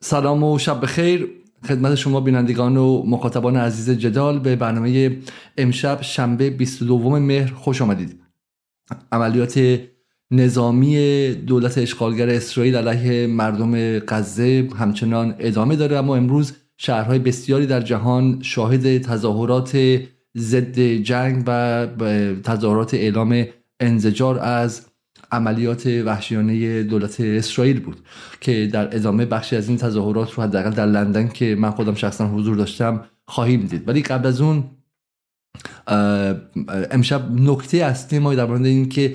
سلام و شب بخیر. خدمت شما بینندگان و مخاطبان عزیز جدال به برنامه امشب شنبه 22 مهر خوش آمدید. عملیات نظامی دولت اشغالگر اسرائیل علیه مردم غزه همچنان ادامه داره اما امروز شهرهای بسیاری در جهان شاهد تظاهرات ضد جنگ و تظاهرات اعلام انزجار از عملیات وحشیانه دولت اسرائیل بود که در ادامه بخشی از این تظاهرات رو حداقل در لندن که من خودم شخصا حضور داشتم خواهیم دید. ولی قبل از اون امشب نکته اصلی ما در مورد این که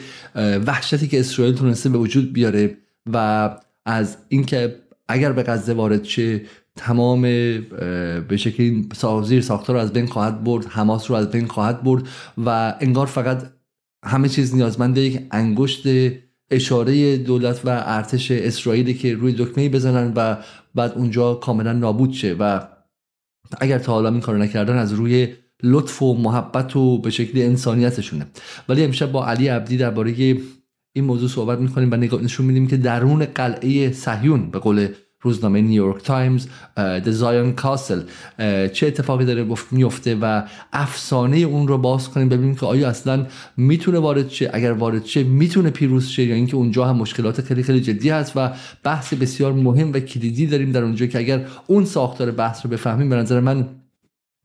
وحشتی که اسرائیل تونسته به وجود بیاره و از اینکه اگر به غزه وارد شه تمام به شکلی سازیر ساختار رو از بین خواهد برد حماس رو از بین خواهد برد و انگار فقط همه چیز نیازمنده یک انگشت اشاره دولت و ارتش اسرائیلی که روی دکمه بزنن و بعد اونجا کاملا نابود شه. و اگر تا حالا این کارو نکردن از روی لطف و محبت و به شکل انسانیتشونه. ولی امشب با علی عبدی درباره این موضوع صحبت می‌کنیم و نشون میدیم که درون قلعه صهیون به قول روزنامه نیویورک تایمز the Zion castle چه اتفاقی داره میفته و افسانه اون رو باز کنیم ببینیم که آیا اصلا می‌تونه وارد شه؟ اگر وارد شه می‌تونه پیروز شه یا اینکه اونجا هم مشکلات خیلی خیلی جدی هست و بحث بسیار مهم و کلیدی داریم در اونجا که اگر اون ساختار بحث رو بفهمیم به نظر من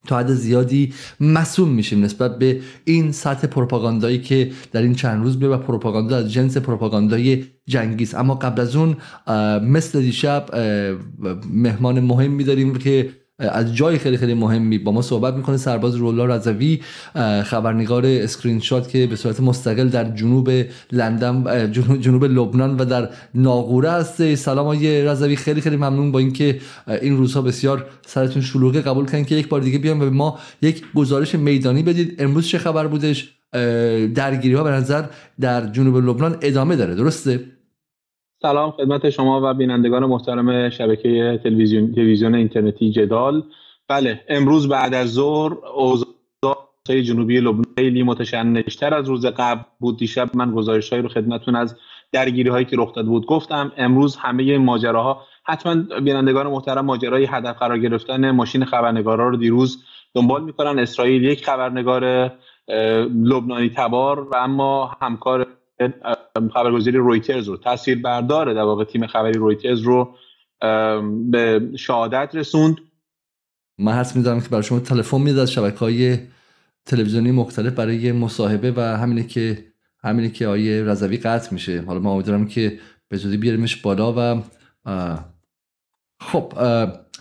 تا حد زیادی مسئول میشیم نسبت به این سطح پروپاگاندایی که در این چند روز به و پروپاگاندا از جنس پروپاگاندای جنگیست اما قبل از اون مثل دیشب مهمان مهم میداریم که از جای خیلی خیلی مهمی با ما صحبت می‌کنه سرباز روح الله رضوی خبرنگار اسکرین شات که به صورت مستقل در جنوب لندن جنوب لبنان و در ناقوره هست سلام آقای رضوی خیلی خیلی ممنون با اینکه این روزها بسیار سرتون شلوغه قبول کردن که یک بار دیگه بیام و به ما یک گزارش میدانی بدید. امروز چه خبر بودش؟ درگیری ها به نظر در جنوب لبنان ادامه داره درسته؟ سلام خدمت شما و بینندگان محترم شبکه تلویزیون تلویزیون اینترنتی جدال. بله امروز بعد از ظهر اوضاع جنوبی لبنان خیلی متشنجتر از روز قبل بود. دیشب من گزارشهایی رو خدمتتون از درگیری هایی که رخ داده بود گفتم. امروز همه ماجراها حتما بینندگان محترم ماجرای هدف قرار گرفتن ماشین خبرنگارا رو دیروز دنبال می‌کنن. اسرائیل یک خبرنگار لبنانی تبار و اما همکار خبرگزاری رویترز رو. تاثیر برداره در واقع تیم خبری رویترز رو به شهادت رسوند. من حس میدارم که برای شما تلفن می‌داد. از شبکه های تلویزیونی مختلف برای مصاحبه و همینه که همینه که آیه رضوی قطع میشه. حالا ما امیدوارم که به زودی بیاریمش بالا و خب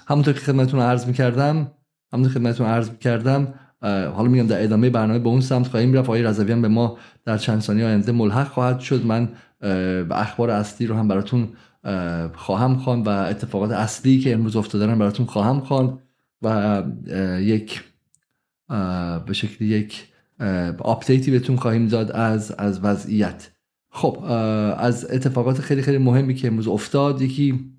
همونطور که خدمتتون عرض می‌کردم همونطور که خدمتتون عرض می‌کردم حالا میگم در ادامه برنامه به اون سمت خواهیم رفت. آقای رضوی به ما در چند ثانیه آینده ملحق خواهد شد. من اخبار اصلی رو هم براتون خواهم خوان و اتفاقات اصلی که امروز افتاده براتون خواهم خوان و یک به شکلی یک آپدیتی بهتون خواهیم داد از از وضعیت. خب از اتفاقات خیلی خیلی مهمی که امروز افتاد یکی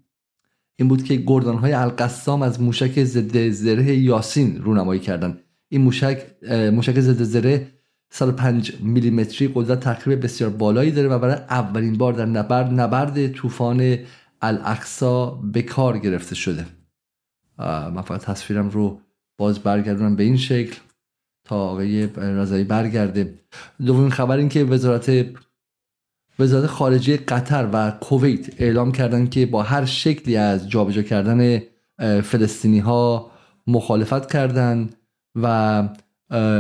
این بود که گردان های القسام از موشک ضد زره یاسین رونمایی کردند. این موشک موشک ضد زره 105 میلیمتری قدرت تقریب بسیار بالایی داره و برای اولین بار در نبرد نبرد طوفان الاقصا به کار گرفته شده. من فقط تصویرم رو باز برگردونم به این شکل تا آقای رضایی برگرده. دومین خبر این که وزارت وزارت خارجه قطر و کویت اعلام کردن که با هر شکلی از جابجا کردن فلسطینی ها مخالفت کردند و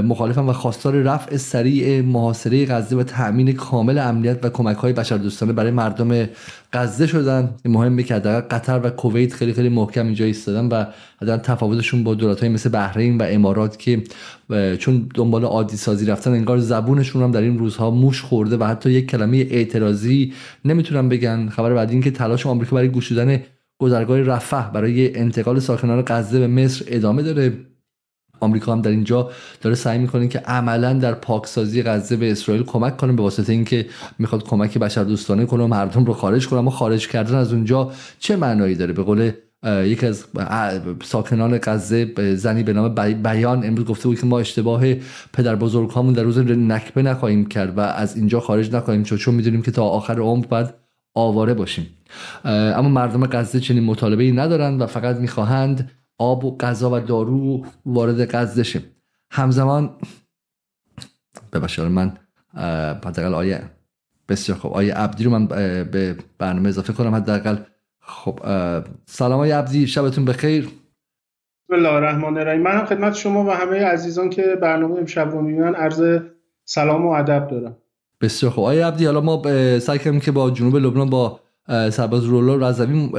مخالفم و خواستار رفع سریع محاصره غزه و تأمین کامل امنیت و کمک های بشردوستانه برای مردم غزه شدن. مهمه که در قطر و کویت خیلی خیلی محکم اینجا ایستادن و در تفاوتشون با دولت های مثل بحرین و امارات که چون دنبال عادی سازی رفتن انگار زبونشون هم در این روزها موش خورده و حتی یک کلمه اعتراضی نمی‌تونن بگن. خبر بعد این که تلاش آمریکا برای گشودن گذرگاه رفح برای انتقال ساکنان غزه به مصر ادامه داره. آمریکا هم در اینجا داره سعی می‌کنه که عملا در پاکسازی غزه به اسرائیل کمک کنه به واسطه اینکه می‌خواد کمک بشردوستانه کنه و مردم رو خارج کنه. اما خارج کردن از اونجا چه معنایی داره؟ به قول یکی از ساکنان غزه زنی به نام بیان امروز گفته بود که ما اشتباه پدر بزرگ همون در روز نکبه نخواهیم کرد و از اینجا خارج نخواهیم چون چون می‌دونیم که تا آخر عمر بعد آواره باشیم. اما مردم غزه چنین مطالبه ای ندارند و فقط می‌خواهند آب و غذا و دارو وارد غزه شه همزمان ببخشید من حداقل آیه بسیار خوب. آیه عبدی رو من به برنامه اضافه کنم حداقل. خب سلام آیه عبدی شبتون بخیر. بسم الله الرحمن الرحیم. من خدمت شما و همه عزیزان که برنامه امشب رو می‌بینن عرض سلام و ادب دارم. بسیار خوب. آیه عبدی حالا ما سعی کردیم که با جنوب لبنان با سرباز رولا رضوی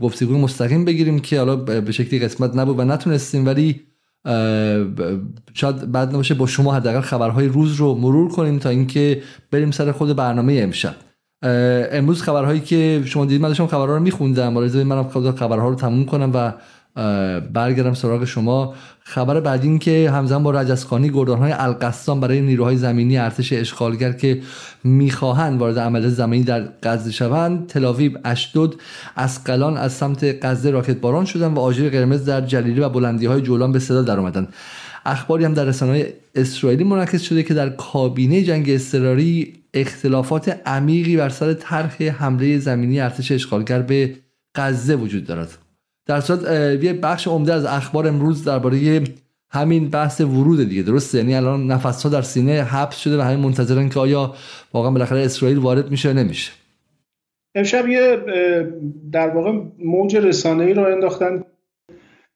گفتگوی مستقیم بگیریم که حالا به شکلی قسمت نبود و نتونستیم ولی شاید بعد نباشه با شما حداقل خبرهای روز رو مرور کنیم تا اینکه بریم سر خود برنامه امشب. امروز خبرهایی که شما دیدید من داشتم خبرها رو میخوندم. من خبرها رو تموم کنم و برگردم سراغ شما. خبر بعدی این که همزمان با رجزخانی گردانهای القسام برای نیروهای زمینی ارتش اشغالگر که می‌خواهند وارد عملیات زمینی در غزه شوند. تلاویب اشدود اسقلان از سمت غزه راکت باران شدن و آژیر قرمز در جلیلی و بلندی های جولان به صدا در آمدن اخباری هم در رسانه اسرائیلی منعکس شده که در کابینه جنگ اضطراری اختلافات عمیقی بر سر طرح حمله زمینی ارتش اشغالگر به غزه وجود دارد. در صورت یه بخش عمده از اخبار امروز درباره همین بحث ورود دیگه درسته؟ یعنی الان نفس ها در سینه حبس شده و همین منتظرن که آیا واقعا بالاخره اسرائیل وارد میشه نمیشه. امشب یه در واقع موج ای رو انداختن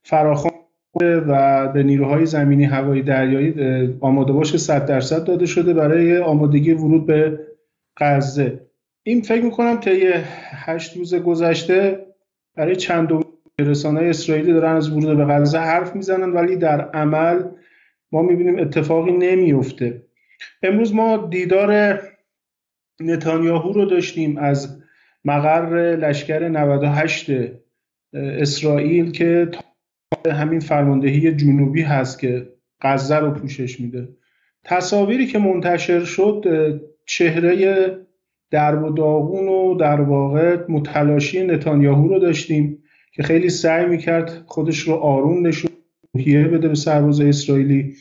فراخوان و به نیروهای زمینی هوایی دریایی آماده باش 100 درصد داده شده برای آمادگی ورود به غزه. این فکر می‌کنم طی هشت روز گذشته برای چند رسانه اسرائیلی دارن از ورود به غزه حرف می‌زنن ولی در عمل ما می‌بینیم اتفاقی نمیفته امروز ما دیدار نتانیاهو رو داشتیم از مقر لشکر 98 اسرائیل که همین فرماندهی جنوبی هست که غزه رو پوشش میده. تصاویری که منتشر شد چهره درب و داغون و در واقع متلاشی نتانیاهو رو داشتیم. که خیلی سعی می‌کرد خودش رو آروم نشون بده به سرباز اسرائیلی.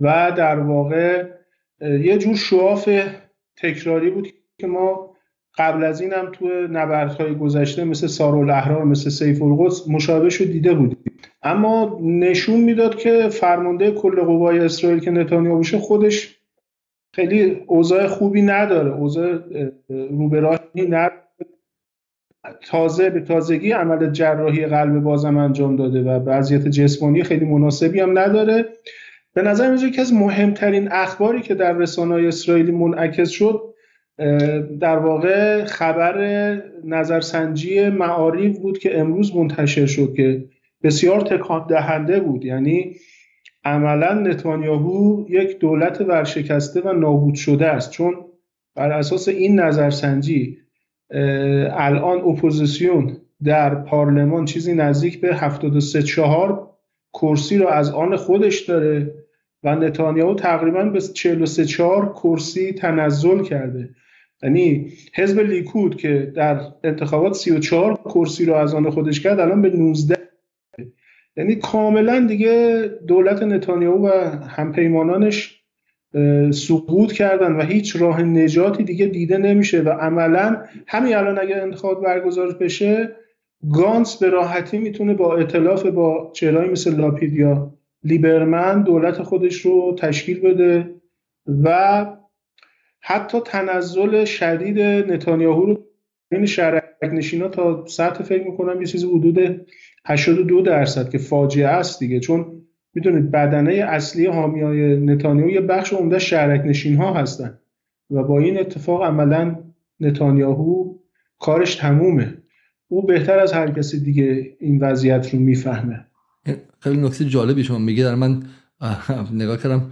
و در واقع یه جور شواف تکراری بود که ما قبل از این هم تو نبردهای گذشته مثل سارو الاحرار مثل سیف القدس مشابهش رو دیده بودیم. اما نشون می‌داد که فرمانده کل قوای اسرائیل که نتانیاهو باشه خودش خیلی اوضاع خوبی نداره اوضاع روبراهی نداره. تازه به تازگی عمل جراحی قلب بازم انجام داده و وضعیت جسمانی خیلی مناسبی هم نداره. به نظر میاد یکی از مهمترین اخباری که در رسانه اسرائیلی منعکس شد در واقع خبر نظرسنجی معاریف بود که امروز منتشر شد که بسیار تکان دهنده بود. یعنی عملا نتانیاهو یک دولت ورشکسته و نابود شده است. چون بر اساس این نظرسنجی الان اپوزیسیون در پارلمان چیزی نزدیک به 73 4 کرسی رو از آن خودش داره و نتانیاهو تقریبا به 43 4 کرسی تنزل کرده. یعنی حزب لیکود که در انتخابات 34 کرسی رو از آن خودش کرد الان به 19 یعنی کاملا دیگه دولت نتانیاهو و همپیمانانش سقوط کردن و هیچ راه نجاتی دیگه دیده نمیشه و عملا همین الان اگر انتخابات برگزار بشه گانس به راحتی می‌تونه با اطلاف با چهرهایی مثل لاپید یا لیبرمن دولت خودش رو تشکیل بده و حتی تنزل شدید نتانیاهو رو این شرک نشینا تا سطح فکر می‌کنم یه چیزی حدود 82 درصد که فاجعه است دیگه. چون می‌دونید بدنه اصلی حامیای نتانیاهو یه بخش عمده شرک نشین ها هستن و با این اتفاق عملا نتانیاهو کارش تمومه. او بهتر از هر کسی دیگه این وضعیت رو می‌فهمه. خیلی نکته جالبی شما میگه. در من نگاه کردم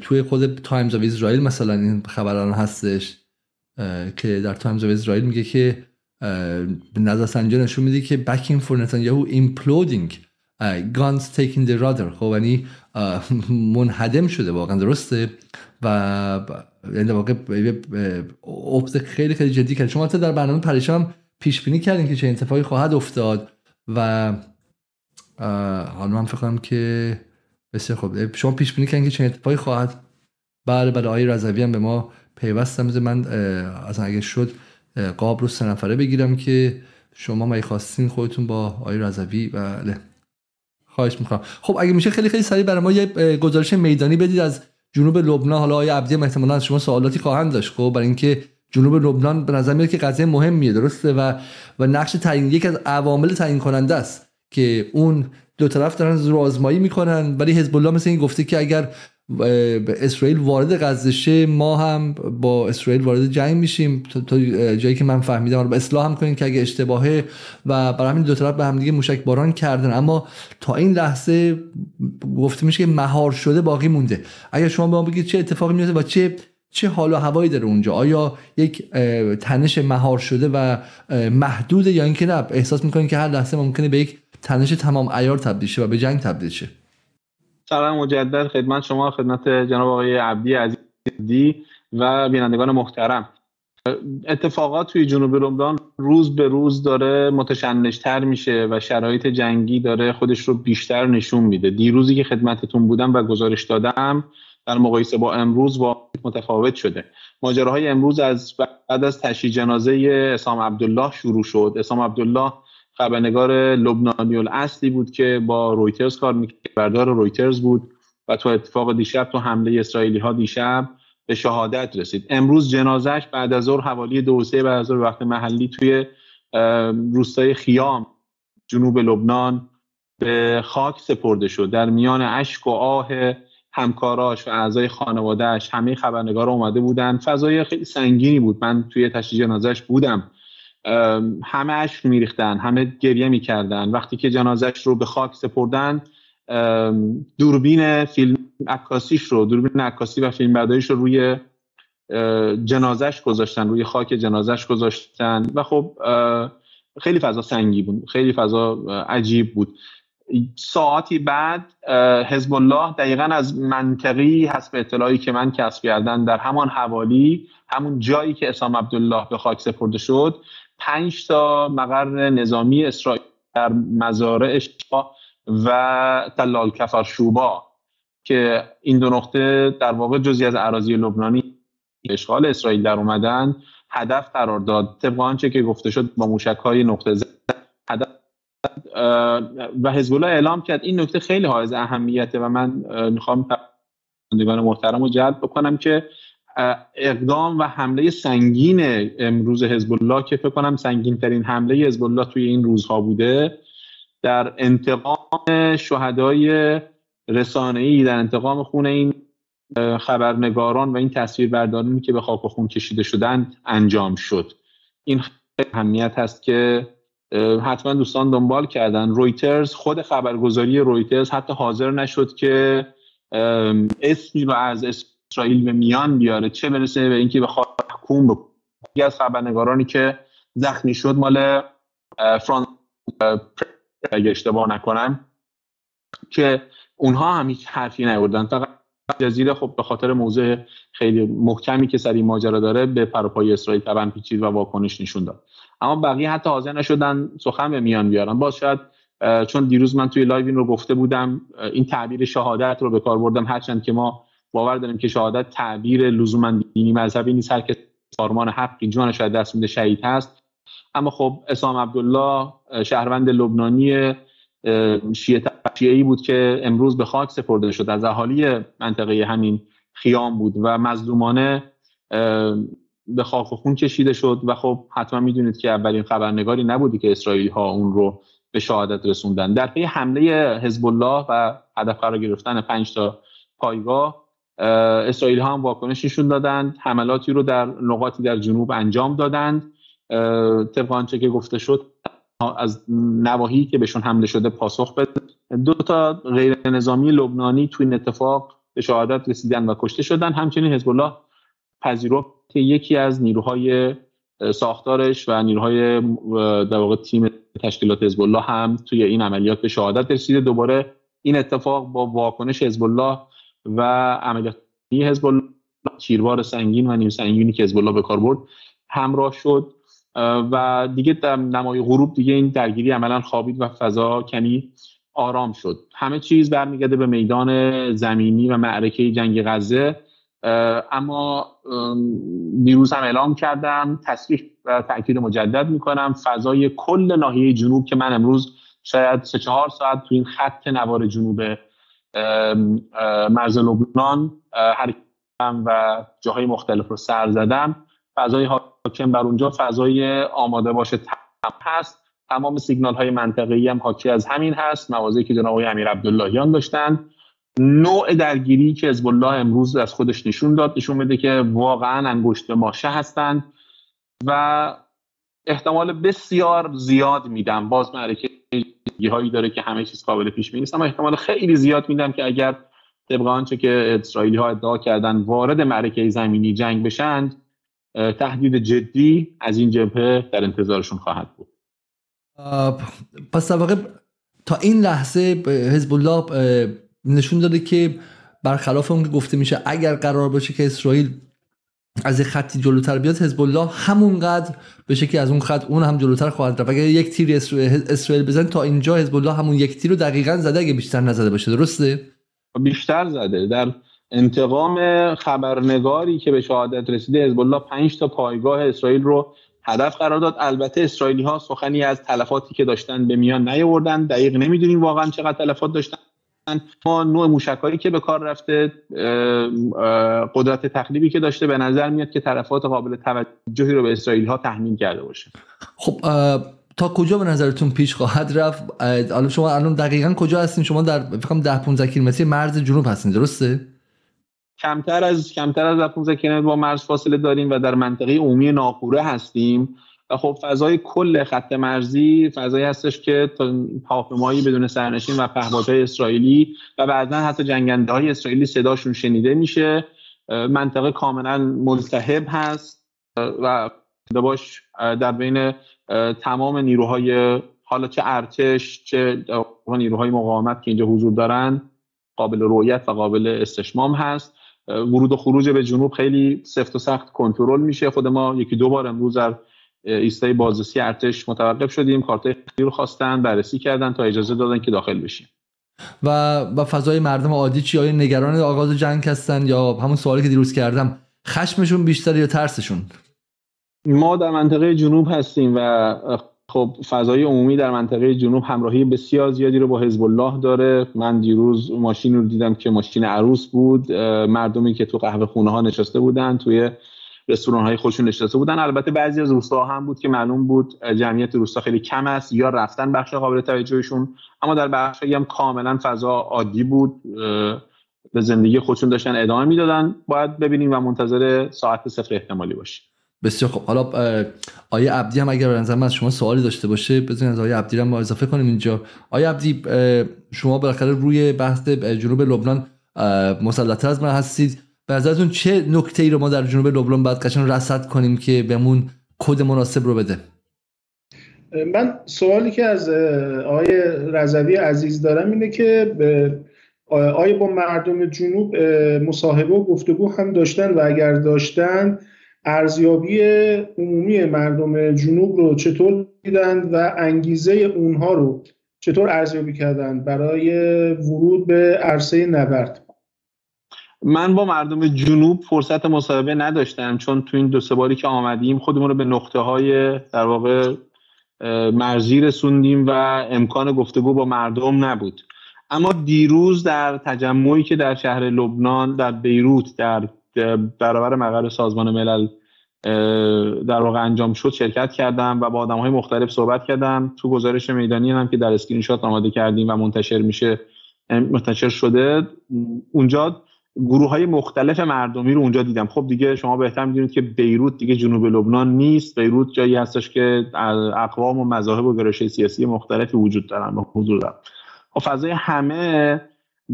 توی خود Times of Israel مثلا این خبران هستش که در Times of Israel میگه که نظر سنجا نشون میده که backing for Netanyahu imploding Gantz taking the rudder خب یعنی منهدم شده واقعا درسته؟ و یعنی واقع افت خیلی خیلی جدی کرد. شما در برنامه پریشان پیش بینی کردین که چه اتفاقی خواهد افتاد و حالا من فکر که بسیار خوب. شما پیش بینی کردین که چه اتفاقی خواهد؟ بله بله آقای رضوی هم به ما پیوستم من اصلا اگه شد قاب رو سه نفره بگیرم که شما می خواستین خودتون با آقای رضوی؟ بله. خواهش می‌کنم. خب اگه میشه خیلی خیلی سریع برای ما یه گزارش میدانی بدید از جنوب لبنان. حالا آقای عبدی احتمالاً از شما سوالاتی خواهند داشت. خب برای اینکه جنوب لبنان به نظر میاد که قضیه مهمیه درسته؟ و و نقش تعیین یک از عوامل تعیین کننده است که اون دو طرف دارن رازمایی می‌کنن. ولی حزب الله مثل این گفته که اگر اسرائیل وارد غزه ما هم با اسرائیل وارد جنگ میشیم. تا جایی که من فهمیدم با اصلاح هم کنیم که اگه اشتباهه و برای همین دو طرف به هم دیگه موشک باران کردن. اما تا این لحظه گفته میشه که مهار شده باقی مونده. اگر شما به ما بگید چه اتفاقی میفته و چه چه حال و هوایی داره اونجا آیا یک تنش مهار شده و محدود یا اینکه نه؟ احساس می‌کنید که هر لحظه ممکنه به یک تنش تمام عیار تبدیل شه و به جنگ تبدیل شه. سلام مجدد خدمت شما خدمت جناب آقای عبدی عزیزی و بینندگان محترم. اتفاقات توی جنوب لبنان روز به روز داره متشنجتر میشه و شرایط جنگی داره خودش رو بیشتر نشون میده. دیروزی که خدمتتون بودم و گزارش دادم در مقایسه با امروز با متفاوت شده. ماجراهای امروز از بعد از تشییع جنازه اسام عبدالله شروع شد. اسام عبدالله خبرنگار لبنانی اصلی بود که با رویترز کار می‌کرد بردار رویترز بود و تو اتفاق دیشب تو حمله اسرائیلی ها دیشب به شهادت رسید. امروز جنازش بعد از ظهر حوالی دو سه بعد از وقت محلی توی روستای خیام جنوب لبنان به خاک سپرده شد. در میان اشک و آه همکاراش و اعضای خانوادهش همه خبرنگار اومده بودن فضای خیلی سنگینی بود. من توی تشییع جنازش بودم. همه اشک میریختن همه گریه می‌کردن. وقتی که جنازش رو به خاک سپردن دوربین فیلم عکاسیش رو دوربین عکاسی و فیلم برداریش رو روی جنازش گذاشتن روی خاک جنازش گذاشتن. و خب خیلی فضا سنگی بود خیلی فضا عجیب بود. ساعتی بعد حزب الله دقیقا از منطقی حسب اطلاعی که من کسب کردن در همان حوالی همون جایی که اسام عبدالله به خاک سپرده شد پنج تا مقر نظامی اسرائیل در مزارع و تلال کفر شوبا که این دو نقطه در واقع جزی از اراضی لبنانی اشغال اسرائیل در اومدن هدف قرار داد. طبق آنچه که گفته شد با موشک های نقطه زد هدف و حزب اعلام کرد. این نکته خیلی حائز اهمیته و من می‌خوام پرندگان محترم رو جلب بکنم که اقدام و حمله سنگین امروز حزب الله که فکر کنم سنگین ترین حمله حزب الله توی این روزها بوده در انتقام شهدای رسانه‌ای در انتقام خون این خبرنگاران و این تصویربردارانی که به خاک و خون کشیده شدند انجام شد. این اهمیت هست که حتما دوستان دنبال کردن. رویترز خود خبرگزاری رویترز حتی حاضر نشد که اسمی رو از اسرائیل به میان بیاره. چه برسه به اینکه به حکوم بکنه. از خبرنگارانی که زخمی شد مال فرانس اگه اشتباه نکنم که اونها هم هیچ حرفی نیوردن. فقط جزیره خب به خاطر موضوع خیلی محکمی که سری ماجرا داره به پروپای اسرائیل طبعا پیچید و واکنش نشون داد. اما بقیه حتی حاضر نشدن سخن به میان بیارن. باز شاید چون دیروز من توی لایو این رو گفته بودم این تعبیر شهادت رو به کار بردم هرچند که ما باور داریم که شهادت تعبیر لزوما دینی مذهبی نیست. هر کس سارمان حقی جانش از دست میده شهید هست. اما خب اسام عبدالله شهروند لبنانی شیعه بود که امروز به خاک سپرده شد. از اهالی منطقه همین خیام بود و مظلومانه به خاک و خون کشیده شد و خب حتما می‌دونید که اولین خبرنگاری نبودی که اسرائیلی ها اون رو به شهادت رسوندن. در پی حمله حزب الله و هدف قرار گرفتن پنج تا پایگاه اسرائیل ها هم واکنش نشون دادند حملاتی رو در نقاطی در جنوب انجام دادند طبق آنچه که گفته شد از نواحی که بهشون حمله شده پاسخ بده. دو تا غیر نظامی لبنانی توی این اتفاق به شهادت رسیدن و کشته شدن. همچنین حزب الله پذیرفت که یکی از نیروهای ساختارش و نیروهای در واقع تیم تشکیلات حزب الله هم توی این عملیات به شهادت رسیده. دوباره این اتفاق با واکنش حزب الله و عملیات حزب الله تیربار سنگین و نیم سنگینی که حزب الله به کار برد همراه شد. و دیگه در نمای غروب دیگه این درگیری عملا خوابید و فضا کمی آرام شد. همه چیز برمیگرده به میدان زمینی و معرکه جنگ غزه. اما دیروز هم اعلام کردم تصریح و تاکید مجدد می‌کنم فضای کل ناحیه جنوب که من امروز شاید سه چهار ساعت تو این خط نوار جنوب مرز لبنان حرکتم و جاهای مختلف رو سر زدم فضای حاکم بر اونجا فضای آماده باشه هست. تمام سیگنال های منطقه‌ای هم حاکی از همین هست. موازی که جناب امیر عبداللهیان داشتن. نوع درگیری که حزب الله امروز از خودش نشون داد نشون بده که واقعا انگشت ماشه هستند و احتمال بسیار زیاد میدم. باز معرکه هایی داره که همه چیز قابل پیش بینی اما احتمال خیلی زیاد میدم که اگر طبق آنچه که اسرائیلی ها ادعا کردن وارد معرکه زمینی جنگ بشند تهدید جدی از این جبهه در انتظارشون خواهد بود. پس در تا این لحظه حزب الله نشون داده که برخلاف اون که گفته میشه اگر قرار باشه که اسرائیل از خطی جلوتر بیاد حزب الله همونقدر به که از اون خط اون هم جلوتر خواهد رفت. اگر یک تیر اسرائیل بزن تا اینجا حزب الله همون یک تیر رو دقیقا زده اگه بیشتر نزده باشه. درسته؟ بیشتر زده. در انتقام خبرنگاری که به شهادت رسیده حزب الله 5 تا پایگاه اسرائیل رو هدف قرار داد. البته اسرائیلی ها سخنی از تلفاتی که داشتن به میان نیاوردن. دقیق نمی‌دونیم واقعا چقدر تلفات داشتن. ما نوع موشکایی که به کار رفته قدرت تخریبی که داشته به نظر میاد که تلفات قابل توجهی رو به اسرائیل ها تحمیل کرده باشه. خب تا کجا به نظرتون پیش خواهد رفت؟ حالا شما الان دقیقا کجا هستین؟ شما در فکر 10 15 کیلومتری مرز جنوب هستین درسته؟ کمتر از کمتر از 15 کیلومتر با مرز فاصله داریم و در منطقه عمومی ناقوره هستیم. و خب فضای کل خط مرزی فضایی هستش که هواپیمایی بدون سرنشین و پهپادهای اسرائیلی و بعضا حتی جنگنده های اسرائیلی صداشون شنیده میشه. منطقه کاملا ملتهب هست و باش در بین تمام نیروهای حالا چه ارتش چه نیروهای مقاومت که اینجا حضور دارن قابل رویت و قابل استشمام هست. ورود و خروج به جنوب خیلی سفت و سخت کنترل میشه. خود ما یکی دو بار امروز در ایستای بازرسی ارتش متوقف شدیم کارت رو خواستن بررسی کردن تا اجازه دادن که داخل بشیم. و و فضای مردم عادی چی؟ آیا نگران آغاز جنگ هستن یا همون سوالی که دیروز کردم خشمشون بیشتر یا ترسشون؟ ما در منطقه جنوب هستیم و خب فضای عمومی در منطقه جنوب همراهی بسیار زیادی رو با حزب الله داره. من دیروز ماشین رو دیدم که ماشین عروس بود. مردمی که تو قهوه خونه ها نشسته بودن توی رستوران های خودشون نشسته بودن. البته بعضی از روستاها هم بود که معلوم بود جمعیت روستا خیلی کم است یا رفتن بخش قابل توجهشون. اما در بخش هم کاملا فضا عادی بود. به زندگی خودشون داشتن ادامه می‌دادن. باید ببینیم و منتظر ساعت صفر احتمالی باشیم. بسیار خب حالا آیه عبدی هم اگر نظر از شما سوالی داشته باشه بزنید از آیه عبدی هم اضافه کنیم اینجا. آیه عبدی شما بالاخره روی بحث جنوب لبنان مسلطتر از من هستید. به نظرتون چه نکته ای رو ما در جنوب لبنان باید قشنگ رصد کنیم که بهمون کد مناسب رو بده؟ من سوالی که از آقای رضوی عزیز دارم اینه که آیا با مردم جنوب مصاحبه و گفتگو هم داشتن و اگر داشتن ارزیابی عمومی مردم جنوب رو چطور دیدن و انگیزه اونها رو چطور ارزیابی کردن برای ورود به عرصه نبرد؟ من با مردم جنوب فرصت مصاحبه نداشتم چون تو این دو سه باری که آمدیم خودمون رو به نقطه های در واقع مرزی رسوندیم و امکان گفتگو با مردم نبود. اما دیروز در تجمعی که در شهر لبنان در بیروت در برابر مقر سازمان ملل در واقع انجام شد شرکت کردم و با آدم های مختلف صحبت کردم. تو گزارش میدانی هم که در اسکرین شات آماده کردیم و منتشر میشه منتشر شده اونجا گروه های مختلف مردمی رو اونجا دیدم. خب دیگه شما بهتر می‌دونید که بیروت دیگه جنوب لبنان نیست. بیروت جایی هستش که اقوام و مذاهب و گرایش سیاسی مختلفی وجود دارن و حضور دارن. خب فضای همه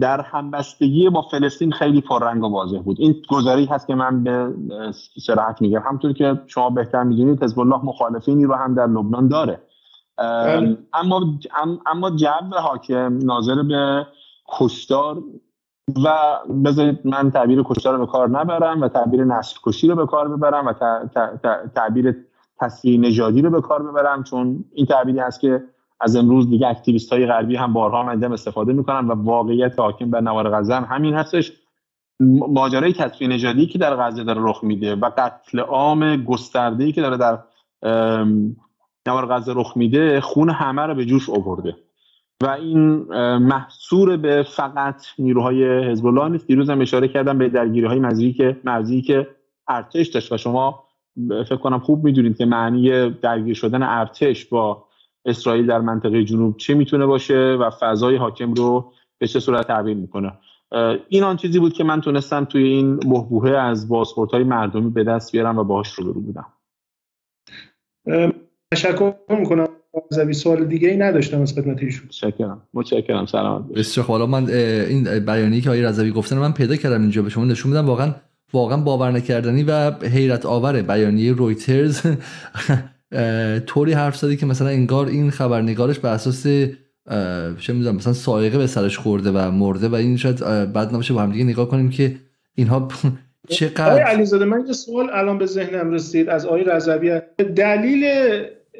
در همبستگی با فلسطین خیلی پررنگ و واضح بود. این گذاری هست که من به سراحت میگم. همطور که شما بهتر می‌دونید حزب الله مخالفینی رو هم در لبنان داره. بله. اما اما جو حاکم ناظر به کشتار و بذارید من تعبیر کشتار رو به کار نبرم و تعبیر نسل کشی رو به کار ببرم و تعبیر تصفیه نژادی رو به کار ببرم چون این تعبیری هست که از امروز دیگه اکتیویست های غربی هم بارها مندم استفاده می‌کنن و واقعیت حاکم بر نوار غزه هم همین هستش. ماجرای تصفیه نژادی که در غزه داره رخ میده و قتل عام گسترده که داره در نوار غزه رخ میده خون همه رو به جوش آورده و این محصور به فقط نیروهای حزب الله نیست. دیروز هم اشاره کردم به درگیری های مرزی که مرزی که ارتش داشت و شما فکر کنم خوب می‌دونید که معنی درگیر شدن ارتش با اسرائیل در منطقه جنوب چه می‌تونه باشه و فضای حاکم رو به چه صورت تغییر می‌کنه. این آن چیزی بود که من تونستم توی این بحبوه از بازخورد های مردمی به دست بیارم و باهاش رو برو بودم تشکر می‌کنم. زوی سوال دیگه ای نداشتم از خدمت ایشون. متشکرم. متشکرم. سلام. بسیار حالا من این بیانیه که آقای رضوی گفتن من پیدا کردم اینجا به شما نشون میدم. واقعا واقعا باور نکردنی و حیرت آوره. بیانیه رویترز طوری حرف زدی که مثلا انگار این خبرنگارش به اساس چه می‌دونم مثلا سائقه به سرش خورده و مرده و این شاید بعد نباشه با هم دیگه نگاه کنیم که اینها چقدر آقای علیزاده من یه سوال الان به ذهنم رسید از آقای رضوی. دلیل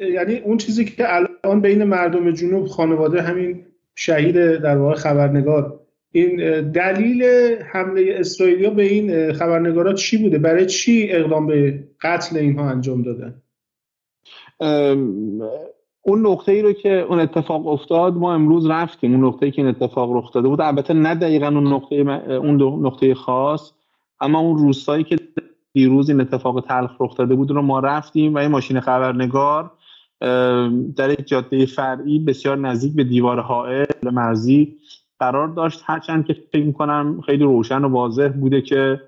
یعنی اون چیزی که الان بین مردم جنوب خانواده همین شهید در واقع خبرنگار. این دلیل حمله اسرائیلیا به این خبرنگارا چی بوده؟ برای چی اقدام به قتل اینها انجام دادن؟ اون نقطه ای رو که اون اتفاق افتاد ما امروز رفتیم. اون نقطه ای که این اتفاق رخ داده بود البته نه دقیقا اون نقطه اون نقطه خاص اما اون روستایی که دیروز این اتفاق تلخ رخ داده بود رو ما رفتیم و این ماشین خبرنگار در یک جاده فرعی بسیار نزدیک به دیوار حائل مرزی قرار داشت. هرچند که فکر می‌کنم خیلی روشن و واضح بوده که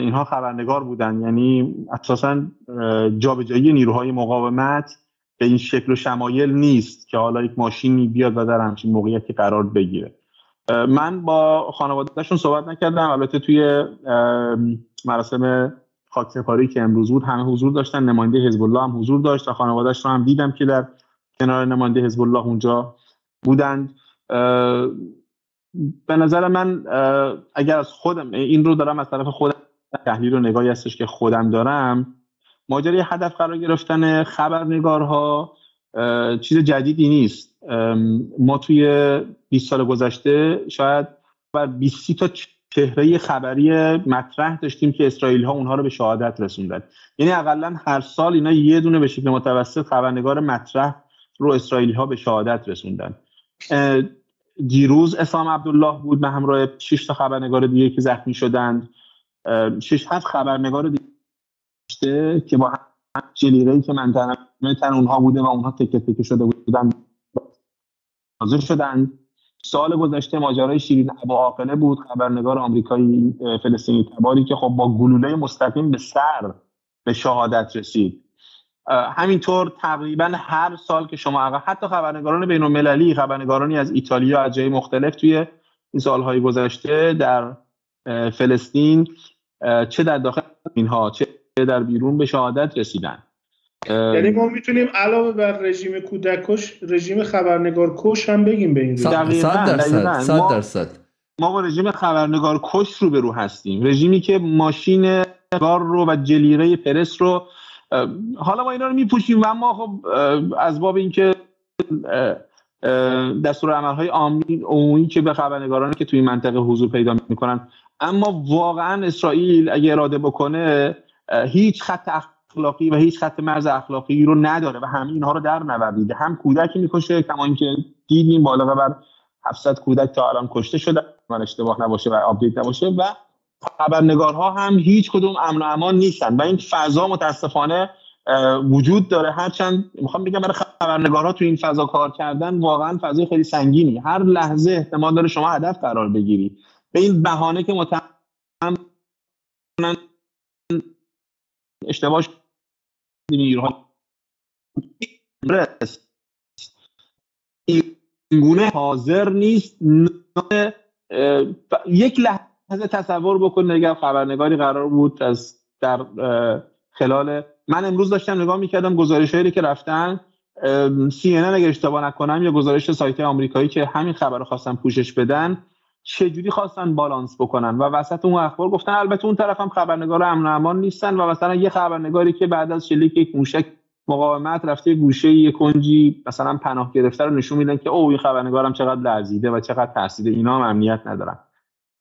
اینها خبرنگار بودن. یعنی اساسا جابجایی نیروهای مقاومت به این شکل و شمایل نیست که حالا یک ماشینی بیاد و در همچین موقعیتی قرار بگیره. من با خانوادهشون صحبت نکردم. البته توی مراسم خاکسپاری که امروز بود همه حضور داشتن. نماینده حزب الله هم حضور داشت و خانوادهش رو هم دیدم که در کنار نماینده حزب الله اونجا بودند. به نظر من اگر از خودم این رو دارم از طرف خودم تحلیل و نگاهی هستش که خودم دارم. ماجرای هدف قرار گرفتن خبرنگارها چیز جدیدی نیست. ما توی 20 سال گذشته شاید بر 20 تا چهره خبری مطرح داشتیم که اسرائیل ها اونها رو به شهادت رسوندن. یعنی اقلا هر سال اینا یه دونه به شکل متوسط خبرنگار مطرح رو اسرائیلی ها به شهادت رسوندن. دیروز اسلام عبدالله بود به همراه 6 تا خبرنگار دیگه که زخمی شدند. 6 هفت خبرنگار دیگه که با جلیره که من تن اونها بوده و اونها تکه تکه شده بودن حاضر شدند. سال گذشته ماجرای شیرین ابا عاقله بود خبرنگار آمریکایی فلسطینی تباری که خب با گلوله مستقیم به سر به شهادت رسید. همینطور تقریبا هر سال که شما حتی خبرنگاران بین المللی خبرنگارانی از ایتالیا از جای مختلف توی این سالهای گذشته در فلسطین چه در داخل اینها چه در بیرون به شهادت رسیدن. یعنی ما می‌تونیم علاوه بر رژیم کودکش رژیم خبرنگار کش هم بگیم به این صد درصد درصد. ما با رژیم خبرنگار کش رو به رو هستیم. رژیمی که ماشین گار رو و جلیره پرس رو حالا ما اینا رو میپوشیم. و اما خب از باب اینکه دستور عملهای عمومی که به خبرنگارانی که توی این منطقه حضور پیدا می‌کنن. اما واقعا اسرائیل اگه اراده بکنه هیچ خط اخلاقی و هیچ خط مرز اخلاقی رو نداره و همه اینها رو در نوردیده هم کودکی می‌کشه کما اینکه دیدیم بالغ بر 700 کودک تا الان کشته شده. من اشتباه نباشه و آپدیت نباشه و خبرنگارها هم هیچ کدوم امن و امان نیستن و این فضا متاسفانه وجود داره. هرچند می‌خوام بگم برای خبرنگارها تو این فضا کار کردن واقعا فضای خیلی سنگینی هر لحظه احتمال داره شما هدف قرار بگیری. به این بهانه که متهم اشتباه نیروها. این گونه حاضر نیست یک لحظه تصور بکن اگر خبرنگاری قرار بود از در خلال من امروز داشتم نگاه می‌کردم گزارش هایی که رفتن سی اگه اشتباه نکنم یا گزارش سایت آمریکایی که همین خبر رو خواستن پوشش بدن چجوری خواستن بالانس بکنن؟ و وسط اون اخبار گفتن البته اون طرف هم خبرنگار امن امان نیستن و مثلا یه خبرنگاری که بعد از شلیک یک موشک مقاومت رفته گوشه یه کنجی مثلا پناه گرفته رو نشون میدن که او این خبرنگارم چقدر لرزیده و چقدر ترسیده اینا هم امنیت ندارن.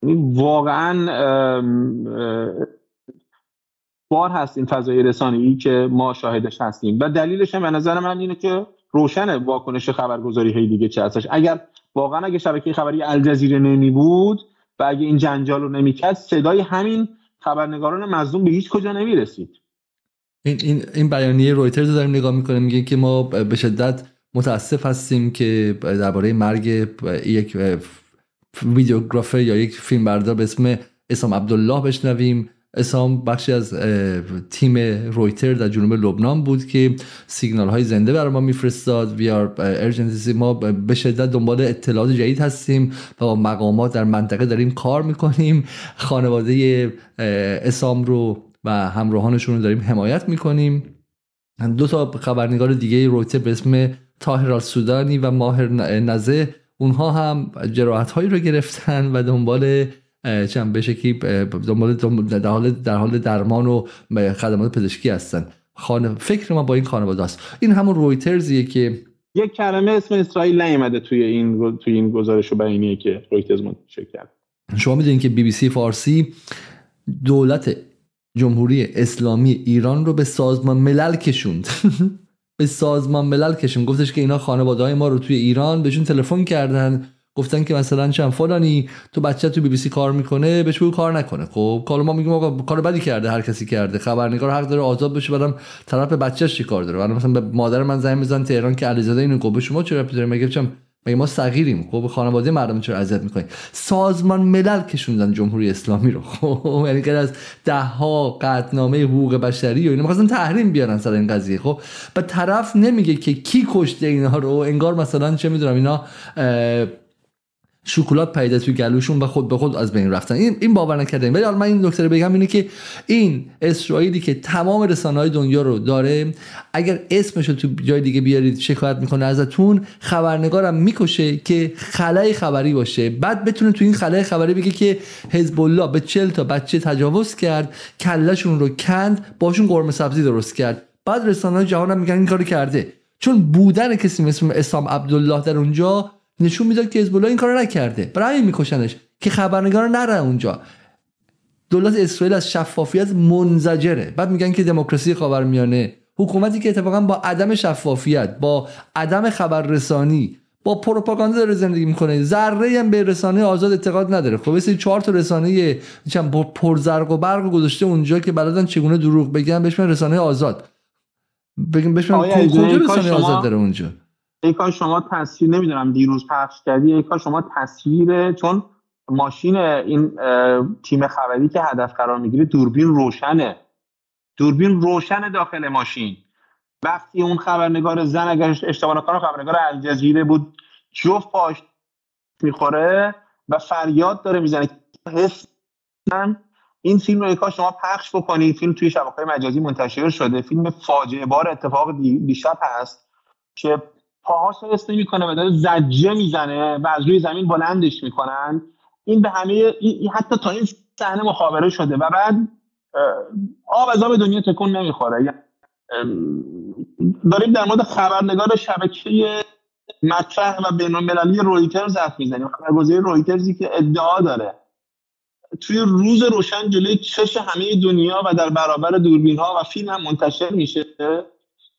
یعنی واقعا بار هست این فضای رسانه‌ای که ما شاهدش هستیم. و دلیلش هم به نظر من اینه که روشن واکنش خبرگزاری های دیگه چه هستش اگر واقعا اگه شبکه خبری الجزیره نمی بود و اگه این جنجال رو نمی‌کرد صدای همین خبرنگاران مظلوم به هیچ کجا نمی‌رسید این این این بیانیه رویترز رو داریم نگاه می‌کنیم میگه که ما به شدت متاسف هستیم که درباره مرگ یک ویدیوگرافر یا یک فیلمبردار به اسم اسام عبدالله بشنویم. اسام بخشی از تیم رویتر در جنوب لبنان بود که سیگنال های زنده برای ما میفرستاد. وی آر ما به شدت دنبال اطلاعات جدید هستیم و با مقامات در منطقه داریم کار می‌کنیم. خانواده اسام رو و همراهانشون رو داریم حمایت می‌کنیم. دو تا خبرنگار دیگه رویتر به اسم تاهر سودانی و ماهر نزه اونها هم جراحت هایی رو گرفتن و دنبال چند به شکلی دنبال در حال در حال درمان و خدمات پزشکی هستن. خانه فکر ما با این خانواده است. این همون رویترزیه که یک کلمه اسم اسرائیل نیومده توی این توی این گزارش و بیانیه که رویترز منتشر کرد. شما می‌دونید که بی بی سی فارسی دولت جمهوری اسلامی ایران رو به سازمان ملل کشوند. به سازمان ملل کشوند. گفتش که اینا خانواده های ما رو توی ایران بهشون تلفن کردن. گفتن که مثلا چند فلانی تو بچه تو بی بی سی کار می‌کنه بهش بگو کار نکنه. خب کار ما میگیم آقا کار بدی کرده هر کسی کرده. خبرنگار حق داره آزاد بشه برام طرف بچه‌ش چی کار داره؟ برام مثلا به مادر من زنگ می‌زنن تهران که علیزاده اینو گفت شما چرا داره؟ مگه چم مگه ما صغیریم؟ خب خانواده مردم چرا اذیت می‌کنیم سازمان ملل کشوندن جمهوری اسلامی رو. خب یعنی که از ده ها قطعنامه حقوق بشری و اینا می‌خواستن تحریم بیارن سر این قضیه. خب به طرف نمیگه که کی کشته اینا رو. انگار مثلا چه می‌دونم اینا شکلات پیدا توی گلوشون و خود به خود از بین رفتن. این این باور نکردیم ولی حالا من این نکته بگم اینه که این اسرائیلی که تمام رسانه های دنیا رو داره اگر اسمش رو تو جای دیگه بیارید شکایت می‌کنه ازتون خبرنگارم می‌کشه که خلای خبری باشه. بعد بتونه تو این خلای خبری بگه که حزب الله به 40 تا بچه تجاوز کرد کلهشون رو کند باشون قرمه سبزی درست کرد. بعد رسانه های جهان هم میگن این کارو کرده. چون بودن کسی مثل اسلام عبدالله در اونجا نشون می‌داد که حزب این کارو نکرده. برای همین میکشنش که خبرنگار نره اونجا. دولت اسرائیل از شفافیت منزجره. بعد میگن که دموکراسی خاورمیانه. حکومتی که اتفاقا با عدم شفافیت با عدم خبررسانی با پروپاگاندا داره زندگی می‌کنه. ذره هم به رسانه آزاد اعتقاد نداره. خب مثل چهار تا رسانه چند پرزرق و برق گذاشته اونجا که بلدن چگونه دروغ بگن بهش رسانه آزاد. بگیم بهش کجا رسانه آزاد داره اونجا؟ ای کار شما تصویر نمی‌دونم دیروز پخش کردی ای کار شما تصویر چون ماشین این تیم خبری که هدف قرار می‌گیره دوربین روشنه. دوربین روشن داخل ماشین. وقتی اون خبرنگار زن اگر اشتباه نکنم خبرنگار الجزیره بود جفت پاش می‌خوره و فریاد داره می‌زنه. حس این فیلم رو کاش شما پخش بکنید فیلم توی شبکه مجازی منتشر شده. فیلم فاجعه بار اتفاق دیشب هست که پاهاش حس نمی‌کنه و داره زجه می‌زنه و از روی زمین بلندش می‌کنن. این به همه حتی تا این صحنه مخابره شده و بعد آب از آب دنیا تکون نمی‌خوره. یعنی، داریم در مورد خبرنگار شبکه مطرح و بین المللی رویترز حرف می‌زنیم. خبرگزاری رویترزی که ادعا داره. توی روز روشن جلوی چش همه دنیا و در برابر دوربین ها و فیلم هم منتشر میشه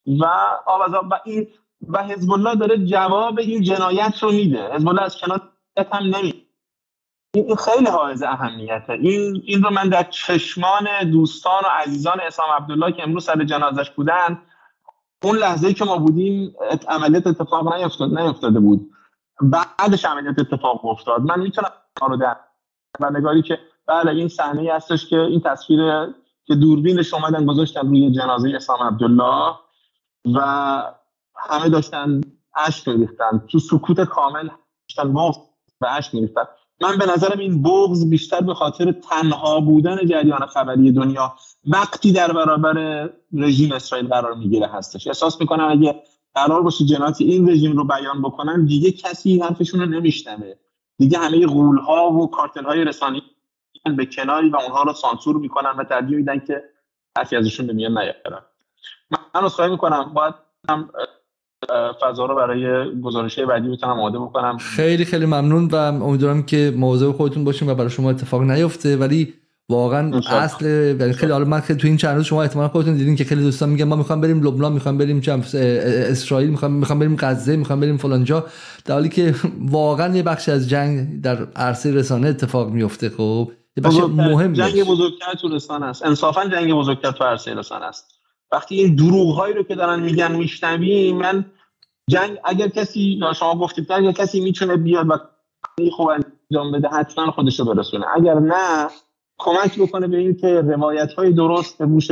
و آب از آب و این و حزب الله داره جواب این جنایت رو میده. حزب الله از کنار هم نمی این خیلی حائز اهمیته. این این رو من در چشمان دوستان و عزیزان اسلام عبدالله که امروز سر جنازش بودن اون لحظه که ما بودیم عملیات اتفاق نیفتاد نیفتاده بود. بعدش عملیات اتفاق افتاد. من می‌تونم رو در و نگاری که بله این صحنه هستش که این تصویر که دوربینش اومدن گذاشتن روی جنازه اسلام عبدالله و همه داشتن اشک میریختن. تو سکوت کامل داشتن مفت و اشک میریختن. من به نظرم این بغض بیشتر به خاطر تنها بودن جریان خبری دنیا وقتی در برابر رژیم اسرائیل قرار می‌گیره هستش. احساس می‌کنم اگه قرار باشه جنات این رژیم رو بیان بکنن دیگه کسی حرفشون رو نمیشنوه. دیگه همه غول ها و کارتل های رسانی به کناری و اونها رو سانسور می‌کنن و ترجیح میدن که حرفی ازشون به میان نیارن. من اصخایی می‌کنم. باید فضا رو برای گزارش بعدی بتونم آماده بکنم. خیلی خیلی ممنون و امیدوارم که مواظب خودتون باشین و برای شما اتفاق نیفته. ولی واقعا اصل یعنی خیلی حالا من تو این چند روز شما احتمالاً خودتون دیدین که خیلی دوستان میگن ما می‌خوام بریم لبنان می‌خوام بریم اسرائیل می‌خوام می‌خوام بریم غزه می‌خوام بریم فلانجا در حالی که واقعا یه بخش از جنگ در عرصه رسانه اتفاق میفته خب. یه بخش مهم جنگ بزرگتر تو رسانه است. انصافا جنگ بزرگتر تو عرصه رسانه است. وقتی این دروغ هایی رو که دارن میگن میشنویم من جنگ اگر کسی شما گفتید اگر کسی می‌تونه بیاد و خوب انجام بده حتما خودش رو برسونه. اگر نه کمک بکنه به این که روایت های درست به گوش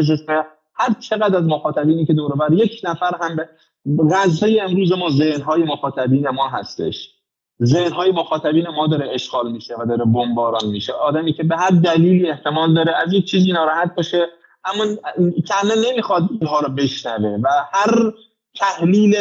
هر چقدر از مخاطبینی که دور بر یک نفر هم به غزه امروز ما ذهن های مخاطبین ما هستش. ذهن های مخاطبین ما داره اشغال میشه و داره بمباران میشه. آدمی که به هر دلیلی احتمال داره از یک چیزی ناراحت باشه اما کنه نمی‌خواد اینها رو بشنوه و هر تحلیل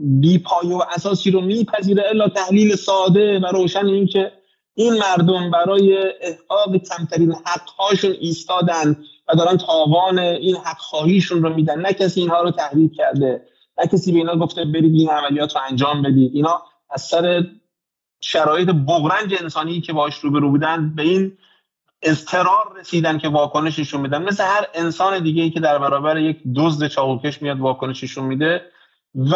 بیپای و اساسی رو میپذیره الا تحلیل ساده و روشن این که این مردم برای احقاق کمترین حقهاشون ایستادن و دارن تاوان این حق خواهیشون رو میدن. نه کسی اینها رو تحریک کرده نه کسی به اینا گفته برید این عملیات رو انجام بدید. اینا از سر شرایط بغرنج انسانی که باش روبرو بودن به این اضطرار رسیدن که واکنششون میدن. مثل هر انسان دیگه ای که در برابر یک دزد چاقوکش میاد واکنششون میده و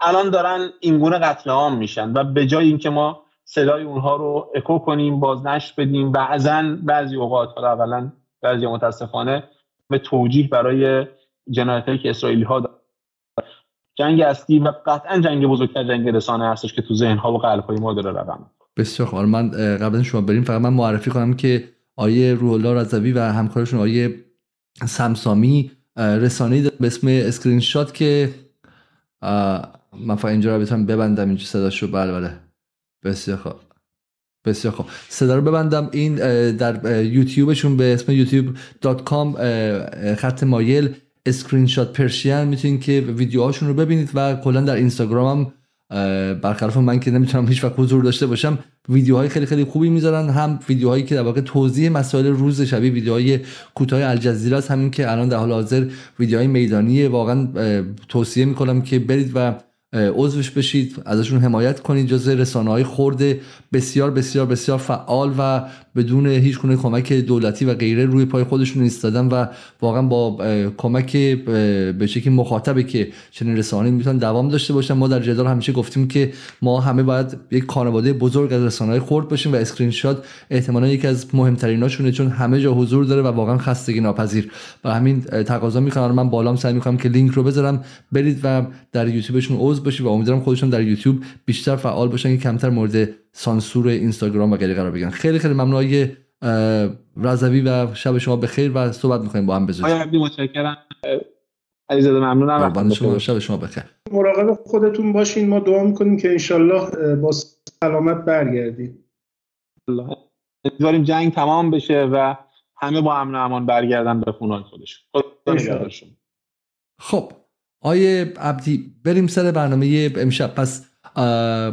الان دارن اینگونه قتل عام میشن و به جای اینکه ما صدای اونها رو اکو کنیم بازنشر بدیم بعضا بعضی اوقات حالا اولا بعضی متاسفانه به توجیه برای جنایت که اسرائیلی ها دارن. جنگ اصلی و قطعا جنگ بزرگتر جنگ رسانه هستش که تو ذهن ها و قلب های ما داره رقم بسیار خوب. من قبل شما بریم فقط من معرفی کنم که آقای روح الله رضوی و همکارشون آقای سمسامی رسانه‌ای به اسم اسکرین شات که من فقط اینجا رو بتونم ببندم اینجا صداشو بله بله. بسیار خوب. بسیار خوب. صدا رو ببندم. این در یوتیوبشون به اسم youtube.com خط مایل Screenshot Persian می‌تونید که ویدیوهاشون رو ببینید و کلا در اینستاگرام هم برخلاف من که نمی‌تونم هیچ وقت حضور داشته باشم ویدیوهای خیلی خیلی خوبی می‌ذارن. هم ویدیوهایی که در واقع توضیح مسائل روز شبیه ویدیوهای کوتاه الجزیره است. همین که الان در حال حاضر ویدیوهای میدانی واقعا توصیه می‌کنم که برید و عضوش بشید ازشون حمایت کنید جز رسانه های خرده بسیار بسیار بسیار فعال و بدون هیچ گونه کمک دولتی و غیره روی پای خودشون ایستادن و واقعا با کمک به شکلی مخاطبه که چنین رسانه می‌تونن دوام داشته باشن ما در جدال همیشه گفتیم که ما همه باید یک خانواده بزرگ از رسانه های خرد باشیم و اسکرین شات احتمالا یکی از مهمتریناشونه چون همه جا حضور داره و واقعا خستگی ناپذیر. و همین تقاضا می‌کنم من بالام سعی می‌کنم که لینک رو بذارم برید و در یوتیوبشون عضو باشید و امیدوارم خودشون در یوتیوب بیشتر فعال باشن که کمتر مورد سانسور اینستاگرام و غیره قرار بگیرن. خیلی خیلی ممنون های رضوی و شب شما بخیر و صحبت می‌کنیم با هم بزنیم متشکرم. علیزاده ممنونم. شما شب شما بخیر. مراقب خودتون باشین. ما دعا می‌کنیم که انشالله با سلامت برگردیم. امیدواریم جنگ تمام بشه و همه با امن و امان برگردن به خونه خودشون. خب آیه عبدی بریم سر برنامه امشب. پس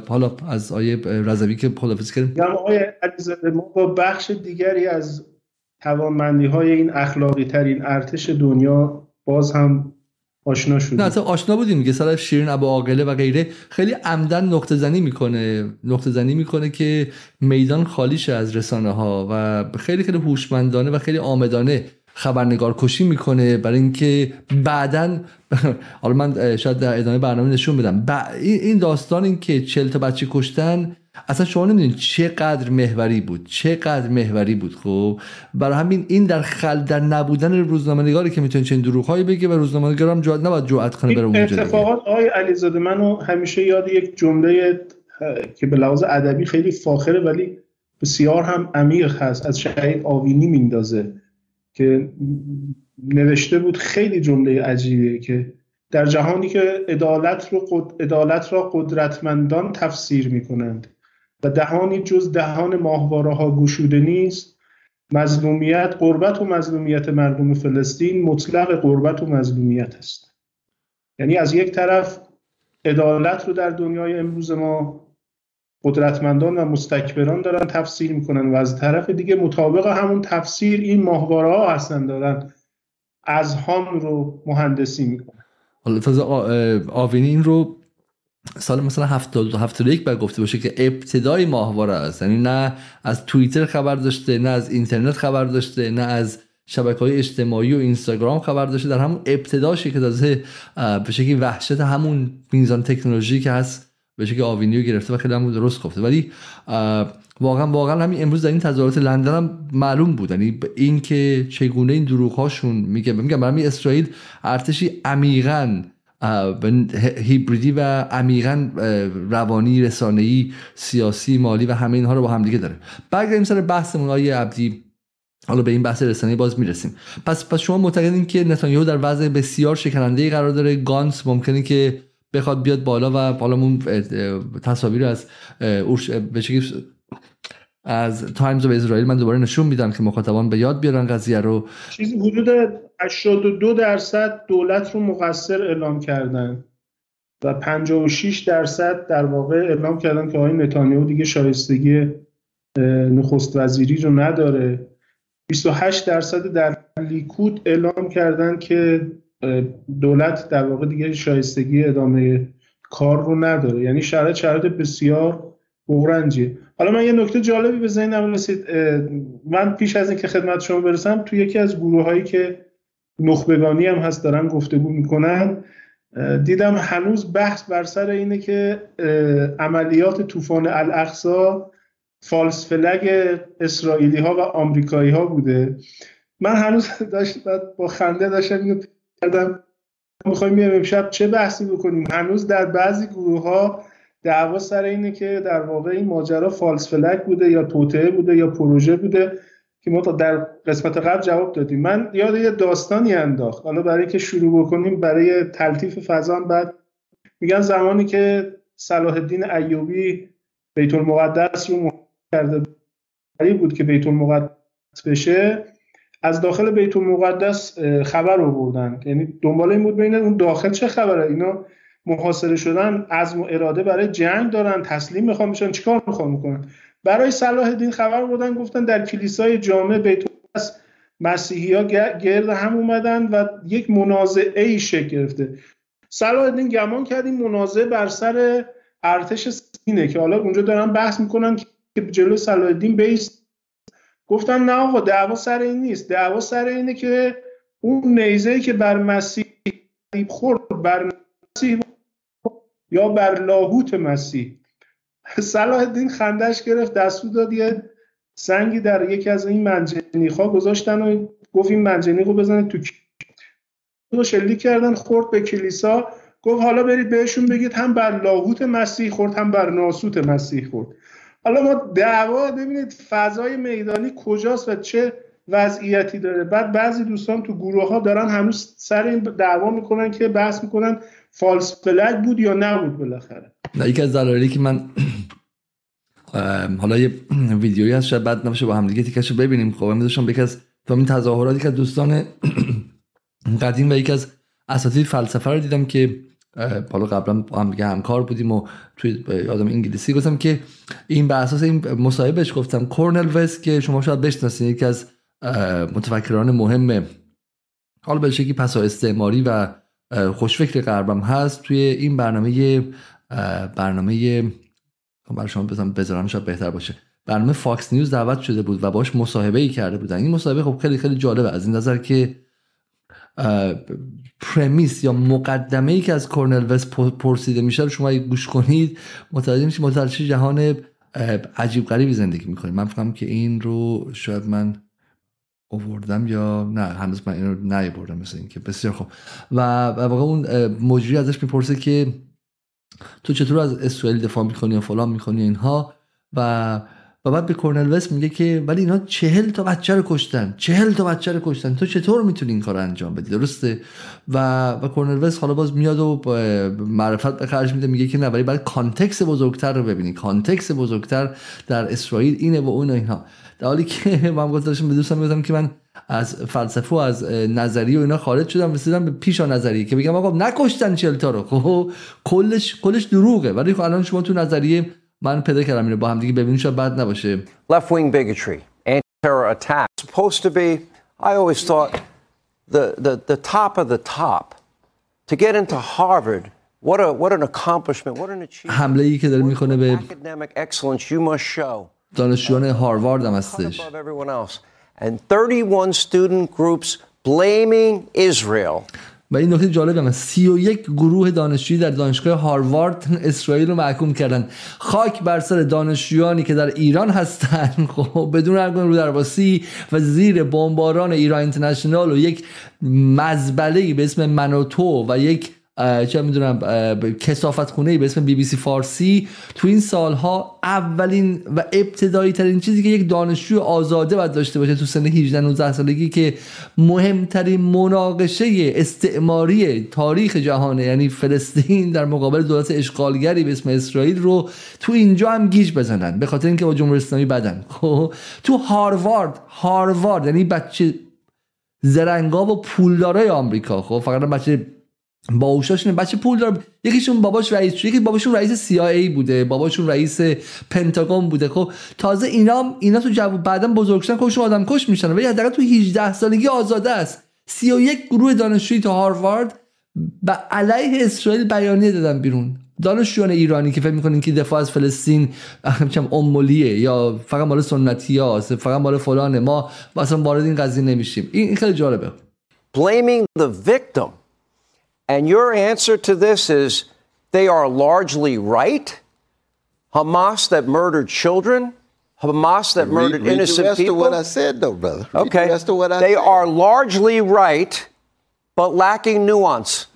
حالا از آیه رضوی که خدافزی کردیم آیه علیزاده ما با بخش دیگری از توانمندی های این اخلاقی ترین ارتش دنیا باز هم آشنا شدیم. نه آشنا بودیم میگه سر شیرین ابو عاقله و غیره خیلی عمدن نقطه زنی می‌کنه. نقطه زنی می‌کنه که میدان خالی شه از رسانه ها و خیلی خیلی هوشمندانه و خیلی آمدانه خبرنگار کشی می‌کنه برای اینکه بعدا حالا من شاید در ادامه برنامه نشون بدم. این داستان این که چل تا بچه کشتن اصلا شما نمی‌دونید چقدر محوری بود. چقدر محوری بود خب؟ برای همین این در خل در نبودن روزنامه‌نگاری که می‌تونه چنین دروغهایی بگه و روزنامه‌نگار هم جواد نباید جرأت کنه بره اونجا اتفاقات آقای علیزاده منو همیشه یاد یک جمله که به لحاظ ادبی خیلی فاخره ولی بسیار هم عمیق هست. از شهید آوینی میندازه. که نوشته بود خیلی جمله عجیبیه که در جهانی که عدالت, رو عدالت را قدرتمندان تفسیر می کنند و دهانی جز دهان ماهواره ها گشوده نیست مظلومیت قربت و مظلومیت مردم فلسطین مطلق قربت و مظلومیت است. یعنی از یک طرف عدالت رو در دنیای امروز ما قدرتمندان و مستکبران دارن تفسیر می‌کنن و از طرف دیگه مطابق همون تفسیر این ماهواره ها هستن دارن از هم رو مهندسی می‌کنن. حالا تازه آوینی این رو سال مثلا 72 71 بر گفته باشه که ابتدای ماهواره است. یعنی نه از توییتر خبر داشته نه از اینترنت خبر داشته نه از شبکه های اجتماعی و اینستاگرام خبر داشته. در همون ابتداشی که تازه به شکلی وحشت همون میزان تکنولوژی که هست به شکلی آوینیو گرفته و خیلی همون درست گفته. ولی واقعا واقعا همین امروز در این تظاهرات لندن هم معلوم بود. یعنی این که چگونه این دروغ هاشون میگه. میگم برای اسرائیل ارتشی عمیقا هیبریدی و عمیقا روانی رسانه‌ای سیاسی مالی و همه اینها رو با هم دیگه داره. برگردیم سر بحثمون آیه عبدی. حالا به این بحث رسانه‌ای باز می‌رسیم. پس پس شما معتقدین که نتانیاهو در وضع بسیار شکننده قرار داره. گانس ممکنه که بخواد بیاد بالا و حالا اون تصاویر از به از تایمز و اسرائیل من دوباره نشون میدم که مخاطبان به یاد بیارن قضیه رو. چیزی حدود 82 درصد دولت رو مقصر اعلام کردن و 56 درصد در واقع اعلام کردن که آقای نتانیاهو دیگه شایستگی نخست وزیری رو نداره. 28 درصد در لیکود اعلام کردن که دولت در واقع دیگه شایستگی ادامه کار رو نداره. یعنی شرایط شرایط بسیار بغرنجیه. حالا من یه نکته جالبی به ذهنم رسید. من پیش از اینکه خدمت شما برسم تو یکی از گروه هایی که نخبگانی هم هست دارن گفتگو می‌کنن دیدم هنوز بحث بر سر اینه که عملیات طوفان الاقصا فالس فلگ اسرائیلی ها و آمریکایی ها بوده. من هنوز داشت با خنده داشتم کردم. می‌خوایم امشب چه بحثی بکنیم؟ هنوز در بعضی گروه ها دعوا سر اینه که در واقع این ماجرا فالس فلک بوده یا توطعه بوده یا پروژه بوده که ما در قسمت قبل جواب دادیم. من یاد یه داستانی انداخت. حالا برای که شروع بکنیم برای تلطیف فضا بعد میگن زمانی که صلاح الدین ایوبی بیت المقدس رو کرده بود که بیت المقدس بشه از داخل بیت المقدس خبر آوردن. یعنی دنبال این بود ببینن اون داخل چه خبره. اینا محاصره شدن عزم و اراده برای جنگ دارن تسلیم می‌خوان میشن چیکار می‌خوان می‌کنن برای صلاح الدین خبر بودن گفتن در کلیسای جامع بیت مسیحی ها گرد هم اومدن و یک منازعه ای شکل گرفته. صلاح الدین گمان کرد این منازعه بر سر ارتش سینه که حالا اونجا دارن بحث می‌کنن که جلو صلاح الدین بیست گفتن نه آقا دعوا سر این نیست. دعوا سر اینه که اون نیزه که بر مسیح خورد بر مسیح یا بر لاهوت مسیح. صلاح الدین خندش گرفت دستو داد یه سنگی در یکی از این منجنیخ ها گذاشتن و گفت این منجنیق رو بزنید تو رو شلیک کردن خورد به کلیسا. گفت حالا برید بهشون بگید هم بر لاهوت مسیح خورد هم بر ناسوت مسیح خورد. حالا ما دعوا ببینید فضای میدانی کجاست و چه وضعیتی داره. بعد بعضی دوستان تو گروه ها دارن هنوز سر این دعوا می‌کنن که بحث می‌کنن فالس فلگ بود یا نبود بالاخره. نه یکی از دلایلی که من حالا یه ویدیویی هست شاید بعد نباشه با هم دیگه تیکشو ببینیم. خب من داشتم یکی از تو این تظاهراتی که دوستان قدیم و یکی از اساتید فلسفه رو دیدم که حالا قبلا با هم دیگه همکار بودیم و توی یادم انگلیسی گفتم که این به اساس این مصاحبهش گفتم کورنل وست که شما شاید بشناسید یکی از متفکران مهم حالا به شکلی پسا استعماری و خوشفکر غربم هست. توی این برنامه برنامه خب برای شما بزنم بذارم شاید بهتر باشه. برنامه Fox News دعوت شده بود و باش مصاحبه ای کرده بودن. این مصاحبه خب خیلی خیلی جالبه از این نظر که premise یا مقدمه ای که از کورنل وست پرسیده میشه رو شما گوش کنید متوجه میشید متوجه جهان عجیب غریبی زندگی می‌کنید من فکرم که این رو شاید من اووردم یا نه هنوز من این رو نیاوردم مثل اینکه. بسیار خوب. و واقعا اون مجری ازش می‌پرسه که تو چطور از اسرائیل دفاع می‌کنی یا فلان می‌کنی اینها؟ و و بعد به کورنل وست میگه که ولی اینا چهل تا بچه رو کشتن. چهل تا بچه رو کشتن. تو چطور می‌تونی این کار رو انجام بدی؟ درسته؟ و و کورنل وست حالا باز میاد و معرفت به خرج میده. میگه که نه ولی بعد context بزرگتر رو ببینی. context بزرگتر در اسرائیل اینه و اون اینها در حالی که من گفتم به دوستم می‌گفتم که من از فلسفه و از نظریه و اینا خارج شدم رسیدم به پیشا نظریه که بگم آقا نکشتن چلتا رو. خب کلش کلش دروغه. ولی خب الان شما تو نظریه من پیدا کردم اینو با هم دیگه ببینید شاید بد نباشه left wing bigotry anti-terror attacks supposed to be I always thought the, the, the top of the top to get into Harvard What, a, what an accomplishment, what an achievement. حمله ای که داره می‌کنه به Academic excellence you must show. دانشجویان هاروارد هم هستش. And 31 student groups blaming Israel. و این نکته جالب هم 31 گروه دانشجویی در دانشگاه هاروارد اسرائیل رو محکوم کردن. خاک بر سر دانشجویانی که در ایران هستن. خب بدون هر گونه رودرواسی و زیر بمباران ایران اینترنشنال و یک مزبله به اسم منوتو و یک چه می‌دونم کسافت خونه به اسم بی بی سی فارسی. تو این سالها اولین و ابتدایی ترین چیزی که یک دانشجوی آزاده باید داشته باشه تو سن 18 19 سالگی که مهمترین مناقشه استعماری تاریخ جهانه یعنی فلسطین در مقابل دولت اشغالگری به اسم اسرائیل رو تو اینجا هم گیج بزنن به خاطر اینکه با جمهوری اسلامی بدن. خب تو هاروارد هاروارد یعنی بچه زرنگا و پولدارای آمریکا خب فقط بچه باوشاشون بچه پول دار یکیشون باباش رئیس یکی باباشون رئیس CIA بوده باباشون رئیس پنتاگون بوده. خب تازه اینا اینا تو جواب بعدا بزرگ شدن خودشون آدم کش میشن. ولی حداقل تو 18 سالگی آزاده است. 31 گروه دانشجویی تو هاروارد و علیه اسرائیل بیانیه دادن بیرون. دانشجویان ایرانی که فکر می‌کنین که دفاع از فلسطین چم امولیه یا فقط مال سنتی هاست فقط مال فلانه. ما اصلا وارد این قضیه نمیشیم. این خیلی جالبه. Blaming the victim. And your answer to this is they are largely right. Hamas that murdered children, Hamas that Read, murdered read the innocent rest people. of what I said, though, brother. Read okay. The rest of what I they said. are largely right, but lacking nuance.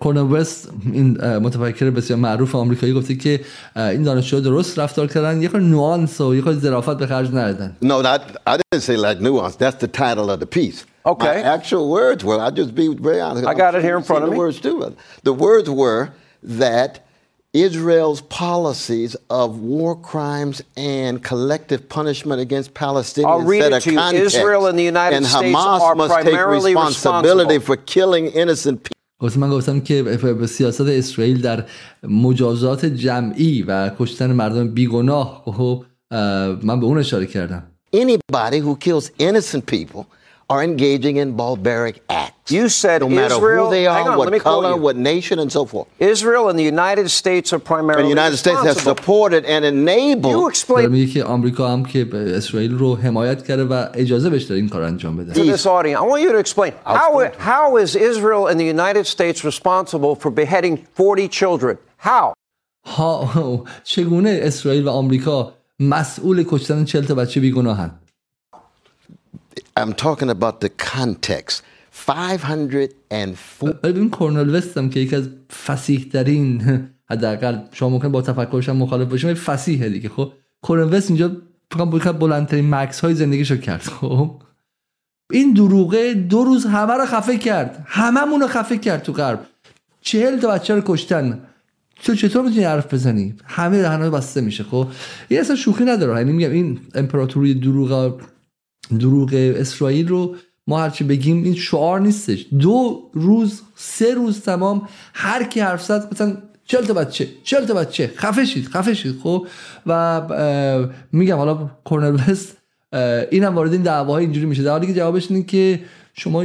کورنل وست این اه، متفکر بسیار معروف آمریکایی گفته که اه، این دانشجوها درست رفتار کردن یه خورده نوانس و یه خورده ظرافت به خرج ندادن No, not, I didn't say like nuance. That's the title of the piece. Okay. My actual words were, I'll just be very honest. I got it here in I've front seen of the me. words too. brother. The words were that Israel's policies of war crimes and collective punishment against Palestinians I'll read set it a to you. context, Israel and the United and States Hamas are must take primarily responsibility responsible. for killing innocent people. گفته من گفتم که به سیاست اسرائیل در مجازات جمعی و کشتن مردم بیگناه خب اه، من به اون اشاره کردم Anybody who kills innocent people are engaging in barbaric acts. You said no matter Israel- who they hang are, on, let me what quote color, you. what nation, and so forth. Israel and the United States are primarily And the United States has responsible. supported and You enabled. explain داره میگه که آمریکا هم که به اسرائیل رو حمایت کرده و اجازه بهش داره این کار انجام بده to this audience. I want you to explain how, how is Israel and the United States responsible for beheading 40 children? How? ها چگونه اسرائیل و آمریکا مسئول کشتن 40 تا بچه بیگناهن I'm talking about the context. 504. ولی ببین کورنل وست هم که یکی از فسیح ترین حداقل شما ممکن با تفکرش هم مخالف باشیم فسیحه دیگه. خب کورنل وست اینجا فقط بلندترین مکس های زندگیشو کرد. خب این دروغه دو روز همه رو خفه کرد. هممون رو خفه کرد تو غرب. چهل تا بچه رو کشتن. تو چطور می‌تونی حرف بزنی؟ همه دهنها بسته میشه. خب یه اصلا شوخی نداره. یعنی میگم این امپراتوری دروغ دروغ اسرائیل رو ما هرچی بگیم این شعار نیستش. دو روز سه روز تمام هر کی حرف زد مثلا چل تا بچه چل تا بچه خفه شید خفه شید خب؟ و میگم حالا کورنل وست اینم وارد این دعواهای اینجوری میشه. در حالی که جوابش اینه که شما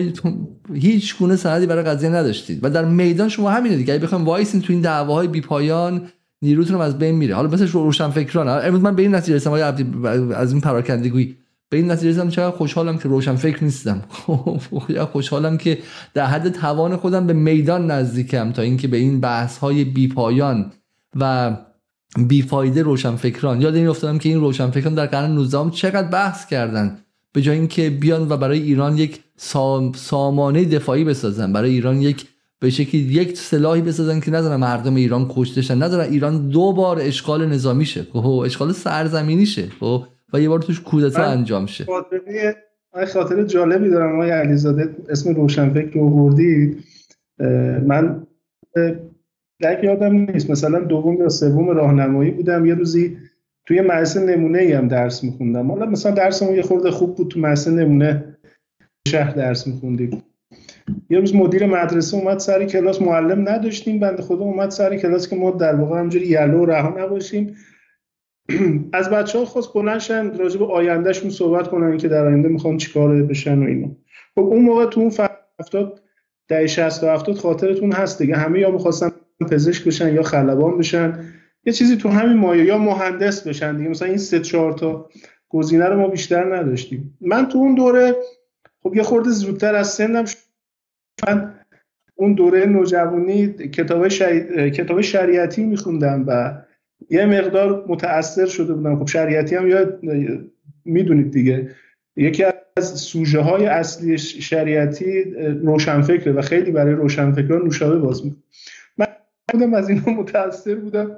هیچ گونه سندی برای قضیه نداشتید و در میدان شما همینه دیگه. اگه بخوایم وایسین تو این دعواهای بی پایان نیروتون از بین میره. حالا مثل روشن فکران امروز من به این نتیجه رسیدم. از این پراکندگویی به این نتیجه رسیدم چقدر خوشحالم که روشن فکر نیستم. یا خوشحالم که در حد توان خودم به میدان نزدیکم تا اینکه به این بحث های بی پایان و بیفایده روشن فکران یاد این افتادم که این روشن فکران در قرن 19 چقدر بحث کردن به جای اینکه بیان و برای ایران یک سام، سامانه دفاعی بسازن برای ایران یک به شکلی یک سلاحی بسازن که نذارن مردم ایران کشته شن نذارن ایران دو بار اشغال نظامی شه خب اشغال سرزمینی شه خب و یه بار توش کودتا انجام شه. خاطره من خاطر جالبی دارم آقای علیزاده. اسم روشنفکر رو آوردید اه، من درک یادم نیست. مثلا دوم یا سوم راهنمایی بودم. یه روزی توی مدرسه نمونه ای هم درس میخوندم. حالا مثلا درسمون یه خورده خوب بود. تو مدرسه نمونه شهر درس میخوندیم. یه روز مدیر مدرسه اومد سر کلاس. معلم نداشتیم. بنده خدا اومد سر کلاس که ما در واقع همجوری یلو و رها نباشیم. از بچه ها خواست بلنشن راجع به آیندهشون صحبت کنن که در آینده می‌خوان چیکار بشن و اینا. خب اون موقع تو اون فترات دهه 60 و 70 خاطرتون هست دیگه. همه یا می‌خواستن پزشک بشن یا خلبان بشن. یه چیزی تو همین مایه یا مهندس بشن دیگه. مثلا این سه چهار تا گزینه رو ما بیشتر نداشتیم. من تو اون دوره خب یه خورده زودتر از سنم من اون دوره نوجوانی کتاب, شری... کتاب شریعتی میخوندم و یه مقدار متاثر شده بودم. خب شریعتی هم یاد می‌دونید دیگه. یکی از سوژه های اصلی شریعتی روشنفکره و خیلی برای روشنفکران نوشابه باز می‌کنه. من بودم از اینا متاثر بودم.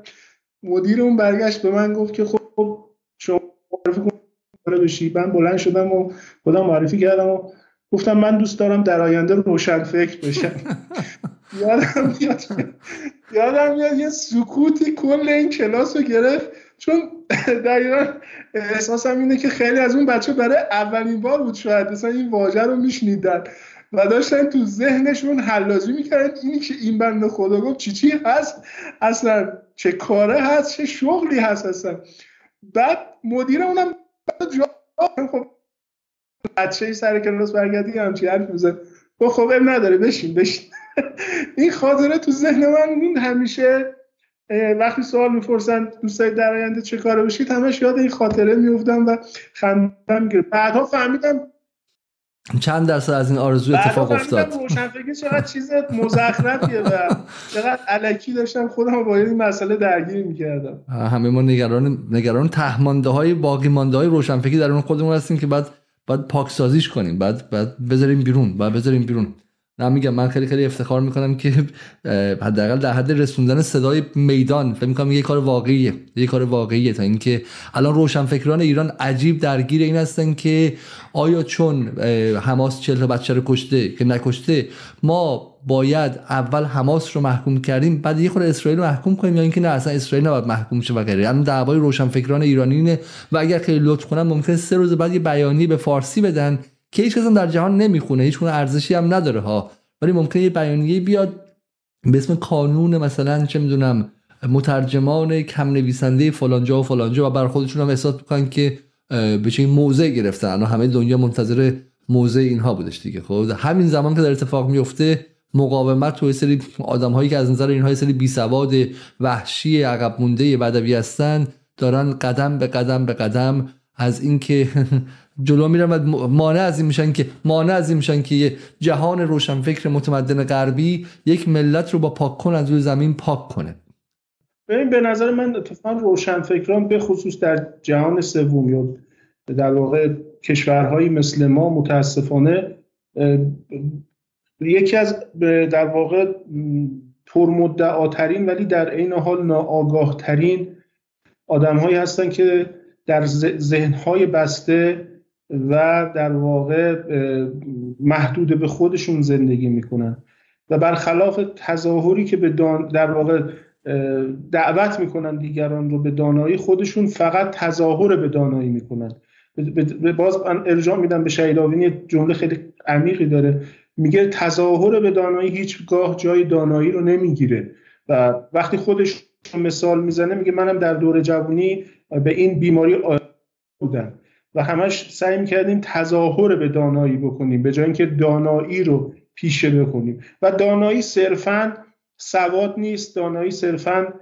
مدیر اون برگشت به من گفت که خب شما معرفی بشی من بلند شدم و خودم معرفی کردم و گفتم من دوست دارم در آینده روشن فکر بشم. یادم میاد. یادم میاد یه سکوتی کل این کلاس رو گرفت. چون دقیقا احساسم اینه که خیلی از اون بچه برای اولین بار بود شاید. مثلا این واژه رو میشنیدن و داشتن تو ذهنشون حلازی می‌کردن. اینی که این بند خدا گفت چی چی هست؟ اصلا چه کاره هست؟ چه شغلی هست اصلا؟ بعد مدیر اونم جا خب بچه سر کلاس برگردی همچی حرف میزن خب اب نداره بشین بشین. این خاطره تو ذهن من همیشه. وقتی سوال می‌پرسن دوستای در آینده چه کاره بشید همش یاد این خاطره میافتم و خندم می‌گیره بعدها فهمیدم چند درصد از این آرزو اتفاق افتاد؟ روشنفکری چقدر چیز مزخرفیه و چقدر علکی داشتم خودم با این مسئله درگیر می‌کردم. همه ما نگران نگران تهمانده های باقی مانده های روشنفکری در اون خودمون هستیم که بعد بعد پاکسازیش کنیم بعد بعد بذاریم بیرون بعد بذاریم بیرون. نه میگم من خیلی خیلی افتخار می‌کنم که حداقل در حد رسوندن صدای میدان فکر می‌کنم یه کار واقعیه یه کار واقعیه تا اینکه الان روشنفکران ایران عجیب درگیر این هستن که آیا چون حماس چهل تا بچه رو کشته که نکشته ما باید اول حماس رو محکوم کردیم بعد یه خورده اسرائیل رو محکوم کنیم یا اینکه نه اصلا اسرائیل نباید محکوم شه و غیره. الان دعوای روشنفکران ایرانی و اگر خیلی لطف کنن ممکن سه روز بعد یه بیانیه به فارسی بدن که هیچ کس در جهان نمی‌خونه هیچ ارزشی هم نداره ها. ولی ممکنه یه بیانیه بیاد به اسم قانون مثلا چه می‌دونم مترجمان کم نویسنده فلانجا و فلانجا و بر خودشون هم احساس می‌کنن که به چه موضع گرفتن. و همه دنیا منتظر موضع اینها بودش دیگه. خب همین زمان که در اتفاق میفته مقاومت تو سری آدم هایی که از نظر اینها سری بی سواد وحشی عقب مونده بدوی هستن دارن قدم به قدم به قدم از اینکه جلو میرن و مانع از این میشن که مانع از این میشن که یه جهان روشنفکر متمدن غربی یک ملت رو با پاک کن از روی زمین پاک کنه. ببین به نظر من اتفاقا روشنفکران به خصوص در جهان سوم یا در واقع کشورهایی مثل ما متاسفانه یکی از در واقع پرمدعاترین ولی در عین حال ناآگاه ترین آدم هایی هستن که در ذهنهای بسته و در واقع محدود به خودشون زندگی می‌کنن. و برخلاف تظاهری که به در واقع دعوت می‌کنن دیگران رو به دانایی خودشون فقط تظاهر به دانایی می‌کنن. باز ارجاع میدم به شهیداوینی جمله خیلی عمیقی داره. میگه تظاهر به دانایی هیچگاه جای دانایی رو نمی‌گیره. و وقتی خودش مثال می‌زنه میگه منم در دور جوانی به این بیماری بودم. و همش سعی می‌کردیم تظاهر به دانایی بکنیم به جای اینکه دانایی رو پیشه بکنیم و دانایی صرفا سواد نیست دانایی صرفا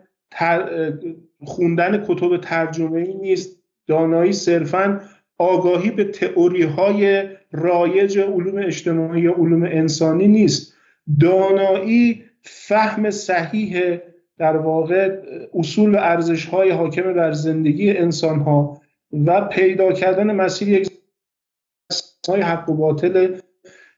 خوندن کتب ترجمه ای نیست دانایی صرفا آگاهی به تئوری های رایج علوم اجتماعی یا علوم انسانی نیست. دانایی فهم صحیح در واقع اصول و ارزش های حاکم بر زندگی انسان ها و پیدا کردن مسیر یک های حق و باطل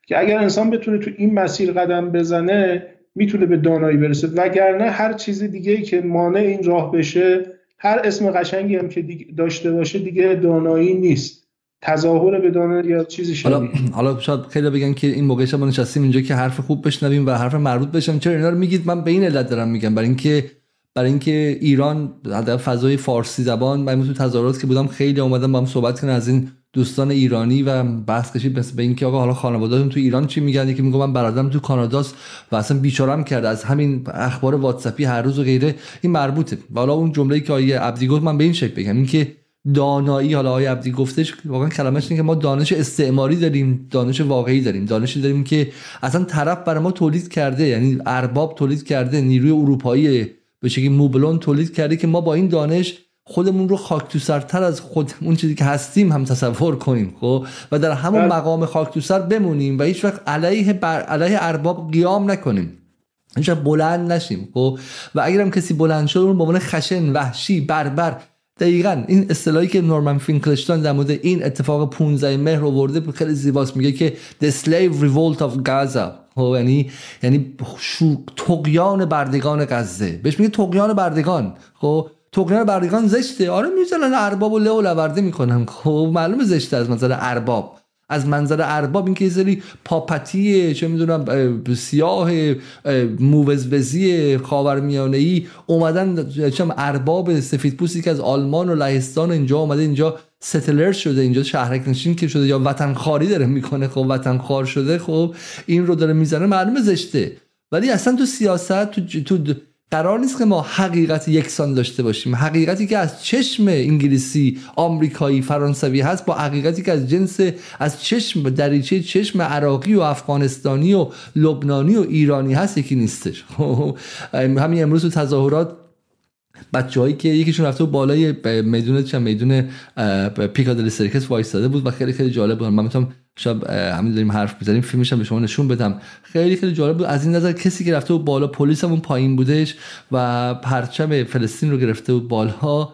که اگر انسان بتونه تو این مسیر قدم بزنه می‌تونه به دانایی برسه. وگرنه هر چیز دیگه ای که مانع این راه بشه هر اسم قشنگی هم که داشته باشه دیگه دانایی نیست. تظاهر به دانایی یا چیزی حالا حالا شاید خیلی بگن که این موقع ما نشستیم اینجا که حرف خوب بشنویم و حرف مربوط بشم چرا اینا رو میگید؟ من به این علت دارم میگم. برای اینکه برای اینکه ایران در فضای فارسی زبان من تو تظاهرات که بودم خیلی اومدم با هم صحبت کنم از این دوستان ایرانی و بحث کشید مثل به اینکه آقا حالا خانواده‌تون تو ایران چی میگن؟ یکی میگه من برادرم تو کاناداست و اصلا بیچارم کرده. از همین اخبار واتساپی هر روز و غیره این مربوطه. حالا اون جمله‌ای که آیه عبدی گفت من به این شکل بگم. اینکه دانایی حالا آقای عبدی گفتش واقعا کلمش اینه که ما دانش استعماری داریم دانش واقعی داریم. دانشی داریم که اصلا طرف برای ما تولید کرده یعنی ارباب تولید کرده نیروی اروپایی به شکلی موبلون تولید کرده که ما با این دانش خودمون رو خاک تو سرتر از خود اون چیزی که هستیم هم تصور کنیم خب؟ و در همون بله. مقام خاک تو سر بمونیم و هیچ وقت علیه بر علیه ارباب قیام نکنیم. هیچ بلند نشیم خب؟ و اگرم کسی بلند شد اون به عنوان خشن وحشی بربر دقیقا این اصطلاحی که نورمن فینکلشتان در مورد این اتفاق 15 مهر آورده خیلی زیباست. میگه که the slave revolt of Gaza خب یعنی یعنی تقیان بردگان غزه. بهش میگه تقیان بردگان. خب تقیان بردگان زشته. آره می‌زنن ارباب و له و لورده می‌کنن. خب معلومه زشته از منظر ارباب. از منظر ارباب این که سری پاپتی چه می‌دونم سیاه موزوزی خاورمیانه ای اومدن چم ارباب سفید پوستی که از آلمان و لهستان اینجا اومده اینجا ستلر شده اینجا شهرک نشین که شده یا وطن خاری داره می‌کنه خب وطن خار شده خب این رو داره می‌زنه معلومه زشته. ولی اصلا تو سیاست تو, تو قرار نیست که ما حقیقت یکسان داشته باشیم. حقیقتی که از چشم انگلیسی آمریکایی فرانسوی هست با حقیقتی که از جنس از چشم دریچه چشم عراقی و افغانستانی و لبنانی و ایرانی هست یکی نیستش. همین امروز تو تظاهرات بچه‌هایی که یکیشون رفته بالای میدون چه میدون پیکادلی سرکس وایستاده بود و خیلی خیلی جالب بود. من می‌تونم شب همین داریم حرف می‌زنیم فیلمش هم به شما نشون بدم. خیلی خیلی جالب بود. از این نظر کسی که رفته بود بالا پلیس همون پایین بودش و پرچم فلسطین رو گرفته بود بالا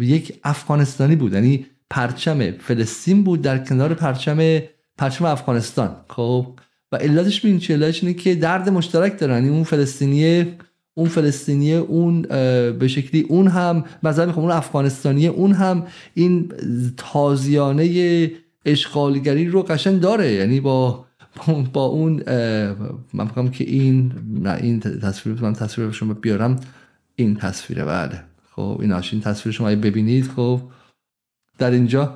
یک افغانستانی بود. یعنی پرچم فلسطین بود در کنار پرچم پرچم افغانستان. خب و علتش ببین چه اینه که درد مشترک دارن. یعنی اون فلسطینی اون فلسطینی اون به شکلی اون هم مثلا اون افغانستانی اون هم این تازیانه اشغالگری رو قشنگ داره. یعنی با با اون من فکرم که این نه این تصویر من تصویر شما بیارم. این تصویره بله. خب این این تصویر شما ببینید خب در اینجا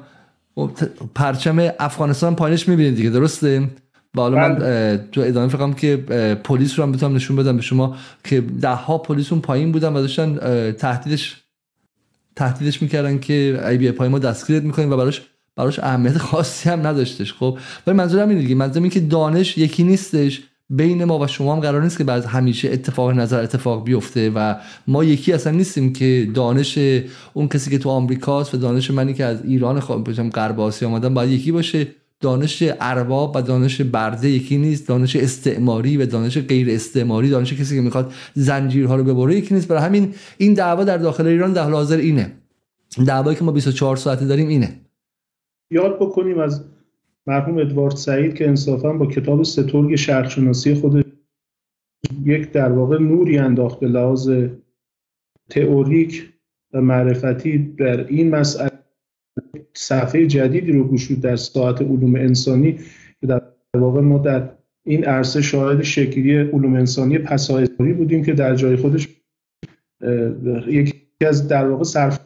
خب، پرچم افغانستان پایینش می‌بینید دیگه درسته؟ و حالا من بله. تو ادامه فکرم که پلیس رو هم بتونم نشون بدم به شما که ده ها پلیس اون پایین بودن و داشتن تهدیدش تهدیدش می‌کردن که ای بی پای ما دستگیرت می‌کنیم و براش براش اهمیت خاصی هم نداشتش خب ولی منظورم اینه دیگه منظورم این که دانش یکی نیستش بین ما و شما هم قرار نیست که بعد همیشه اتفاق نظر اتفاق بیفته و ما یکی اصلا نیستیم که دانش اون کسی که تو آمریکاست و دانش منی که از ایران خواهم غرب آسیا آمدم باید یکی باشه دانش ارباب و دانش برده یکی نیست دانش استعماری و دانش غیر استعماری دانش کسی که می‌خواد زنجیرها رو ببره یکی نیست. برای همین این دعوا در داخل ایران در حال حاضر اینه. دعوایی که ما 24 ساعته داریم اینه. یاد بکنیم از مرحوم ادوارد سعید که انصافا با کتاب سترگ شرقشناسی خود یک در واقع نوری انداخت به لحاظ تئوریک و معرفتی در این مسئله. صفحه جدیدی رو گشود در ساعت علوم انسانی که در واقع ما در این عرصه شاهد شکلی علوم انسانی پسایداری بودیم که در جای خودش یکی از در واقع صرف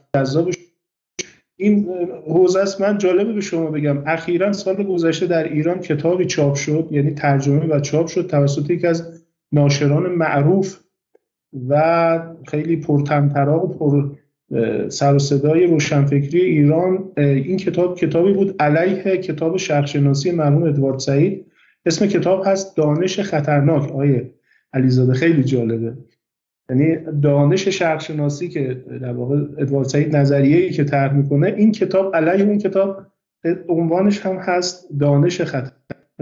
این حوزه است. من جالبه به شما بگم. اخیرا سال گذشته در ایران کتابی چاپ شد یعنی ترجمه و چاپ شد توسط یکی از ناشران معروف و خیلی پرتمطراق و پر سر و صدای روشنفکری ایران این کتاب کتابی بود علیه کتاب شرقشناسی مرحوم ادوارد سعید. اسم کتاب هست دانش خطرناک. آیه علیزاده خیلی جالبه. یعنی دانش شرقشناسی که در واقع ادوارد سعید نظریه‌ای که طرح می‌کنه این کتاب علیه اون کتاب عنوانش هم هست دانش خطر.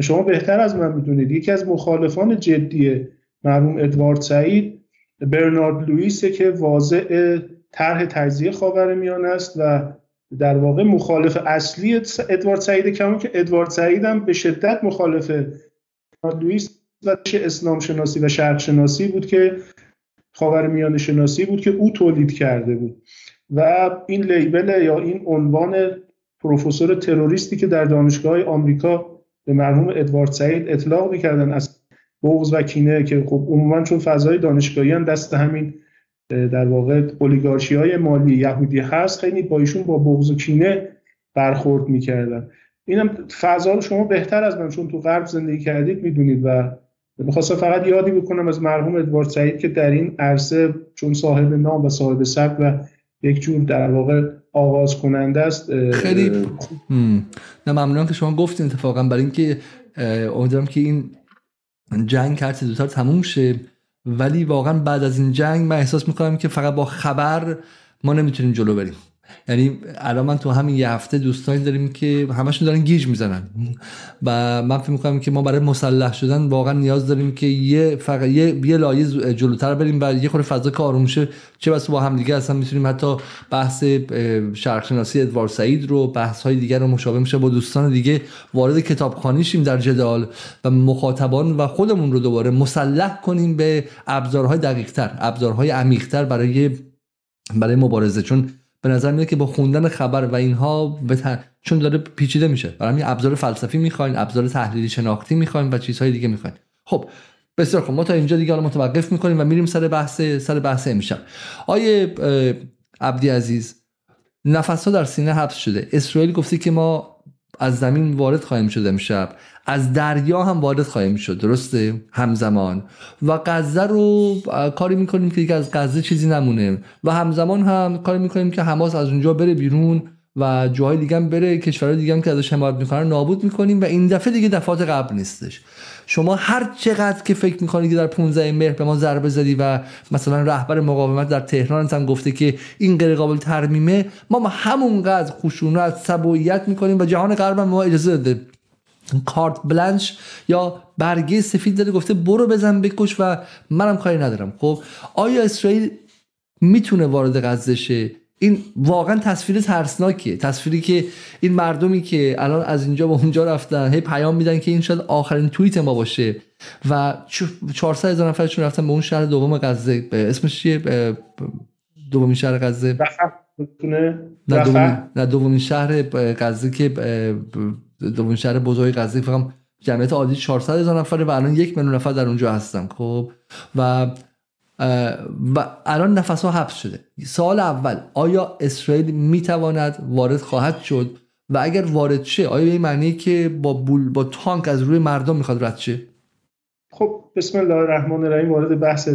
شما بهتر از من می‌دونید یکی از مخالفان جدی مرحوم ادوارد سعید برنارد لوئیسه که واضع طرح تجزیه خاورمیان است و در واقع مخالف اصلی ادوارد سعید کمان که ادوارد سعید هم به شدت مخالف لوئیس و اسلام شناسی و شرق شناسی بود که خاورمیانه شناسی بود که او تولید کرده بود. و این لیبل یا این عنوان پروفسور تروریستی که در دانشگاه آمریکا به مرحوم ادوارد سعید اطلاق می‌کردن از بغض و کینه که خب عموما چون فضای دانشگاهی هم دست همین در واقع اولیگارشی های مالی یهودی هست خیلی با ایشون با بغض و کینه برخورد می‌کردن. اینم فضا رو شما بهتر از من چون تو غرب زندگی کردید می‌دونید و می‌خواستم فقط یادی بکنم از مرحوم ادوارد سعید که در این عرصه چون صاحب نام و صاحب سب و یک جور در واقع آغاز کننده است خیلی نه ممنونم که شما گفتین اتفاقا. برای اینکه امیدوارم که این جنگ هر زودتر تموم شه. ولی واقعا بعد از این جنگ من احساس می‌کنم که فقط با خبر ما نمی‌تونیم جلو بریم. یعنی الان من تو همین یه هفته دوستانی داریم که همشون دارن گیج می‌زنن. و من فکر می‌کنم که ما برای مسلح شدن واقعا نیاز داریم که یه فقط یه, یه لایه جلوتر بریم و یه خورده فضا که آروم چه بس با هم دیگه اصلا می‌تونیم حتی بحث شرق شناسی ادوار سعید رو بحث های دیگر رو مشابه میشه با دوستان دیگه. وارد کتابخانی شیم در جدال و مخاطبان و خودمون رو دوباره مسلح کنیم به ابزارهای دقیقتر ابزارهای عمیقتر برای برای مبارزه. چون به نظر میاد که با خوندن خبر و اینها چون داره پیچیده میشه. برای همین ابزار فلسفی می‌خواین ابزار تحلیلی شناختی می‌خواین و چیزهای دیگه می‌خواین. خب بسیار خب ما تا اینجا دیگه متوقف می‌کنیم و میریم سر بحث سر بحث امشب. آیه عبدی عزیز نفس ها در سینه حبس شده. اسرائیل گفته که ما از زمین وارد خواهیم شد امشب. از دریا هم وارد خواهیم شد. درسته؟ همزمان. و غزه رو کاری می‌کنیم که دیگه از غزه چیزی نمونه. و همزمان هم کاری می‌کنیم که حماس از اونجا بره بیرون و جاهای دیگه هم بره کشورهای دیگه هم که ازش حمایت می‌کنن نابود می‌کنیم و این دفعه دیگه دفعات قبل نیستش. شما هر چقدر که فکر می‌کنید که در 15 مهر به ما ضربه زدی و مثلا رهبر مقاومت در تهران هم گفته که این غیر قابل ترمیمه ما همونقدر خشونت سبویت می‌کنیم و جهان غرب ما اجازه داده. کارت بلنش یا برگه سفید داده گفته برو بزن بکش و منم کاری ندارم. خب آیا اسرائیل می‌تونه وارد غزه شه؟ این واقعا تصویر ترسناکیه. تصویری که این مردمی که الان از اینجا به اونجا رفتن هی پیام میدن که این شاید آخرین توییت ما باشه و 400 هزار نفرشون رفتن به اون شهر دوم غزه. اسمش چیه؟ دومین شهر غزه. نه دومین شهر غزه که دومین شهر بزرگ غزه فقط جمعیت عادی 400 هزار نفره و الان یک میلیون نفر در اونجا هستن. خب؟ و و الان نفس ها حبس شده. سال اول آیا اسرائیل می‌تواند وارد خواهد شد؟ و اگر وارد شه آیا به معنی که با بول با تانک از روی مردم می‌خواد رد شه؟ خب بسم الله الرحمن الرحیم وارد بحث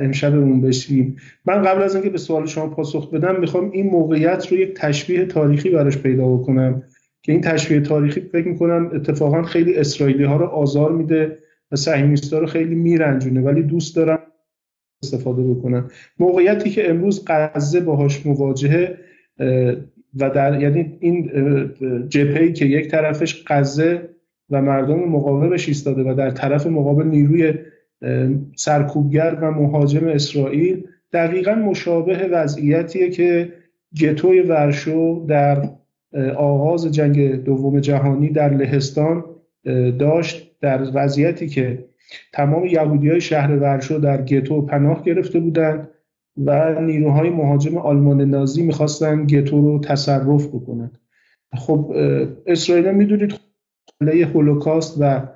امشبمون بشیم. من قبل از اینکه به سوال شما پاسخ بدم می‌خوام این موقعیت رو یک تشبیه تاریخی براش پیدا بکنم. که این تشبیه تاریخی فکر می‌کنم اتفاقا خیلی اسرائیلی ها رو آزار میده و صهیونیست‌ها رو خیلی میرنجونه. ولی دوست دارم استفاده بکنن موقعیتی که امروز غزه باهاش مواجهه و در یعنی این جپهی که یک طرفش غزه و مردم مقاومش ایستاده و در طرف مقابل نیروی سرکوبگر و مهاجم اسرائیل دقیقا مشابه وضعیتیه که گتوی ورشو در آغاز جنگ دوم جهانی در لهستان داشت در وضعیتی که تمام یهودی های شهر ورشو در گتو پناه گرفته بودند و نیروهای مهاجم آلمان نازی می‌خواستن گتو رو تصرف بکنند. خب اسرائیل می‌دونید خله هولوکاست و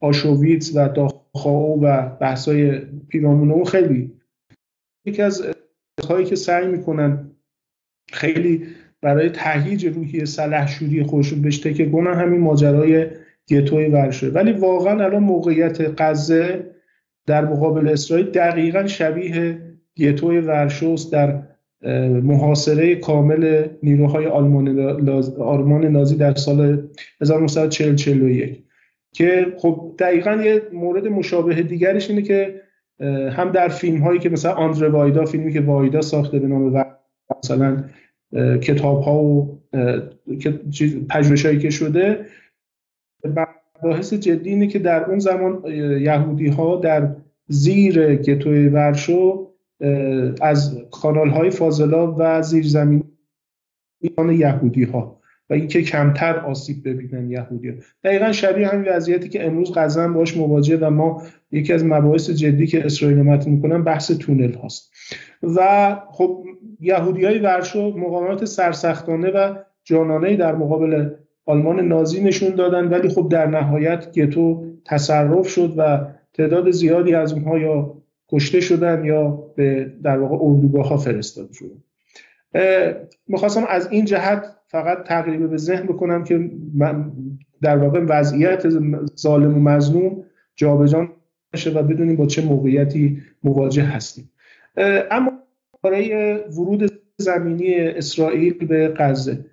آشوویتس و داخاو و بحثای پیرامون خیلی یکی از هایی که سعی می‌کنن خیلی برای تهییج روحی سلحشوری خودشون بهش تکه کنن همین ماجرای گتوی ورشه. ولی واقعا الان موقعیت غزه در مقابل اسرائیل دقیقا شبیه گتوی ورشوست در محاصره کامل نیروهای آلمان نازی در سال 1941 که خب دقیقا یه مورد مشابه دیگرش اینه که هم در فیلم هایی که مثلا آندره وایدا فیلمی که وایدا ساخته به نام مثلا کتاب ها و پژوهش هایی که شده. بحث جدی اینه که در اون زمان یهودی ها در زیر گتوی ورشو از کانال های فاضلا و زیرزمین یهودی ها و اینکه کمتر آسیب ببینن یهودی ها. دقیقا شبیه همین وضعیتی که امروز غزه باش مواجه و ما یکی از مباحث جدی که اسرائیل مطرح می‌کنن بحث تونل هاست و خب یهودی های ورشو مقاومت سرسختانه و جانانه در مقابل آلمان نازی نشون دادن ولی خب در نهایت گتو تصرف شد و تعداد زیادی از اونها یا کشته شدن یا به در واقع اردوگاه ها فرستاده شدن می‌خواستم از این جهت فقط تقریبا به ذهن بکنم که من در واقع وضعیت ظالم و مظلوم جابجا نشه و بدونیم با چه موقعیتی مواجه هستیم. اما برای ورود زمینی اسرائیل به غزه.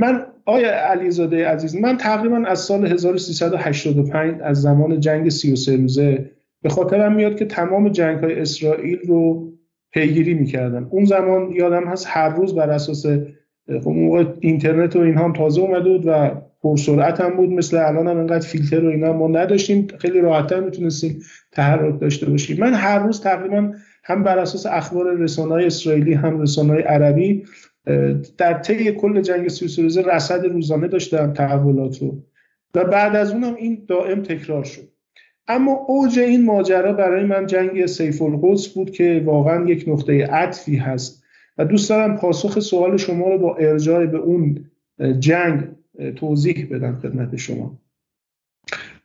من آیا علیزاده عزیز من تقریبا از سال 1385 از زمان جنگ 33 روزه به خاطرم میاد که تمام جنگ های اسرائیل رو پیگیری می‌کردم اون زمان یادم هست هر روز بر اساس خب موقع اینترنت و اینها هم تازه اومده بود و پرسرعت هم بود. مثل الان هم انقدر فیلتر و اینا ما نداشتیم. خیلی راحتتر می‌تونستیم تحرک داشته باشیم. من هر روز تقریبا هم بر اساس اخبار رسانه اسرائیلی هم رسانه عربی در طی کل جنگ سی روزه رصد روزانه داشتم تحولات رو. و بعد از اونم این دائم تکرار شد. اما اوج این ماجرا برای من جنگ سیف القدس بود که واقعا یک نقطه عطفی هست. و دوست دارم پاسخ سوال شما رو با ارجاع به اون جنگ توضیح بدم خدمت شما.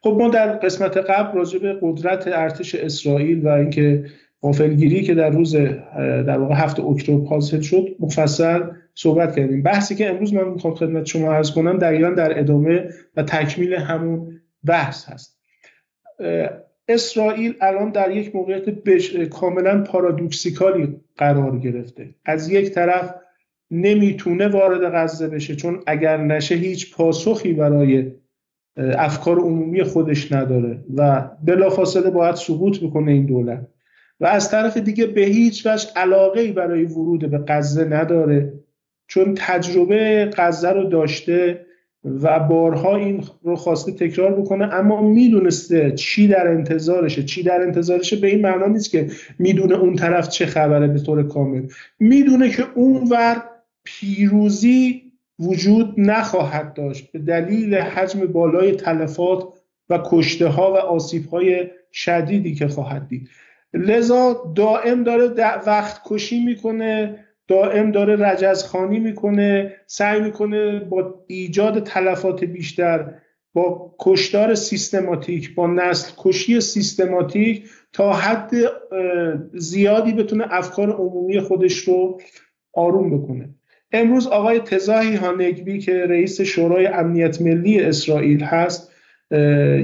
خب ما در قسمت قبل راجع به قدرت ارتش اسرائیل و اینکه غافلگیری که در روز در واقع هفت اکتبر حاصل شد مفصل صحبت کردیم. بحثی که امروز من می‌خوام خدمت شما عرض کنم دقیقا در ادامه و تکمیل همون بحث هست. اسرائیل الان در یک موقعیت بش... کاملا پارادوکسیکالی قرار گرفته. از یک طرف نمی‌تونه وارد غزه بشه چون اگر نشه هیچ پاسخی برای افکار عمومی خودش نداره و بلافاصله باید سقوط بکنه این دولت. و از طرف دیگه به هیچ وجه علاقه برای ورود به غزه نداره چون تجربه غزه رو داشته و بارها این رو خواسته تکرار بکنه اما می‌دونسته چی در انتظارشه. چی در انتظارشه به این معنا نیست که می‌دونه اون طرف چه خبره به طور کامل. می‌دونه که اونور پیروزی وجود نخواهد داشت. به دلیل حجم بالای تلفات و کشته ها و آسیب های شدیدی که خواهد دید. لذا دائم داره وقت کشی می‌کنه. دائم داره رجزخانی می‌کنه سعی می‌کنه با ایجاد تلفات بیشتر با کشتار سیستماتیک با نسل کشی سیستماتیک تا حد زیادی بتونه افکار عمومی خودش رو آروم بکنه. امروز آقای تزاهی هانگبی که رئیس شورای امنیت ملی اسرائیل هست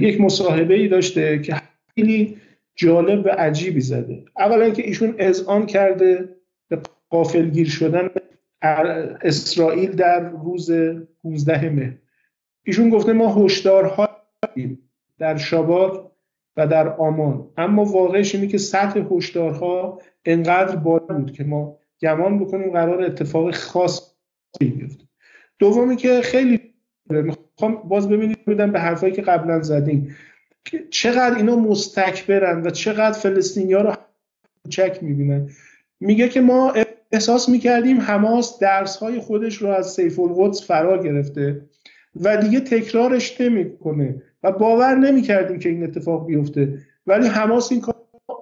یک مصاحبه ای داشته که خیلی جالب و عجیبی زده. اولا که ایشون اذعان کرده قافلگیر شدن اسرائیل در روز 15 مهر ایشون گفته ما هشدارها در شبات و در آمان. اما واقعش اینه که سطح هشدارها انقدر بالا بود که ما گمان بکنیم قرار اتفاق خاص بیفته دومی که خیلی می‌خوام باز ببینید بدم به حرفایی که قبلا زدیم چقدر اینا مستکبرن و چقدر فلسطینی ها رو چک می‌بینن. میگه که ما احساس می‌کردیم حماس درس های خودش رو از سیف القدس فرا گرفته و دیگه تکرارش نمی‌کنه و باور نمی‌کردیم که این اتفاق بیفته. ولی حماس این کار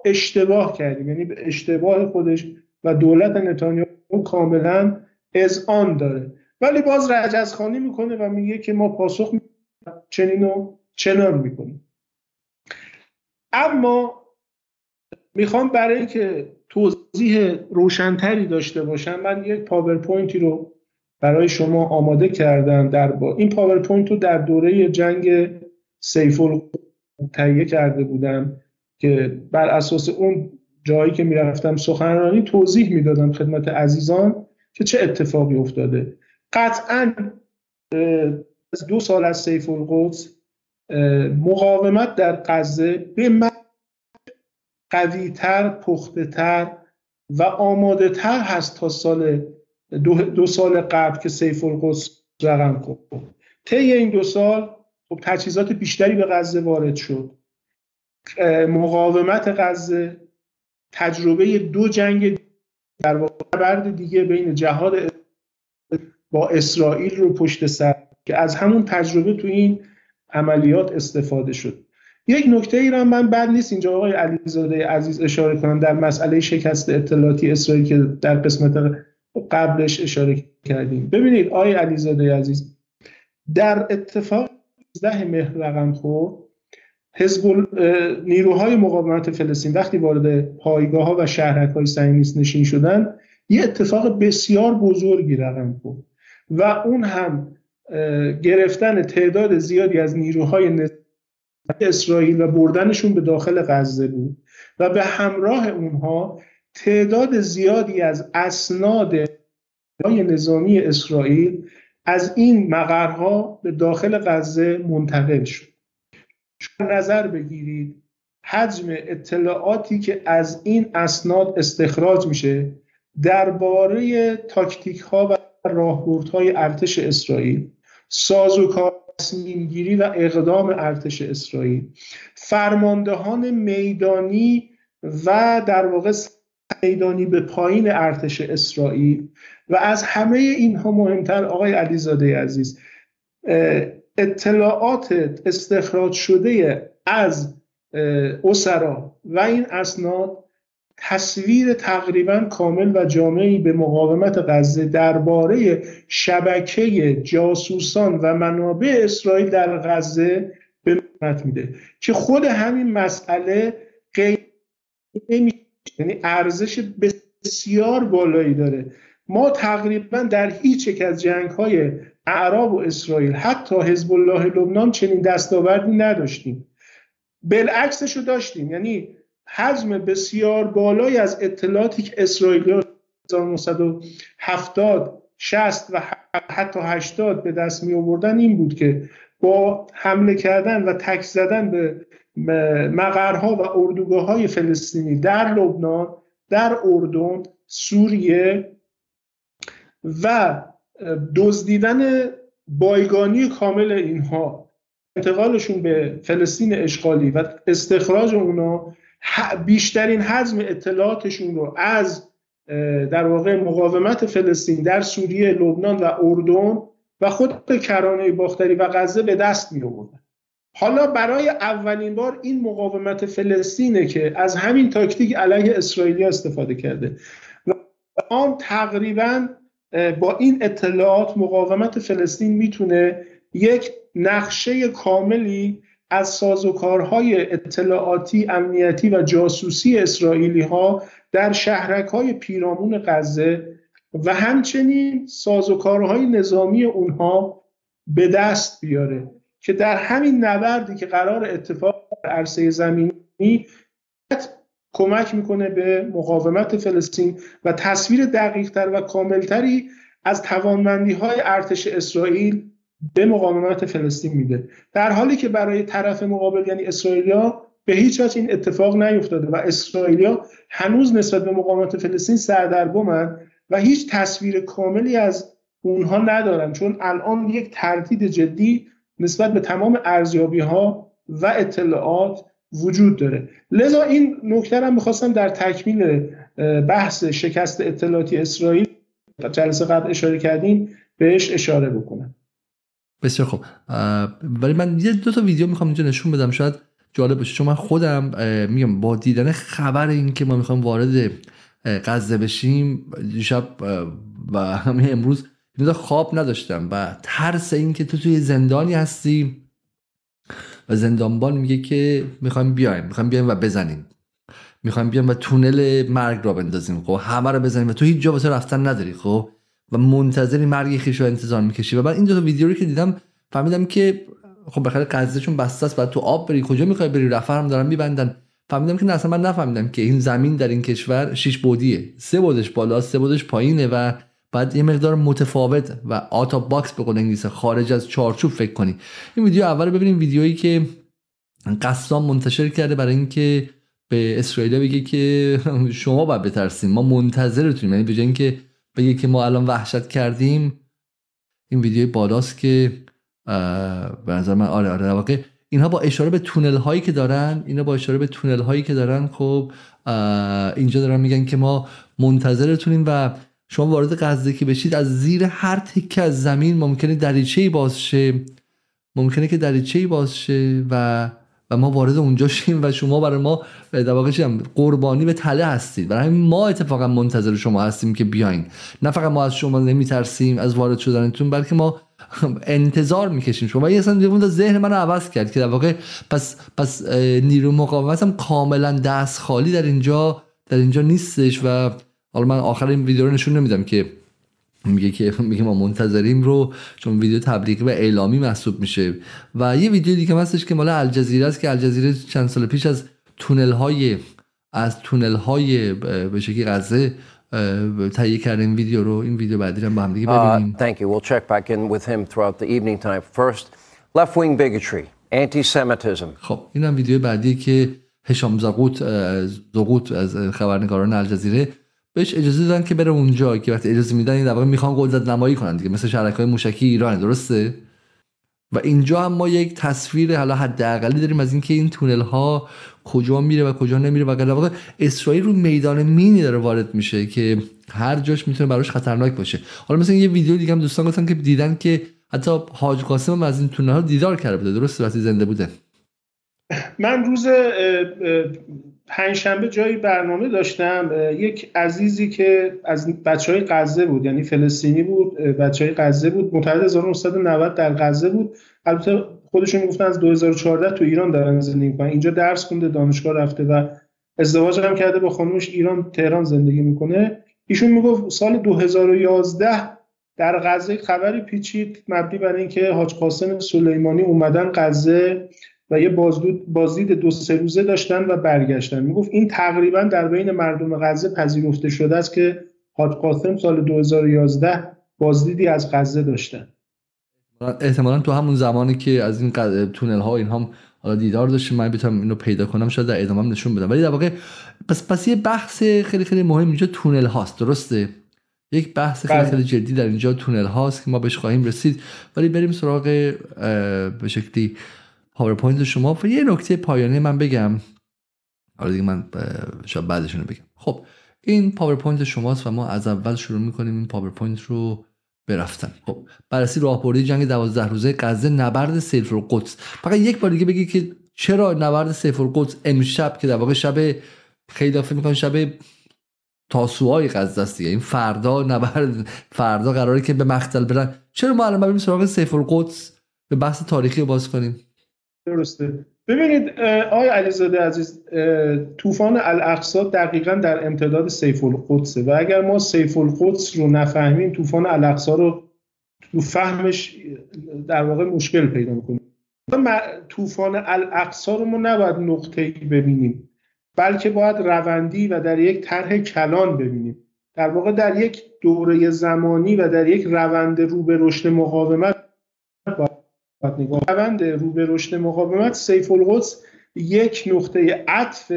اشتباه کردیم. یعنی به اشتباه خودش و دولت نتانیاهو کاملا آن داره. ولی باز رجزخانی می‌کنه و میگه که ما پاسخ چنین و چنان می‌کنیم. اما می‌خوام برای اینکه توضیح روشنتری داشته باشم. من یک پاورپوینتی رو برای شما آماده کردم در با این پاورپوینت رو در دوره جنگ سیف تهیه کرده بودم که بر اساس اون جایی که می‌رفتم سخنرانی توضیح می‌دادم خدمت عزیزان که چه اتفاقی افتاده. قطعا از دو سال از سیف القدس مقاومت در غزه به من قویتر پختهتر و آماده تر هست تا سال دو, دو سال قبل که سیف القدس رقم خورد. طی این دو سال خب تجهیزات بیشتری به غزه وارد شد. مقاومت غزه تجربه دو جنگ در واقع دیگه بین جهاد با اسرائیل رو پشت سر که از همون تجربه تو این عملیات استفاده شد. یک نکته ای را من بد نیست اینجا آقای علیزاده عزیز اشاره کنم در مسئله شکست اطلاعاتی اسرائیل که در قسمت قبلش اشاره کردیم. ببینید آقای علیزاده عزیز در اتفاق 19 مهر رقم خورد حزب نیروهای مقاومت فلسطین وقتی وارد پایگاه ها و شهرک های سعیمیست نشین شدن یه اتفاق بسیار بزرگی رقم خورد و اون هم گرفتن تعداد زیادی از نیروهای اسرائیل و بردنشون به داخل غزه بود و به همراه اونها تعداد زیادی از اسناد نظامی اسرائیل از این مقرها به داخل غزه منتقل شد. شما نظر بگیرید حجم اطلاعاتی که از این اسناد استخراج میشه درباره تاکتیک ها و راهبردهای ارتش اسرائیل سازوکار تصمیم گیری و اقدام ارتش اسرائیل. فرماندهان میدانی و در واقع میدانی به پایین ارتش اسرائیل. و از همه اینها مهمتر آقای علیزاده عزیز اطلاعات استخراج شده از اسرا و این اسناد تصویر تقریبا کامل و جامعی به مقاومت غزه درباره شبکه جاسوسان و منابع اسرائیل در غزه به میده که خود همین مسئله غیر یعنی ارزش بسیار بالایی داره. ما تقریبا در هیچ یک از جنگ های اعراب و اسرائیل حتی حزب الله لبنان چنین دستاوردی نداشتیم. بالعکسش رو داشتیم یعنی حجم بسیار بالایی از اطلاعاتی که اسرائیلی 1970 60 و حتی 80 به دست می آوردن این بود که با حمله کردن و تک زدن به مقرها و اردوگاه های فلسطینی در لبنان در اردن سوریه و دزدیدن بایگانی کامل اینها انتقالشون به فلسطین اشغالی و استخراج اونا بیشترین حجم اطلاعاتشون رو از در واقع مقاومت فلسطین در سوریه، لبنان و اردن و خود کرانه باختری و غزه به دست می آوردن حالا برای اولین بار این مقاومت فلسطینه که از همین تاکتیک علیه اسرائیلی استفاده کرده و آن تقریبا با این اطلاعات مقاومت فلسطین می‌تونه یک نقشه کاملی از سازوکارهای اطلاعاتی امنیتی و جاسوسی اسرائیلی ها در شهرک های پیرامون غزه و همچنین سازوکارهای نظامی اونها به دست بیاره که در همین نبردی که قرار اتفاق در عرصه زمینی کمک می‌کنه به مقاومت فلسطین و تصویر دقیقتر و کاملتری از توانمندی های ارتش اسرائیل به مقاومت فلسطین میده. در حالی که برای طرف مقابل یعنی اسرائیلیا به هیچ وجه این اتفاق نیفتاده و اسرائیلیا هنوز نسبت به مقاومت فلسطین سردرگمن و هیچ تصویر کاملی از اونها ندارن چون الان یک تردید جدی نسبت به تمام ارزیابی ها و اطلاعات وجود داره. لذا این نکته هم می‌خواستم در تکمیل بحث شکست اطلاعاتی اسرائیل جلسه قبل اشاره کردیم بهش اشاره بکنم. بسیار خوب. ولی من یه دو تا ویدیو می‌خوام اینجا نشون بدم شاید جالب باشه چون من خودم میگم با دیدن خبر این که ما می‌خوام وارد غزه بشیم دیشب و همین امروز خواب نداشتم و ترس این که تو توی زندانی هستی و زندانبان میگه که می‌خوایم بیایم می‌خوایم بیایم و بزنیم. می‌خوایم بیایم و تونل مرگ را بندازیم خب؟ همه رو بزنیم و تو هیچ جا واسه رفتن نداری خب؟ و منتظری مرگ خیش رو انتظار می‌کشی. و بعد این دو تا ویدیو رو که دیدم فهمیدم که خب بخاطر قضیهشون بسته است بعد تو آب بری. کجا می‌خوای بری؟ رفر هم دارن میبندن. فهمیدم که نه اصلا من نفهمیدم که این زمین در این کشور شش بعدیه. سه بعدش بالا سه بعدش پایینه و بعد یه مقدار متفاوت و out of box به قول انگلیسی خارج از چارچوب فکر کنی. این ویدیو اول ببینیم ویدیویی که قسام منتشر کرده برای اینکه به اسرائیل بگه که شما باید بترسین. ما منتظرتونیم. یعنی به اینکه بگه که ما الان وحشت کردیم. این ویدیو بالاست که به نظر من آره آره واقع اینها با اشاره به تونل هایی که دارن اینا با اشاره به تونل هایی که دارن خب اینجا دارن میگن که ما منتظرتونیم و شما وارد غزه که بشید از زیر هر تکه از زمین ممکنه دریچه ای باز شه. ممکنه که دریچه ای باز شه و و ما وارد اونجا شیم و شما برای ما در واقع قربانی به تله هستید. برای ما اتفاقا منتظر شما هستیم که بیاین. نه فقط ما از شما نمیترسیم از وارد شدنتون بلکه ما انتظار می‌کشیم شما. یه اصلا ذهن من عوض کرد که در واقع پس پس نیرو مقاومت هم کاملا دست خالی در اینجا در اینجا نیستش. و حالا من آخر این ویدیو رو نشون نمیدم که میگه که میگه ما منتظریم رو چون ویدیو تبلیغی و اعلامی محسوب میشه و یه ویدیو دیگه هستش که مال الجزیره است که الجزیره چند سال پیش از تونل های از تونل های به شکلی غزه تهیه کرده این ویدیو رو این ویدیو بعدی رو با هم دیگه ببینیم Uh, thank you. We'll check back in with him throughout the evening tonight. First, left wing bigotry, anti Semitism. خب این هم ویدیو بعدی که هشام زاقوت زاقوت از خبرنگاران الجزیره بهش اجازه دادن که بره اونجا که وقتی اجازه میدن این در واقع می‌خوان قدرت نمایی کنن دیگه مثل شرکای های موشکی ایران درسته؟ و اینجا هم ما یک تصویر حالا حداقلی داریم از اینکه این تونل ها کجا میره و کجا نمیره و در واقع اسرائیل رو میدان مینی داره وارد میشه که هر جاش می‌تونه براش خطرناک باشه. حالا مثلا یه ویدیو دیگه هم دوستان گفتن که دیدن که حتی حاج قاسم هم از این تونل ها دیدار کرده بوده. درست وقتی زنده بوده. من روز پنجشنبه جایی برنامه داشتم. یک عزیزی که از بچه های غزه بود یعنی فلسطینی بود بچه های غزه بود. متولد 1990 در غزه بود. البته خودشون می‌گفتن از 2014 تو ایران دارن زندگی می‌کنن. اینجا درس خونده دانشگاه رفته و ازدواج هم کرده با خانومش ایران تهران زندگی می‌کنه. ایشون می‌گفت سال 2011 در غزه خبری پیچید مبنی بر اینکه حاج قاسم سلیمانی اومدن غزه و یه بازدید, بازدید دو سه روزه داشتن و برگشتن. می‌گفت این تقریبا در بین مردم غزه پذیرفته شده است که حاج قاسم سال 2011 بازدیدی از غزه داشتن. احتمالا تو همون زمانی که از این تونل ها این هم حالا دیدار داشتیم من بتونم اینو پیدا کنم شاید در ادامه نشون بدم. ولی در واقع پس پس یه بحث خیلی خیلی مهم اینجا تونل هاست درسته؟ یک بحث خیلی خیلی جدی در اینجا تونل هاست که ما بهش خواهیم رسید. ولی بریم سراغ به شکلی پاورپوینت شما. و یه نکته پایانی من بگم. حالا دیگه من شاید بعدشون بگم. خب این پاورپوینت شماست و ما از اول شروع می‌کنیم این پاورپوینت رو بفرستن. خب بررسی راهبردی جنگ دوازده روزه غزه نبرد سیف القدس فقط یک بار دیگه بگی که چرا نبرد سیف القدس امشب که در واقع شب خیلی فکر می‌کنم شب تاسوهای غزه است دیگه. این فردا نبرد فردا قراره که به مقتل برن. چرا ما الان بریم سراغ سیف القدس به بحث تاریخی رو باز کنیم. درسته. ببینید آقای علیزاده عزیز طوفان الاقصا دقیقا در امتداد سیف القدسه و اگر ما سیف القدس رو نفهمیم طوفان الاقصا رو تو فهمش در واقع مشکل پیدا می‌کنیم طوفان الاقصا رو ما نباید نقطه ای ببینیم بلکه باید روندی و در یک طرح کلان ببینیم. در واقع در یک دوره زمانی و در یک روند رو به رشد مقاومت روند رو به رشد مقاومت سیف القدس یک نقطه عطف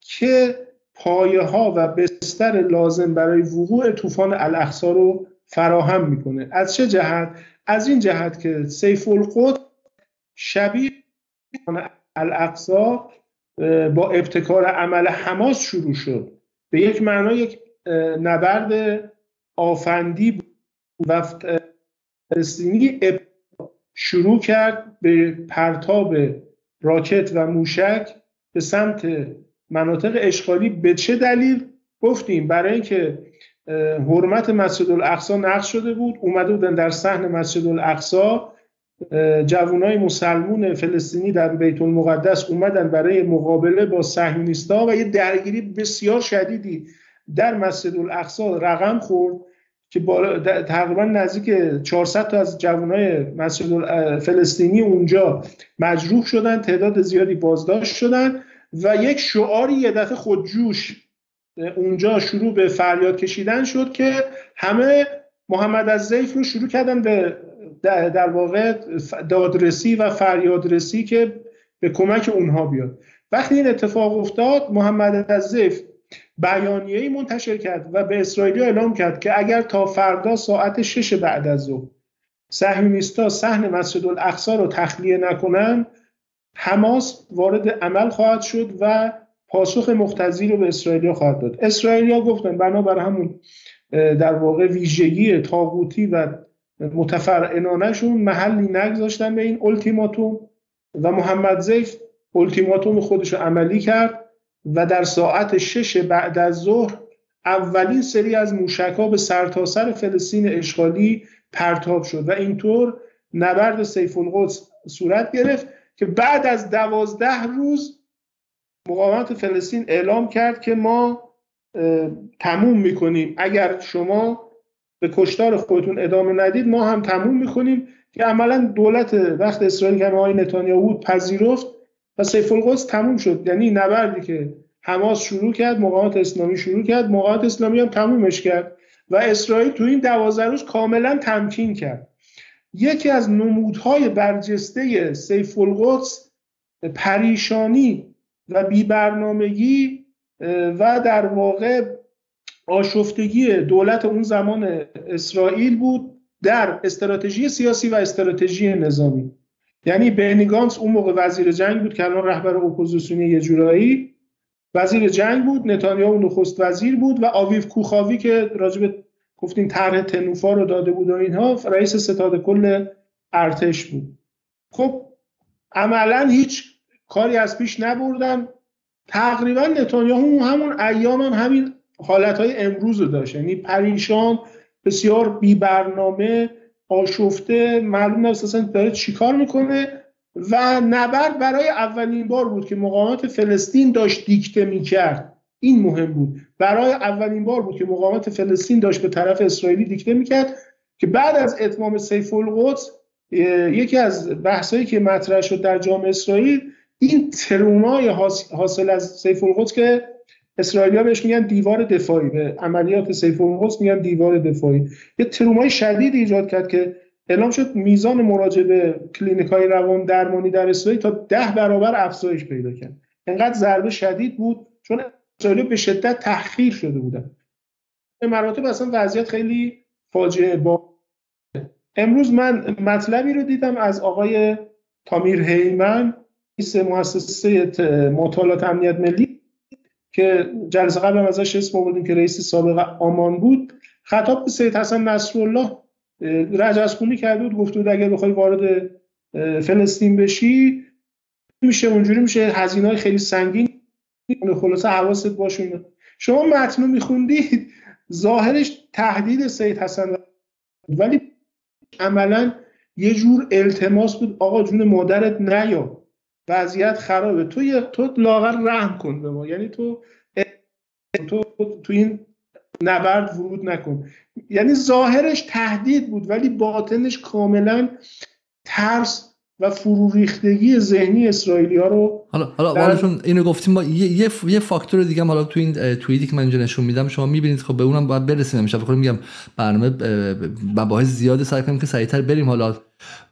که پایه ها و بستر لازم برای وقوع طوفان الاقصا رو فراهم می‌کنه. از چه جهت؟ از این جهت که سیف القدس شبیه الاقصا با ابتکار عمل حماس شروع شد. به یک معنا یک نبرد آفندی بود. و فلسطینی شروع کرد به پرتاب راکت و موشک به سمت مناطق اشغالی. به چه دلیل؟ گفتیم برای اینکه حرمت مسجد الاقصا نقض شده بود. اومده بودن در صحن مسجد الاقصا جوانای مسلمون فلسطینی در بیت المقدس اومدن برای مقابله با صهیونیست‌ها و یه درگیری بسیار شدیدی در مسجد الاقصا رقم خورد. که تقریبا نزدیک 400 تا از جوانای مسجد فلسطینی اونجا مجروح شدن تعداد زیادی بازداشت شدن و یک شعاری یه دفعه خودجوش اونجا شروع به فریاد کشیدن شد که همه محمد از زیف رو شروع کردن به در واقع دادرسی و فریادرسی که به کمک اونها بیاد. وقتی این اتفاق افتاد محمد از زیف بیانیه‌ای منتشر کرد و به اسرائیلی اعلام کرد که اگر تا فردا ساعت شش بعد از ظهر صهیونیست‌ها صحن مسجد الاقصا رو تخلیه نکنن حماس وارد عمل خواهد شد و پاسخ مختزی رو به اسرائیلیا خواهد داد. اسرائیلیا گفتن بنابر همون در واقع ویژگی تاغوتی و متفرعنانشون محلی نگذاشتن به این التیماتوم و محمد زیف التیماتوم خودش رو عملی کرد. و در ساعت شش بعد از ظهر اولین سری از موشک به سرتاسر سر فلسطین اشغالی پرتاب شد و اینطور نبرد سیف القدس صورت گرفت که بعد از دوازده روز مقاومت فلسطین اعلام کرد که ما تموم می‌کنیم. اگر شما به کشتار خودتون ادامه ندید ما هم تموم می‌کنیم که عملا دولت وقت اسرائیل که آقای نتانیاهو بود پذیرفت و سیف القدس تموم شد. یعنی نبردی که حماس شروع کرد مقاومت اسلامی شروع کرد مقاومت اسلامی هم تمومش کرد و اسرائیل تو این دوازده روز کاملا تمکین کرد. یکی از نمودهای برجسته سیف القدس پریشانی و بیبرنامگی و در واقع آشفتگی دولت اون زمان اسرائیل بود در استراتژی سیاسی و استراتژی نظامی. یعنی بنی گانتس اون موقع وزیر جنگ بود که الان رهبر اپوزیسیونی یه جورایی وزیر جنگ بود نتانیاهو نخست وزیر بود و آویو کوخاوی که راجب گفتیم طرح تنوفا رو داده بود و اینها رئیس ستاد کل ارتش بود. خب عملا هیچ کاری از پیش نبردن. تقریبا نتانیاهو همون ایام هم همین حالت های امروز رو داشت. یعنی پریشان بسیار بی برنامه آشفته معلوم نست داره چیکار می‌کنه و نبرد برای اولین بار بود که مقاومت فلسطین داشت دیکته می‌کرد. این مهم بود. برای اولین بار بود که مقاومت فلسطین داشت به طرف اسرائیلی دیکته می‌کرد که بعد از اتمام سیف القدس یکی از بحثایی که مطرح شد در جامعه اسرائیل این ترومای حاصل از سیف القدس که اسرائیلیا بهش میگن دیوار دفاعی به عملیات سیف القدس میگن دیوار دفاعی. یه ترومای شدید ایجاد کرد که اعلام شد میزان مراجعه به روان درمانی در اسرائیل تا ده برابر افزایش پیدا کرد. انقدر ضربه شدید بود چون اسرائیل به شدت تحقیر شده بودن. به مراتب اصلا وضعیت خیلی فاجعه با امروز من مطلبی رو دیدم از آقای تامیر هیمن رئیس مؤسسه مطالعات امنیت ملی. که جلسه قبل هم ازش اسم آوردیم که رئیس سابق آمان بود. خطاب به سید حسن نصرالله رجزخونی کرده بود گفته بود اگر بخوای وارد فلسطین بشی میشه اونجوری میشه هزینه های خیلی سنگین خلاصه حواست باشه شما متن میخوندید ظاهرش تهدید سید حسن ولی عملا یه جور التماس بود آقا جون مادرت نیا. وضعیت خرابه. تو تو لاغر رحم کن به ما. یعنی تو تو تو این نبرد ورود نکن. یعنی ظاهرش تهدید بود ولی باطنش کاملا ترس و فرو ریختگی ذهنی اسرائیلی ها رو حالا حالا در... اینو گفتیم با یه, یه, فاکتور دیگه هم حالا تو این توییتی که من اینجا نشون میدم شما می‌بینید خب به اونم باید برسیم امشب. بخوریم میگم برنامه مباحث زیاد سعی کنیم که سریعتر بریم. حالا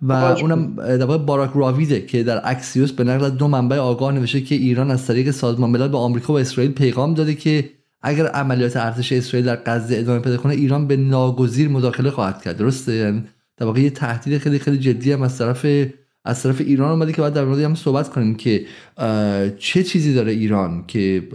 و اونم در باراک راویده که در اکسیوس به نقل دو منبع آگاه نوشته که ایران از طریق سازمان ملل به آمریکا و اسرائیل پیغام داده که اگر عملیات ارتش اسرائیل در غزه ادامه پیدا کنه ایران به ناگزیر مداخله خواهد کرد. درسته؟ یعنی در واقع یه تهدید خیلی خیلی جدی هم از طرف از طرف ایران اومده که باید در مورد هم صحبت کنیم که چه چیزی داره ایران که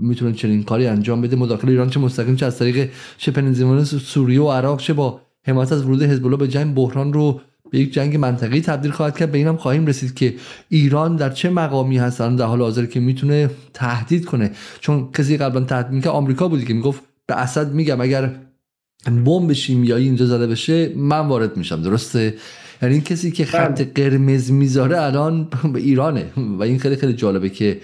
می‌تونه چنین کاری انجام بده؟ مداخله ایران چه مستقیم چه از طریق شبه سوریه و عراق چه با حمایت از ورود حزب به جنگ بحران رو به یک جنگ منطقی تبدیل خواهد کرد. به اینم خواهیم رسید که ایران در چه مقامی هستن در حال حاضر که می‌تونه تهدید کنه. چون کسی قبلا تهدید می‌کنه آمریکا بودی که می‌گفت به اسد میگم اگر بمب شیمیایی اینجا زده بشه من وارد میشم. درسته؟ یعنی این کسی که خط بله. قرمز می‌ذاره الان به ایرانه. و این خیلی خیلی جالبه که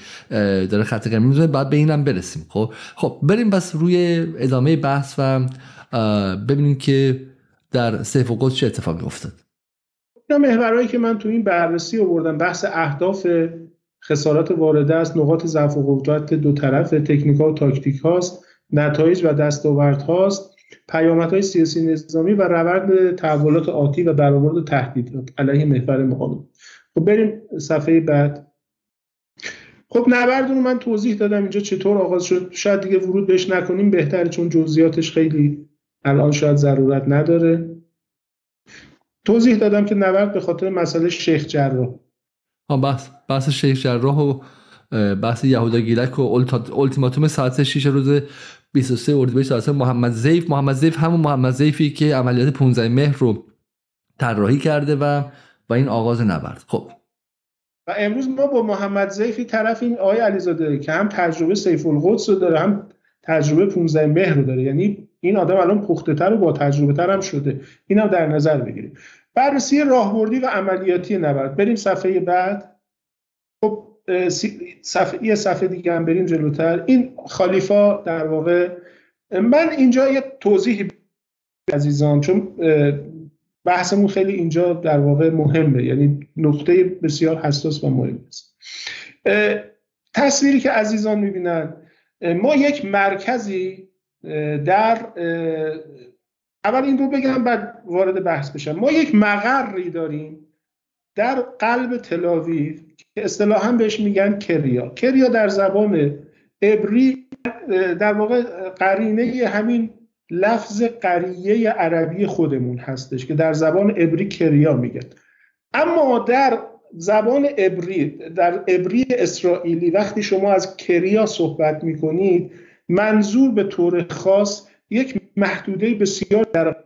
داره خط قرمز می‌ذاره. بعد به اینم برسیم. خب؟ خب بریم بس روی ادامه بحث و ببینیم که در سیف و چه اتفاقی افتاد. محورهایی که من تو این بررسی آوردم بحث اهداف خسارات وارده است نقاط ضعف و قوت دو طرف تکنیک ها و تاکتیک هاست نتایج و دستاورد هاست های سیاسی نظامی و روند تحولات آتی و برآورد تهدیدات علیه محور مقابل خب بریم صفحه بعد. خب نبرد رو من توضیح دادم اینجا چطور آغاز شد. شاید دیگه ورود بهش نکنیم بهتره چون جزئیاتش خیلی الان شاید ضرورت نداره. توضیح دادم که نبرد به خاطر مسئله شیخ جراح. بحث بحث شیخ جراح و بحث یهودا گیلک و اولتیماتوم ساعت 6 روز 23 اردیبهشت توسط محمد زیف محمد زیف همون محمد زیفی که عملیات 15 مهر رو طراحی کرده و و این آغاز نبرد. خب. و امروز ما با محمد زیفی طرفیم آقای علیزاده که هم تجربه سیف القدس رو داره هم تجربه 15 مهر رو داره. یعنی این آدم الان پخته تر و با تجربه تر هم شده. این هم در نظر بگیریم. بررسی راهبردی و عملیاتی نبرد. بریم صفحه بعد. خب صفحه یه صفحه دیگه هم بریم جلوتر. این خالیفا در واقع من اینجا یه توضیح عزیزان چون بحثمون خیلی اینجا در واقع مهمه. یعنی نقطه بسیار حساس و مهم است تصویری که عزیزان می‌بینن ما یک مرکزی در اول این رو بگم بعد وارد بحث بشم. ما یک مقری داریم در قلب تلاویو که اصطلاحا بهش میگن کریا. کریا در زبان عبری در واقع قرینه همین لفظ قریه عربی خودمون هستش که در زبان عبری کریا میگن. اما در زبان عبری در عبری اسرائیلی وقتی شما از کریا صحبت می‌کنید منظور به طور خاص یک محدوده بسیار در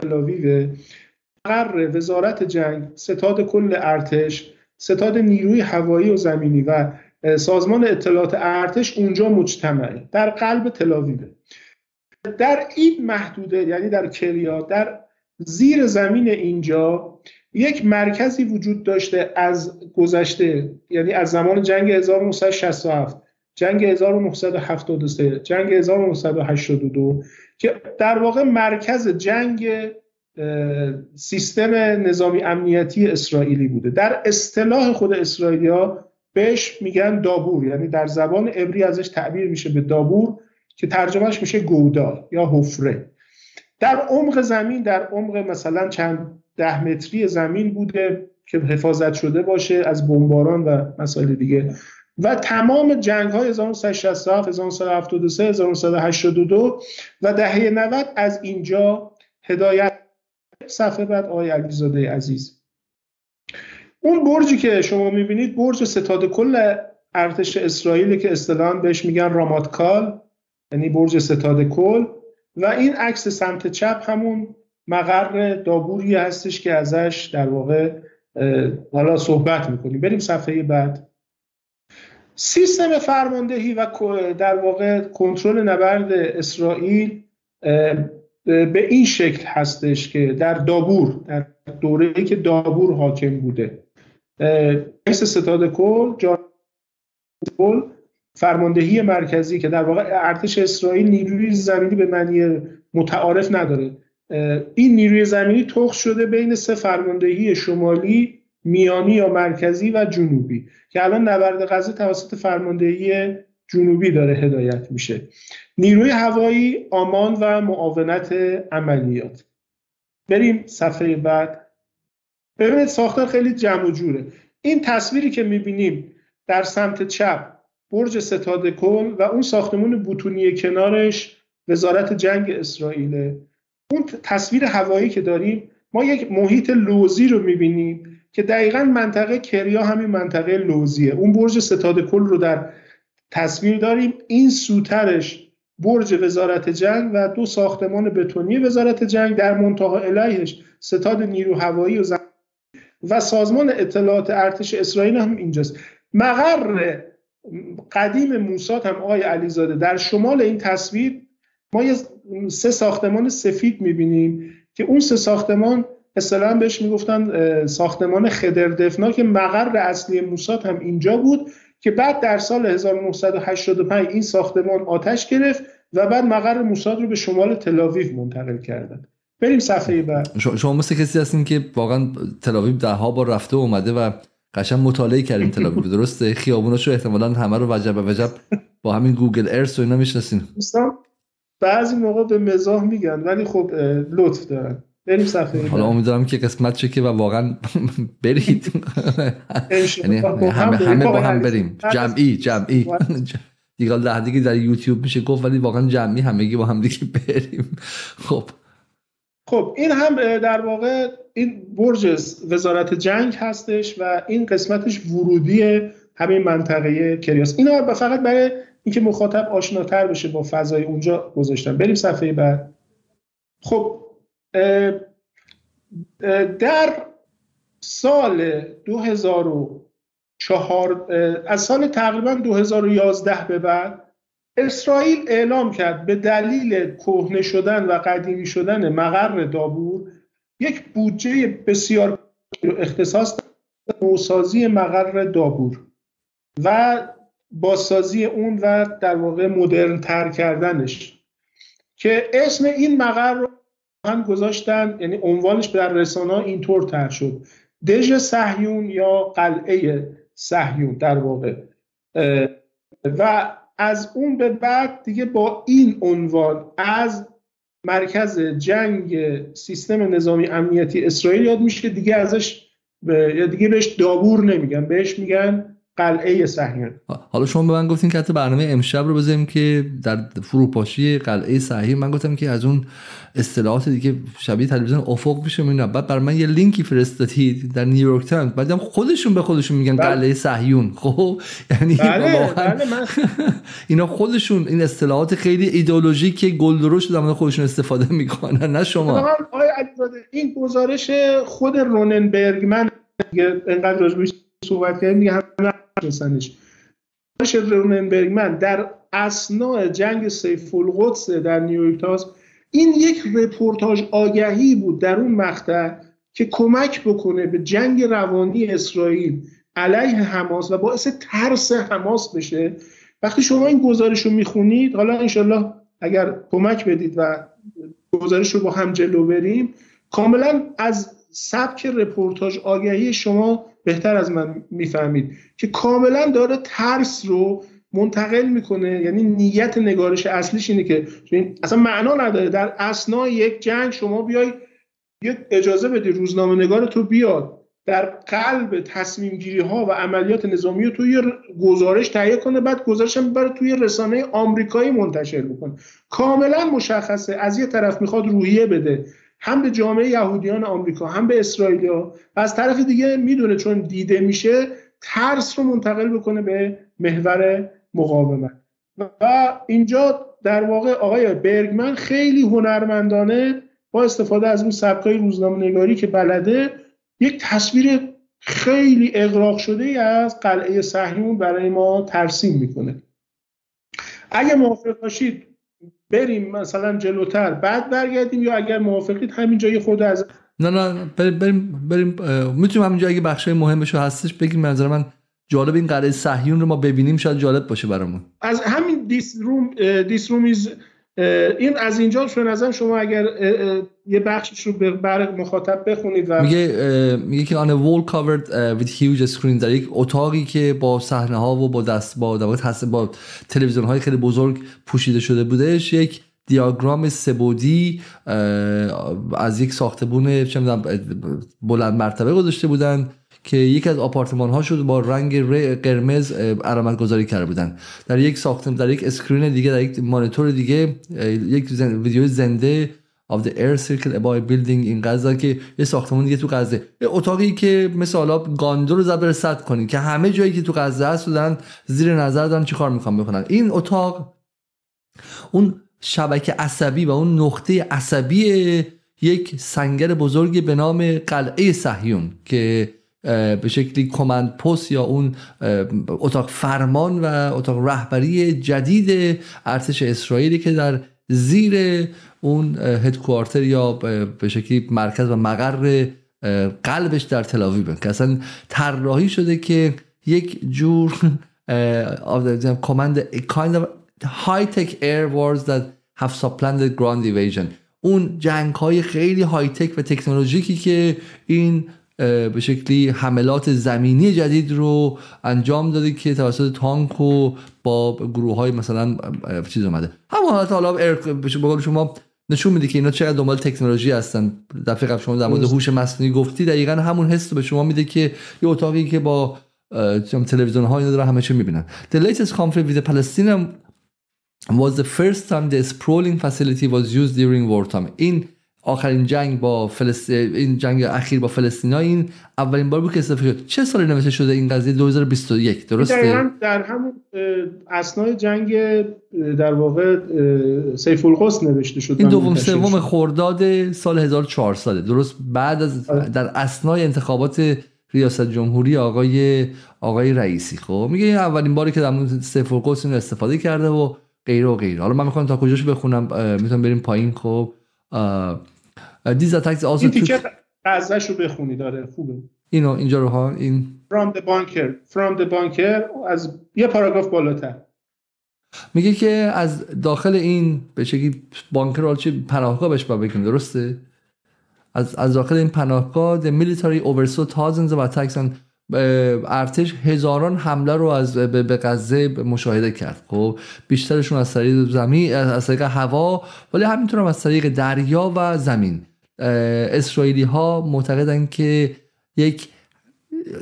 تلاویو قرر وزارت جنگ ستاد کل ارتش ستاد نیروی هوایی و زمینی و سازمان اطلاعات ارتش اونجا مجتمعه. در قلب تلاویوه در این محدوده یعنی در کریا در زیر زمین اینجا یک مرکزی وجود داشته از گذشته یعنی از زمان جنگ 1967 جنگ 1973 جنگ 1982 که در واقع مرکز جنگ سیستم نظامی امنیتی اسرائیلی بوده. در اصطلاح خود اسرائیلیا بهش میگن دابور یعنی در زبان عبری ازش تعبیر میشه به دابور که ترجمهش میشه گودال یا حفره. در عمق زمین در عمق مثلا چند ده متری زمین بوده که حفاظت شده باشه از بمباران و مسائل دیگه. و تمام جنگ های 1967 1973 1982 و دهه 90 از اینجا هدایت صفحه بعد آقای علیزاده عزیز. اون برجی که شما می‌بینید برج ستاد کل ارتش اسرائیل که اصطلاحا بهش میگن راماتکال یعنی برج ستاد کل و این عکس سمت چپ همون مقر دابوری هستش که ازش در واقع حالا صحبت می‌کنیم. بریم صفحه بعد. سیستم فرماندهی و در واقع کنترل نبرد اسرائیل به این شکل هستش که در دابور در دوره که دابور حاکم بوده. رئیس ستاد کل جان فرماندهی مرکزی که در واقع ارتش اسرائیل نیروی زمینی به معنی متعارف نداره. این نیروی زمینی تخ شده بین سه فرماندهی شمالی میانی یا مرکزی و جنوبی که الان نبرد غزه توسط فرماندهی جنوبی داره هدایت میشه. نیروی هوایی آمان و معاونت عملیات. بریم صفحه بعد. ببینید ساختار خیلی جمع و جوره. این تصویری که می‌بینیم در سمت چپ برج ستاد کل و اون ساختمون بوتونی کنارش وزارت جنگ اسرائیل. اون تصویر هوایی که داریم ما یک محیط لوزی رو می‌بینیم. که دقیقا منطقه کریا همین منطقه لوزیه. اون برج ستاد کل رو در تصویر داریم. این سوترش برج وزارت جنگ و دو ساختمان بتونی وزارت جنگ در منتها علیهش ستاد نیرو هوایی و و سازمان اطلاعات ارتش اسرائیل هم اینجاست. مقر قدیم موساد هم آقای علیزاده در شمال این تصویر ما یه سه ساختمان سفید می‌بینیم که اون سه ساختمان اصطلاحا بهش می‌گفتن ساختمان خدردفنا که مقر اصلی موساد هم اینجا بود که بعد در سال 1985 این ساختمان آتش گرفت و بعد مقر موساد رو به شمال تلاویو منتقل کردن بریم صفحه بعد. شما مثل کسی هستین که واقعا تلاویو ده ها بار رفته و اومده و قشنگ مطالعه کردیم تلاویو درسته؟ خیابوناشو احتمالاً همه رو وجب و وجب با همین گوگل ارث و اینا می‌شناسین. بعضی موقع به مزاح میگن ولی خب لطف دارن. بریم صفحه حالا امیدوارم که قسمت چه و واقعا برید. یعنی همه همه با هم بریم. جمعی جمعی. دیگه ده دیگه در یوتیوب میشه گفت ولی واقعا جمعی همگی با هم دیگه بریم. خب. خب این هم در واقع این برج وزارت جنگ هستش و این قسمتش ورودی همین منطقه کریاس. اینا فقط برای اینکه مخاطب آشناتر بشه با فضای اونجا گذاشتم بریم صفحه بعد. خب در سال 2004 از سال تقریبا 2011 به بعد اسرائیل اعلام کرد به دلیل کهنه شدن و قدیمی شدن مقر دابور یک بودجه بسیار اختصاص نوسازی مقر دابور و بازسازی اون و در واقع مدرن تر کردنش که اسم این مقر رو هم گذاشتن یعنی عنوانش در رسانه اینطور تر شد. دژ صهیون یا قلعه صهیون در واقع. و از اون به بعد دیگه با این عنوان از مرکز جنگ سیستم نظامی امنیتی اسرائیل یاد میشه دیگه ازش یا دیگه بهش دابور نمیگن بهش میگن قلعه صهیون حالا شما به من گفتین که حتی برنامه امشب رو بذاریم که در فروپاشی قلعه صهیون من گفتم که از اون اصطلاحات دیگه شبیه تلویزیون افق میشه می‌بینم بعد برای من یه لینکی فرستادید در نیویورک تایمز. بعدم خودشون به خودشون میگن بله. قلعه صهیون خب؟ یعنی بله بله من... اینا خودشون این اصطلاحات خیلی ایدئولوژیک گلدرو شده خودشون استفاده می‌کنن نه شما. این گزارش خود رونن برگمن من انقدر راجبش صحبت کردیم دیگه همه میشناسنش روننبرگمن در اسناع جنگ سیف القدس در نیویورک تاس این یک رپورتاج آگهی بود در اون مقطع که کمک بکنه به جنگ روانی اسرائیل علیه حماس و باعث ترس حماس بشه. وقتی شما این گزارش رو می‌خونید حالا انشالله اگر کمک بدید و گزارش رو با هم جلو بریم کاملا از سبک رپورتاج آگهی شما بهتر از من می‌فهمید که کاملا داره ترس رو منتقل می‌کنه. یعنی نیت نگارش اصلیش اینه که اصلا معنا نداره. در اسنای یک جنگ شما بیای یه اجازه بدی روزنامه نگار تو بیاد. در قلب تصمیم گیری ها و عملیات نظامی رو توی گزارش تهیه کنه بعد گزارش هم بره توی رسانه آمریکایی منتشر بکنه. کاملا مشخصه. از یه طرف می‌خواد روحیه بده. هم به جامعه یهودیان آمریکا هم به اسرائیلیا و از طرف دیگه می‌دونه چون دیده میشه ترس رو منتقل بکنه به محور مقاومت. و اینجا در واقع آقای برگمن خیلی هنرمندانه با استفاده از اون سبکای روزنامه نگاری که بلده یک تصویر خیلی اغراق شده از قلعه صهیون برای ما ترسیم می‌کنه. اگه موافق باشید بریم مثلا جلوتر بعد برگردیم یا اگر موافقید همینجا یه خود از نه نه بریم بریم, بریم می‌تونیم همینجا اگه بخشای مهمش هستش بگیم. منظر من جالب این قلعه صهیون رو ما ببینیم شاید جالب باشه برامون. از همین دیس روم دیس رومیز این از اینجا به نظر شما اگر یه بخشش رو بر مخاطب بخونید و میگه میگه که آن وول covered with huge screen در یک اتاقی که با صحنه ها و با دست با با تلویزیون های خیلی بزرگ پوشیده شده بودش یک دیاگرام سه‌بعدی از یک ساختمون چه بلند مرتبه گذاشته بودن. که یکی از آپارتمان ها شد با رنگ قرمز علامت گذاری کرده بودن. در یک ساختمان در یک screen دیگه در یک مانیتور دیگه یک ویدیو زنده of the aerial above building این غزه که یه ساختمان دیگه تو غزه. یه اتاقی که مثل حالا گاندو رو زبر صد کنید که همه جایی که تو غزه هست دارن زیر نظر دارن چیکار می‌خوان بکنن. این اتاق اون شبکه عصبی و اون نقطه عصبی یک سنگر بزرگی به نام قلعه صهیون که به شکلی کمند پست یا اون اتاق فرمان و اتاق رهبری جدید ارتش اسرائیلی که در زیر اون هدکوارتر یا به شکلی مرکز و مقر قلبش در تلاویبه که اصلا طراحی شده که یک جور کمند kind of high tech air wars that have supplanted ground invasion. اون جنگ های خیلی های تک و تکنولوژیکی که این به شکلی حملات زمینی جدید رو انجام داده که توسط تانک و با گروه های مثلا چیز اومده. همون حالت حالا به شما نشون میده که اینا چقدر دنبال تکنولوژی هستن. دفعه قبل شما در مورد هوش مصنوعی گفتی دقیقا همون حس رو به شما میده که یه اتاقی که با تلویزیون ها اینا داره همه چی می‌بینن. The latest conflict with the Palestinian was the first time the sprawling facility was used during wartime. این آخرین جنگ با فلسطین این جنگ اخیر با فلسطینا این اولین بار بود که استفاده شد. چه سالی نوشته شده این قضیه؟ 2021 درسته؟ در همون اسنای جنگ در واقع سیف القدس نوشته شد. این دوم سوم خرداد سال 1400 درست بعد از آره. در اثنای انتخابات ریاست جمهوری آقای آقای رئیسی. خب میگه این اولین باری که در سیف القدس استفاده کرده و غیره و غیره. حالا من می‌خوام تا کجاش بخونم می‌تونم بریم پایین. خب these attacks also took قضاش رو بخونی داره. خوبه. اینو اینجا رو ها این from the bunker. From the bunker. از یه پاراگراف بالاتر. میگه که از داخل این به شکلی بانکر چه پناهگاه بهش بگیم درسته؟ از از داخل این پناهگاه the military oversaw thousands of attacks on ارتش هزاران حمله رو از به غزه مشاهده کرد. خب بیشترشون از طریق زمین از طریق هوا ولی همینطور هم از طریق دریا و زمین. اسرائیلی ها معتقدن که یک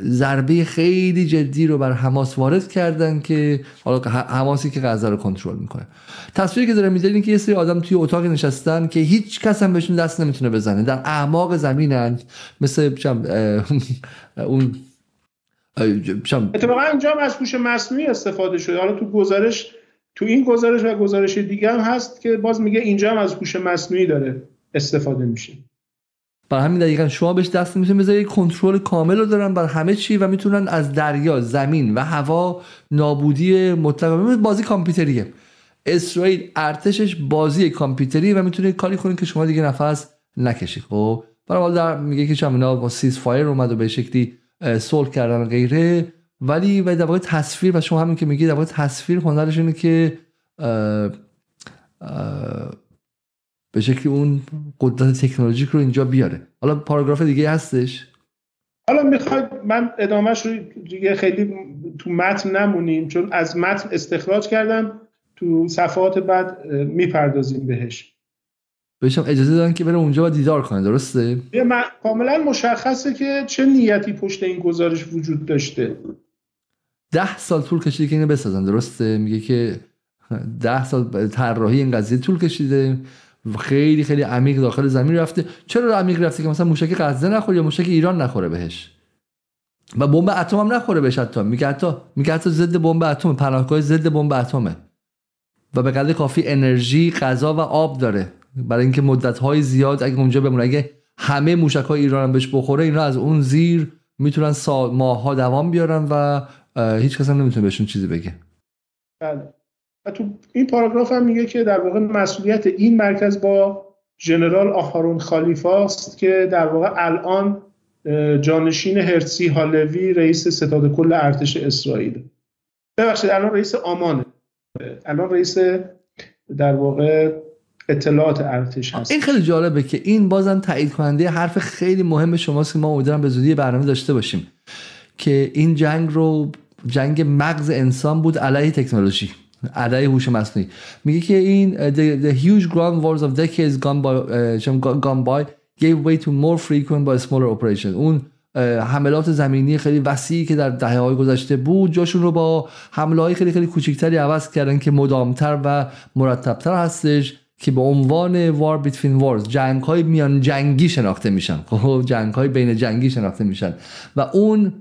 ضربه خیلی جدی رو بر حماس وارد کردن که حالا حماسی که غزه رو کنترل می‌کنه. تصویری که داره میده که یه سری آدم توی اتاق نشستن که هیچ کس هم بهشون دست نمی‌تونه بزنه. در اعماق زمینن مثل اون اتفاقا اینجا هم از هوش مصنوعی استفاده شده. حالا تو گزارش تو این گزارش و گزارش دیگه هم هست که باز میگه اینجا هم از هوش مصنوعی داره. استفاده میشه. برای همین دقیقا شما بهش دست می‌تونید بذارید. کنترل کامل رو دارن بر همه چی و می‌تونن از دریا زمین و هوا نابودی مطلق. بازی کامپیوتریه. اسرائیل ارتشش بازی کامپیوتری و می‌تونه کاری کنه که شما دیگه نفس نکشید. خب؟ برای در میگه که چون اینا با سیز فایر اومد و به شکلی صلح کردن غیره. ولی و در واقع تصویر و شما همین که میگی در واقع تصویر هنرش اینه که به شکلی اون قدرت تکنولوژیک رو اینجا بیاره. حالا پاراگراف دیگه هستش؟ حالا می‌خواید من ادامهش رو دیگه خیلی تو متن نمونیم چون از متن استخراج کردم. تو صفحات بعد می‌پردازیم بهش. بهشم اجازه دادن که بره اونجا و دیدار کنه درسته؟ کاملا مشخصه که چه نیتی پشت این گزارش وجود داشته. ده سال طول کشیده که اینو بسازن درسته؟ میگه که ده سال طراحی این قضیه طول کشیده. خیلی خیلی عمیق داخل زمین رفته. چرا عمیق رفته که مثلا موشک غزه نخوره یا موشک ایران نخوره بهش؟ و بمب اتم هم نخوره بهش حتی. میگه حتی میگه حتی ضد بمب اتم. پناهگاه ضد بمب اتمه. و به قدر کافی انرژی غذا و آب داره. برای اینکه مدت های زیاد اگه اونجا بمونه اگه همه موشک های ایران هم بهش بخوره اینا از اون زیر می‌تونن سال ماه ها دوام بیارن و هیچ کس هم نمی‌تونه بهشون چیزی بگه. بله. و تو این پاراگراف هم میگه که در واقع مسئولیت این مرکز با ژنرال آهارون خالیفا است که در واقع الان جانشین هرسی هالوی رئیس ستاد کل ارتش اسرائیل. ببخشید الان رئیس آمانه. الان رئیس در واقع اطلاعات ارتش هست. این خیلی جالبه که این بازم تایید کننده حرف خیلی مهم شماست که ما امیدوارم به زودی برنامه داشته باشیم. که این جنگ رو جنگ مغز انسان بود علیه تکنولوژی. علیه هوش مصنوعی. میگه که این the, the huge ground wars of decades gone by, uh, gone by gave way to more frequent by smaller operation. اون حملات زمینی خیلی وسیعی که در دهه های گذشته بود جاشون رو با حمله های خیلی خیلی کوچکتری عوض کردن که مدامتر و مرتبتر هستش که به عنوان وار بیتوین وارز جنگ های میان جنگی شناخته میشن. خب جنگ های بین جنگی شناخته میشن. و اون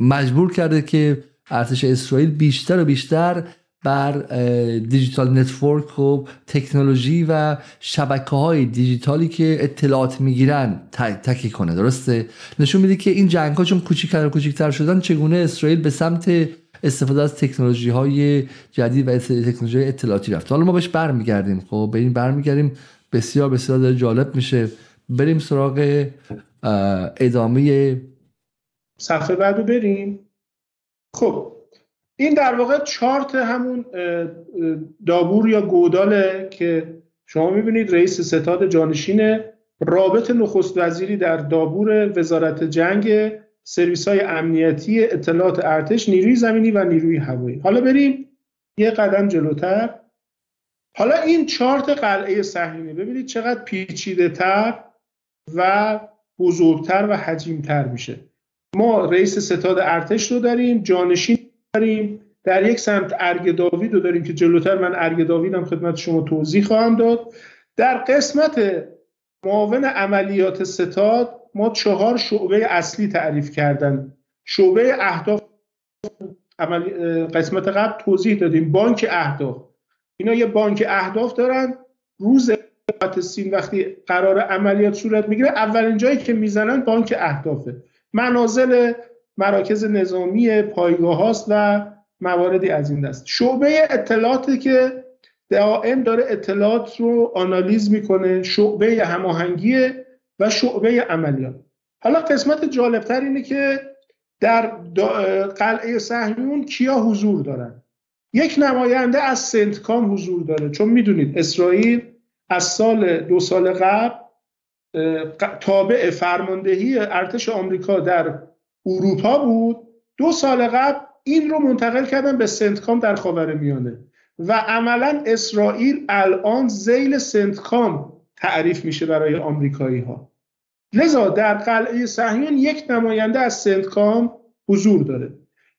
مجبور کرده که ارتش اسرائیل بیشتر و بیشتر بر digital network و تکنولوژی و شبکه های دیجیتالی که اطلاعات می‌گیرن تکیه کنه درسته؟ نشون میده که این جنگ ها چون کوچیکتر و کوچیکتر شدن چگونه اسرائیل به سمت استفاده از تکنولوژی های جدید و تکنولوژی اطلاعاتی رفت. حالا ما بهش برمیگردیم. خب به این برمیگردیم. بسیار بسیار داره جالب میشه. بریم سراغ ادامه صفحه بعدو بریم. خب این در واقع چارت همون دابور یا گوداله که شما می‌بینید رئیس ستاد جانشین رابط نخست وزیری در دابور وزارت جنگ سرویس های امنیتی اطلاعات ارتش نیروی زمینی و نیروی هوایی. حالا بریم یه قدم جلوتر. حالا این چارت قلعه صهیونی ببینید چقدر پیچیده تر و بزرگتر و حجیمتر میشه. ما رئیس ستاد ارتش رو داریم جانشین داریم. در یک سمت ارگ داوید رو داریم که جلوتر من ارگ داویدم خدمت شما توضیح خواهم داد. در قسمت معاون عملیات ستاد ما چهار شعبه اصلی تعریف کردن. شعبه اهداف قسمت قبل توضیح دادیم. بانک اهداف. اینا یه بانک اهداف دارن. روز سین وقتی قرار عملیات صورت می‌گیره اولین جایی که می‌زنن بانک اهدافه. منازل مراکز نظامی پایگاه هاست و مواردی از این دست. شعبه اطلاعاتی که دائم داره اطلاعات رو آنالیز می‌کنه شعبه هماهنگی و شعبه عملیات. حالا قسمت جالبتر اینه که در قلعه صهیون کیا حضور دارن؟ یک نماینده از سنتکام حضور داره. چون می‌دونید اسرائیل از سال دو سال قبل تابع فرماندهی ارتش آمریکا در اروپا بود. دو سال قبل این رو منتقل کردن به سنتکام در خاورمیانه و عملا اسرائیل الان زیل سنتکام تعریف میشه برای آمریکایی ها لذا در قلعه صهیون یک نماینده از سنتکام حضور داره.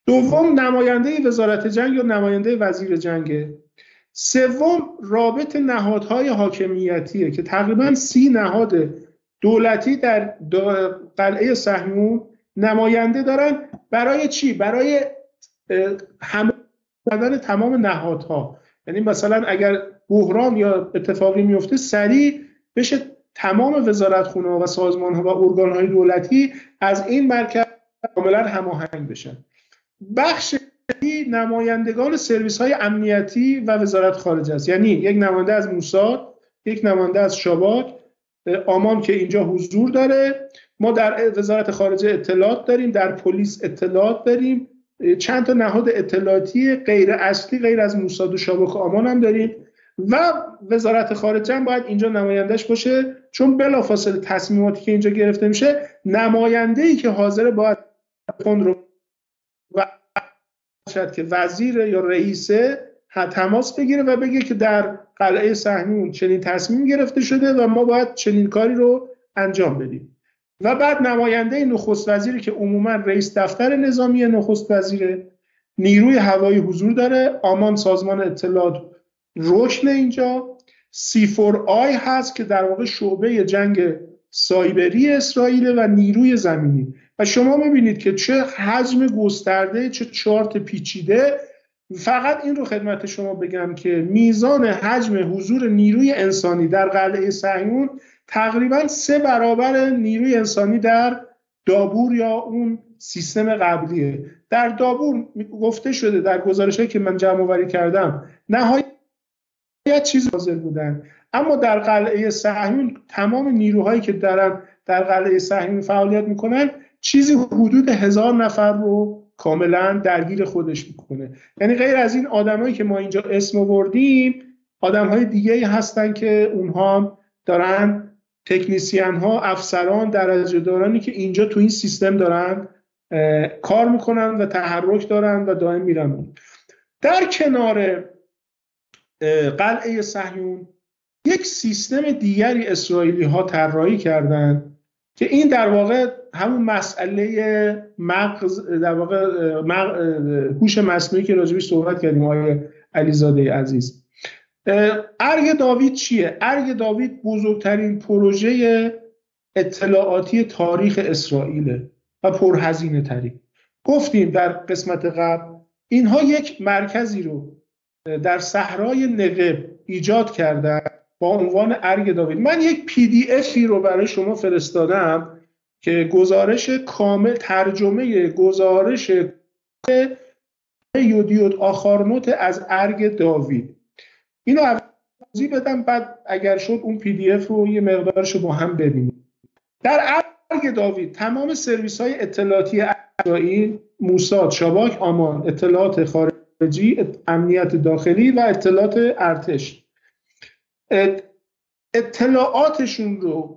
دوم نماینده وزارت جنگ یا نماینده وزیر جنگه سوم رابط نهادهای حاکمیتیه که تقریبا سی نهاد دولتی در قلعه صهیون نماینده دارن برای چی؟ برای هم تمام نهادها. یعنی مثلا اگر بحران یا اتفاقی میفته سریع بشه تمام وزارتخونه و سازمان ها و ارگان های دولتی از این مرکز کاملا هماهنگ بشن. بخش نمایندگان سرویس های امنیتی و وزارت خارجه است. یعنی یک نماینده از موساد یک نماینده از شباک آمان که اینجا حضور داره. ما در وزارت خارجه اطلاعات داریم در پلیس اطلاعات داریم. چند تا نهاد اطلاعاتی غیر اصلی غیر از موساد و شابک آمان هم داریم. و وزارت خارجه هم باید اینجا نمایندهش باشه چون بلافاصله تصمیماتی که اینجا گرفته میشه نماینده ای که حاضر باید رو و شاید که وزیر یا رئیسه تماس بگیره و بگه که در قلعه صهیون چنین تصمیم گرفته شده و ما باید چنین کاری رو انجام بدیم. و بعد نماینده نخست وزیری که عموما رئیس دفتر نظامی نخست وزیره نیروی هوایی حضور داره آمان سازمان اطلاعات رکن اینجا سی فور آی هست که در واقع شعبه جنگ سایبری اسرائیل و نیروی زمینی. و شما می‌بینید که چه حجم گسترده چه چارت پیچیده فقط این رو خدمت شما بگم که میزان حجم حضور نیروی انسانی در قلعه صهیون تقریبا سه برابر نیروی انسانی در دابور یا اون سیستم قبلیه. در دابور گفته شده در گزارش که من جمع وری کردم نهایت چیز حاضر بودن. اما در قلعه صهیون تمام نیروهایی که دارن در قلعه صهیون فعالیت می‌کنن چیزی حدود هزار نفر رو کاملا درگیر خودش می‌کنه. یعنی غیر از این آدمایی که ما اینجا اسم آوردیم آدم های دیگه هستن که اونها دارن تکنیسیان ها افسران درجه دارانی که اینجا تو این سیستم دارن کار می‌کنن و تحرک دارن و دائم میرن. در کنار قلعه صهیون یک سیستم دیگری اسرائیلی ها طراحی کردن که این در واقع همون مسئله مغز در واقع هوش مصنوعی که راجبش صحبت کردیم آقای علیزاده عزیز. ارگ داوید چیه؟ ارگ داوید بزرگترین پروژه اطلاعاتی تاریخ اسرائیل و پرهزینه ترین. گفتیم در قسمت قبل اینها یک مرکزی رو در صحرای نقب ایجاد کردن با عنوان ارگ داوید. من یک پی دی افی رو برای شما فرستادم. که گزارش کامل ترجمه گزارش یدیعوت آحارونوت از ارگ داوید. اینو توضیح بدم بعد اگر شد اون پی دی اف رو یه مقدارش رو با هم ببینیم. در ارگ داوید تمام سرویس های اطلاعاتی اسرائیل موساد شباک آمان اطلاعات خارجی امنیت داخلی و اطلاعات ارتش. اطلاعاتشون رو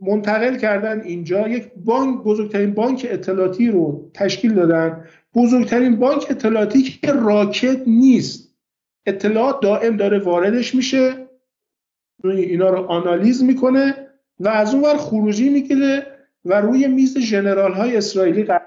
منتقل کردن اینجا یک بانک بزرگترین بانک اطلاعاتی رو تشکیل دادن. بزرگترین بانک اطلاعاتی که راکت نیست. اطلاعات دائم داره واردش میشه. اینا رو آنالیز می‌کنه و از اون ور خروجی می‌گیره و روی میز جنرال های اسرائیلی قرار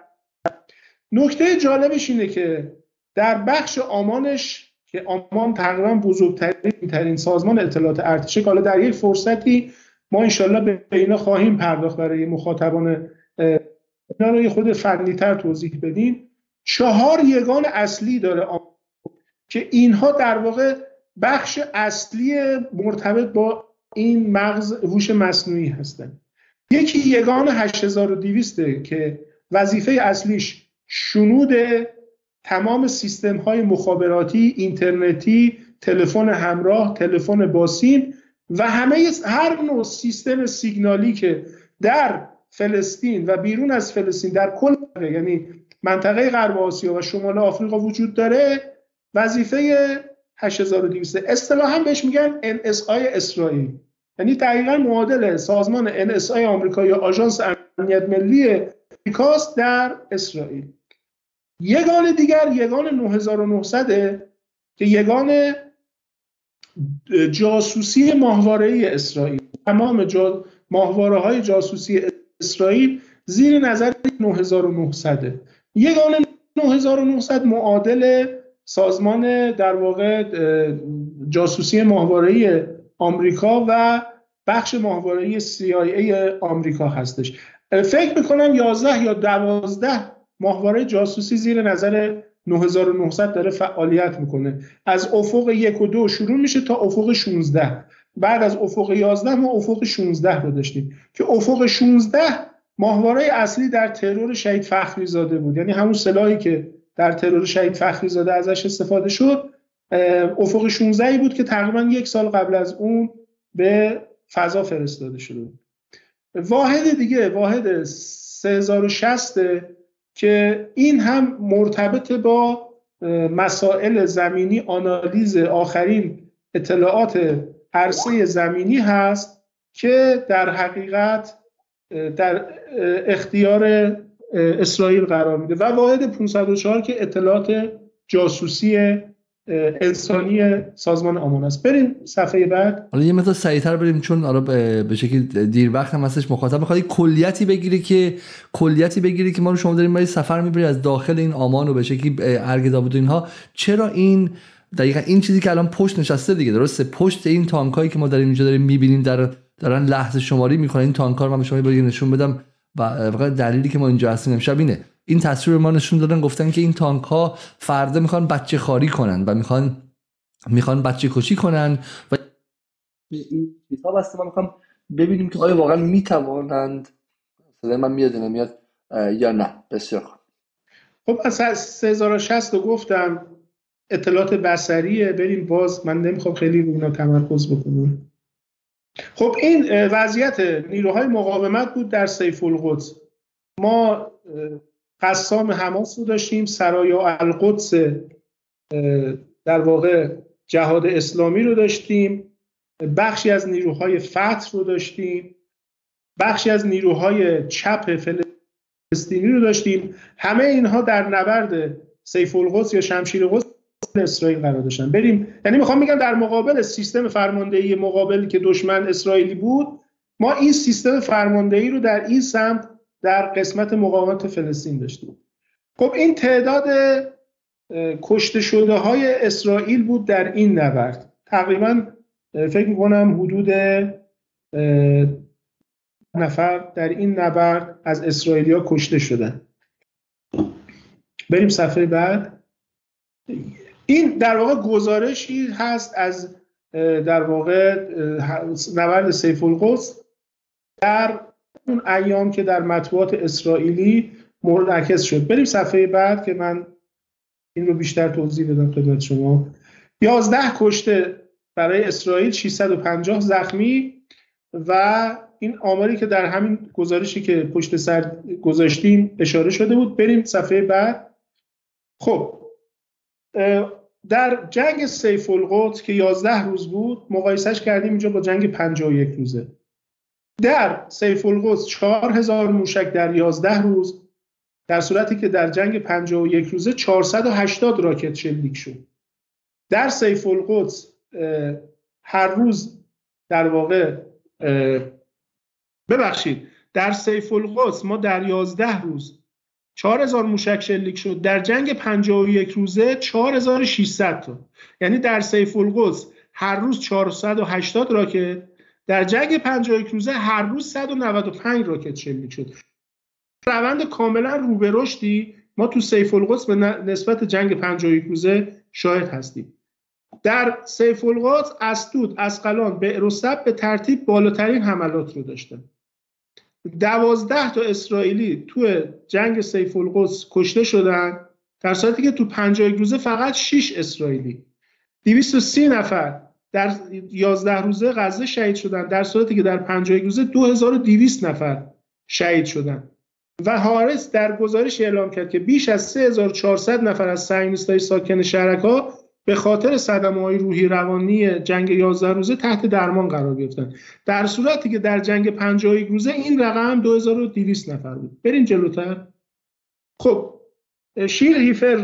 نکته جالبش اینه که در بخش آمانش که آمان تقریبا بزرگترین ترین سازمان اطلاعات ارتشه حالا در یک فرصتی ما انشالله به اینا خواهیم پرداخت برای مخاطبان اینا رو یه خود فنیتر توضیح بدیم. چهار یگان اصلی داره که اینها در واقع بخش اصلی مرتبط با این مغز هوش مصنوعی هستن. یکی یگان 8200 که وظیفه اصلیش شنود تمام سیستم های مخابراتی اینترنتی تلفن همراه تلفن باسیم و همه هر نوع سیستم سیگنالی که در فلسطین و بیرون از فلسطین در کل یعنی منطقه غرب آسیا و شمال آفریقا وجود داره وظیفه 8200 اصطلاحا بهش میگن NSI اسرائیل. یعنی دقیقا معادل سازمان NSA آمریکا یا آژانس امنیت ملی آمریکاست در اسرائیل. یگان دیگر یگان 9900 که یگان جاسوسی ماهواره اسرائیل. تمام جا ماهواره های جاسوسی اسرائیل زیر نظر 9900 یگان 9900 معادل سازمان در واقع جاسوسی ماهواره آمریکا و بخش ماهواره CIA آمریکا هستش. فکر می‌کنم 11 یا 12 ماهواره جاسوسی زیر نظر 9900 داره فعالیت می‌کنه. از افق یک و دو شروع میشه تا افق 16 بعد از افق 11 ما افق 16 رو داشتیم. که افق 16 ماهواره اصلی در ترور شهید فخری زاده بود. یعنی همون سلاحی که در ترور شهید فخری زاده ازش استفاده شد افق 16 بود که تقریبا یک سال قبل از اون به فضا فرستاده شده بود. واحد دیگه واحد 3060 که این هم مرتبط با مسائل زمینی آنالیز آخرین اطلاعات عرصه زمینی هست که در حقیقت در اختیار اسرائیل قرار میده و واحد 504 که اطلاعات جاسوسی انسانی سازمان آمون است. بریم صفحه بعد. حالا یه مقدار سریعتر بریم چون حالا به شکل دیر وقت هم هستش مخاطب. می‌خواد کلیتی بگیری که کلیتی بگیری که ما رو شما داریم برای سفر می‌بری از داخل این آمان و به شکلی ارگ داوود اینها. چرا این دقیقا این چیزی که الان پشت نشسته دیگه درسته؟ پشت این تانکایی که ما داریم اینجا داریم می‌بینیم در دارن لحظه شماری می‌کنن این تانکار من به شما نشون بدم و فقط دلیلی که ما اینجا هستیم امشب اینه. این تصویر ما نشون دادن گفتن که این تانک ها فردا می‌خوان بچه خاری کنن و می‌خوان می‌خوان بچه کشی کنن و این کتاب هست ما می‌خوام ببینیم که آیا واقعا می‌توانند صدای من میاد نمیاد؟ یا نه. بسیار خوب. خب از 3060 رو گفتم اطلاعات بسریه بریم باز. من نمی‌خوام خیلی رو اینا تمرکز بکنم. خب این وضعیت نیروهای مقاومت بود در سیف القدس. ما قسام حماس رو داشتیم سرایا القدس در واقع جهاد اسلامی رو داشتیم. بخشی از نیروهای فتح رو داشتیم. بخشی از نیروهای چپ فلسطینی رو داشتیم. همه اینها در نبرد سیف القدس یا شمشیر قدس اسرائیل قرار داشتن. بریم یعنی می‌خوام بگم در مقابل سیستم فرماندهی مقابلی که دشمن اسرائیلی بود ما این سیستم فرماندهی رو در این سمت در قسمت مقاومت فلسطین داشتیم. خب این تعداد کشته شده های اسرائیل بود در این نبرد. تقریبا فکر می‌کنم حدود نفر در این نبرد از اسرائیلیا کشته شدن. بریم صفحه بعد. این در واقع گزارشی هست از در واقع نبرد سیف القدس در اون ایام که در مطبوعات اسرائیلی منعکس شد. بریم صفحه بعد که من این رو بیشتر توضیح بدم خدمت شما. 11 کشته برای اسرائیل 650 زخمی و این آماری که در همین گزارشی که پشت سر گذاشتیم اشاره شده بود. بریم صفحه بعد. خب در جنگ سیف القدس که 11 روز بود مقایسش کردیم اینجا با جنگ 51 روزه. در سیف القدس 4000 موشک در 11 روز در صورتی که در جنگ 51 روزه 480 راکت شلیک شد. در سیف القدس هر روز در واقع ببخشید در سیف القدس ما در 11 روز 4000 موشک شلیک شد. در جنگ 51 روزه 4600 تا. یعنی در سیف القدس هر روز 480 راکت در جنگ 51 روزه هر روز 195 راکت شلیک شد. روند کاملا رو به رشدی ما تو سیف القدس به نسبت جنگ 51 روزه شاهد هستیم. در سیف القدس اسدود اسقلان به و به ترتیب بالاترین حملات رو داشتن. دوازده تا اسرائیلی تو جنگ سیف القدس کشته شدن در صورتی که تو 51 روزه فقط 6 اسرائیلی. 230 نفر در 11 روزه غزه شهید شدن. در صورتی که در 51 روزه 2200 نفر شهید شدن. و هارس در گزارش اعلام کرد که بیش از 3400 نفر از صهیونیست‌های ساکن شهرک ها به خاطر صدمه های روحی روانی جنگ 11 روزه تحت درمان قرار گرفتن. در صورتی که در جنگ 51 روزه این رقم 2200 نفر بود. بریم جلوتر. خب شیر هیفر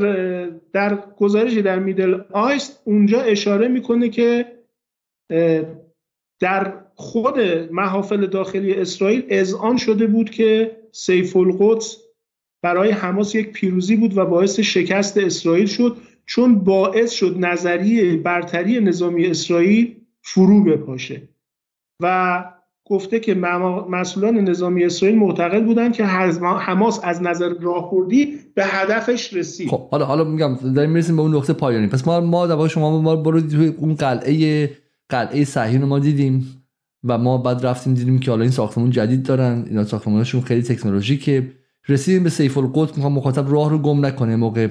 در گزارشی در میدل آیست اونجا اشاره می‌کنه که در خود محافل داخلی اسرائیل اذعان شده بود که سیف القدس برای حماس یک پیروزی بود و باعث شکست اسرائیل شد چون باعث شد نظریه برتری نظامی اسرائیل فرو بپاشه. و گفته که مسئولان نظامی اسرائیل معتقد بودن که حماس از نظر راهبردی به هدفش رسید. خب حالا حالا میگم داریم می‌رسیم به اون نقطه پایانی. پس ما ما دوا شما ما برو توی اون قلعه قلعه صهیون ما دیدیم و ما بعد رفتیم دیدیم که حالا این ساختمون جدید دارن. اینا ساختمانشون خیلی تکنولوژیکه. رسیدیم به سیف القدس. می‌خوام مخاطب راه رو گم نکنه موقع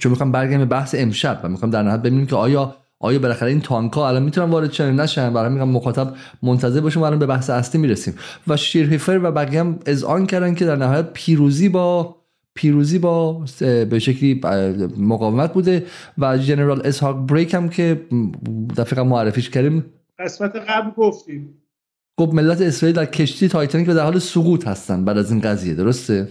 چون می‌خوام برگردم به بحث امشب و می‌خوام در نهایت ببینیم که آیا آیا بالاخره این تانکا الان می‌تونن وارد شن؟ نشن برای میگم مخاطب منتظر باشه الان به بحث اصلی می‌رسیم. و شیرهیفر و بقیه هم اذعان کردن که در نهایت پیروزی با پیروزی با به شکلی مقاومت بوده و جنرال اسحاق بریک هم که دفعه معرفیش کردیم. قسمت قبل گفتیم. گفت ملت اسرائیل در کشتی تایتانیک در حال سقوط هستن بعد از این قضیه درسته؟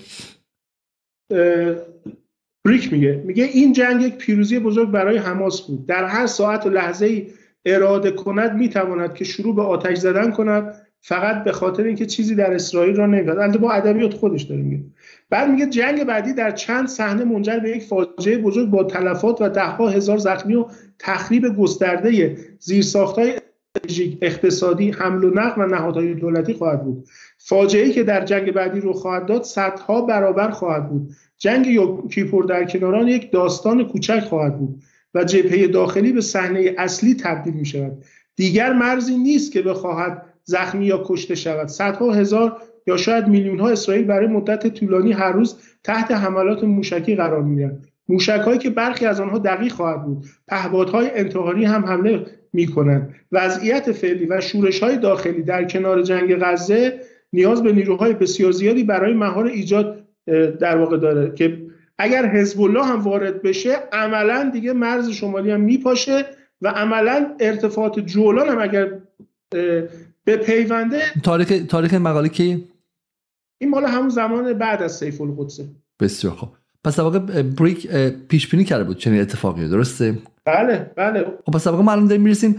بریک میگه. میگه این جنگ یک پیروزی بزرگ برای حماس بود. در هر ساعت و لحظه ای اراده کند می‌تواند که شروع به آتش زدن کند فقط به خاطر اینکه چیزی در اسرائیل را نمیاد البته با ادبیات خودش داره میگه. بعد میگه جنگ بعدی در چند صحنه منجر به یک فاجعه بزرگ با تلفات و دهها هزار زخمی و تخریب گسترده زیرساختهای اقتصادی حمل و نقل و نهادهای دولتی خواهد بود. فاجعه که در جنگ بعدی رو خواهد داد صدها برابر خواهد بود. جنگ کیپور در کناران یک داستان کوچک خواهد بود و جبهه داخلی به صحنه اصلی تبدیل می شود دیگر مرزی نیست که بخواهد زخمی یا کشته شود. صدها هزار یا شاید میلیون ها اسرائیل برای مدت طولانی هر روز تحت حملات موشکی قرار می‌گیرند. موشک هایی که برخی از آنها دقیق خواهد بود. پهبادهای انتحاری هم حمله می کنند وضعیت فعلی و شورش های داخلی در کنار جنگ غزه نیاز به نیروهای بسیار زیادی برای مهار ایجاد در واقع داره که اگر حزب الله هم وارد بشه عملا دیگه مرز شمالی هم میپاشه و عملا ارتفاعات جولان هم اگر به پیونده تاریخ تاریخ مقاله کی؟ این مال همون زمان بعد از سیف القدسه. بسیار خوب. پس در واقع بریک پیش بینی کرده بود چنین اتفاقی درسته؟ بله بله. خب پس ما الان داریم می‌رسیم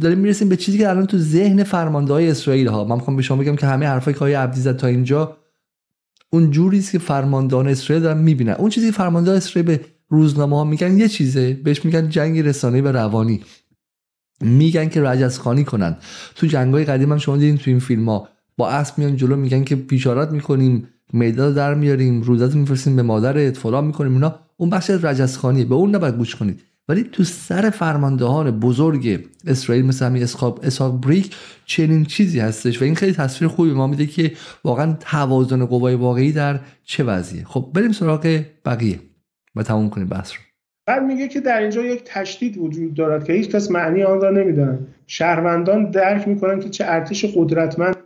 داریم می‌رسیم به چیزی که الان تو ذهن فرمانده های اسرائیل ها من می‌خوام به شما بگم که همه حرفای که های عبدی زد تا اینجا اون جوری است که فرماندهان اسرائیل دارن می‌بینن. اون چیزی که فرماندهان اسرائیل به روزنامه ها میگن یه چیزه. بهش میگن جنگ رسانه و روانی. میگن که رجزخانی کنن. تو جنگای قدیم هم شما دیدین تو این فیلم ها با اسب میان جلو میگن که بیشارت می‌کنیم. میدان در میاریم روزات میفرستیم به مادرت فلان می‌کنیم اینا. اون بخش از رجزخانیه به اون نباید گوش کنید. ولی تو سر فرماندهان بزرگ اسرائیل مثل همین اسحاق بریک چنین چیزی هستش و این خیلی تصویر خوبی ما میده که واقعا توازن قوای واقعی در چه وضعیه. خب بریم سراغ بقیه و تموم کنیم بحث رو. بعد میگه که در اینجا یک تشدید وجود دارد که هیچ کس معنی آن را نمی‌دانند شهروندان درک می‌کنن که چه ارتش قدرتمند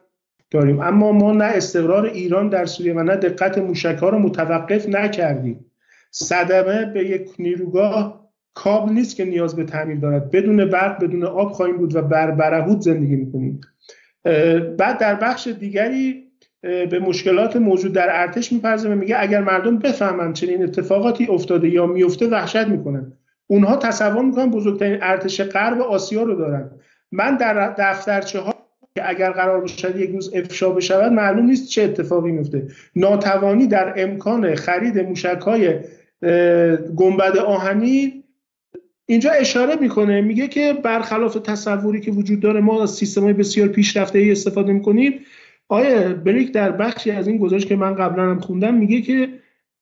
داریم. اما ما نه استقرار ایران در سوریه و نه دقت موشک ها رو متوقف نکردیم. صدمه به یک نیروگاه کابل نیست که نیاز به تعمیر دارد. بدون برق بدون آب خواهیم بود و بر برهود زندگی می‌کنیم. بعد در بخش دیگری به مشکلات موجود در ارتش میپرزه و میگه اگر مردم بفهمن چنین اتفاقاتی افتاده یا میفته وحشت می‌کنن. اونها تصور می‌کنن بزرگترین ارتش غرب آسیا رو دارن. من در دفترچه ها که اگر قرار باشد یک روز افشا بشود معلوم نیست چه اتفاقی میفته. ناتوانی در امکان خرید موشک های گنبد آهنی اینجا اشاره می‌کنه میگه که برخلاف تصوری که وجود داره ما از سیستم بسیار پیشرفته ای استفاده می‌کنیم. آیا بریک در بخشی از این گزارش که من قبلا هم خوندم میگه که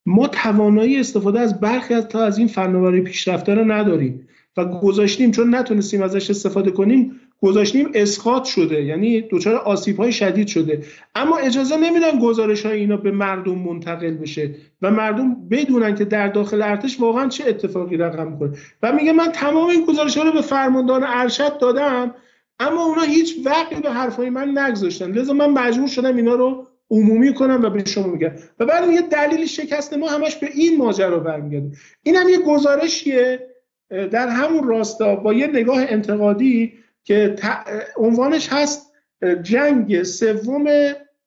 ما توانایی استفاده از برخی از تا از این فناوری پیشرفته رو نداریم و گذاشتیم. چون نتونستیم ازش استفاده کنیم گذاشتیم اسقاط شده یعنی دچار آسیب های شدید شده. اما اجازه نمیدن گزارش های اینا به مردم منتقل بشه و مردم بدونن که در داخل ارتش واقعا چه اتفاقی رقم کنه و میگه من تمام این گزارش ها رو به فرماندهان ارشد دادم اما اونا هیچ وقتی به حرفای من نگذاشتن. لذا من مجبور شدم اینا رو عمومی کنم و به شما میگم. و بعد میگه دلیل شکست ما همش به این ماجرا برمیگرده. این هم یه گزارشیه در همون راستا با یه نگاه انتقادی که عنوانش هست جنگ سوم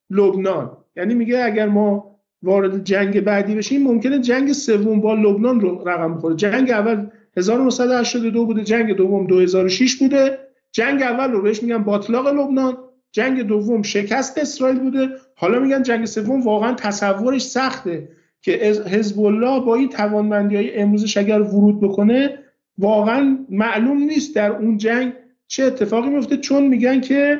لبنان. یعنی میگه اگر ما وارد جنگ بعدی بشیم ممکنه جنگ سوم با لبنان رو رقم بخوره. جنگ اول 1982 بوده جنگ دوم 2006 بوده. جنگ اول رو بهش میگن باطلاق لبنان. جنگ دوم شکست اسرائیل بوده. حالا میگن جنگ سوم واقعا تصورش سخته که حزب الله با این توانمندی های امروزش اگر ورود بکنه واقعا معلوم نیست در اون جنگ چه اتفاقی میفته؟ چون میگن که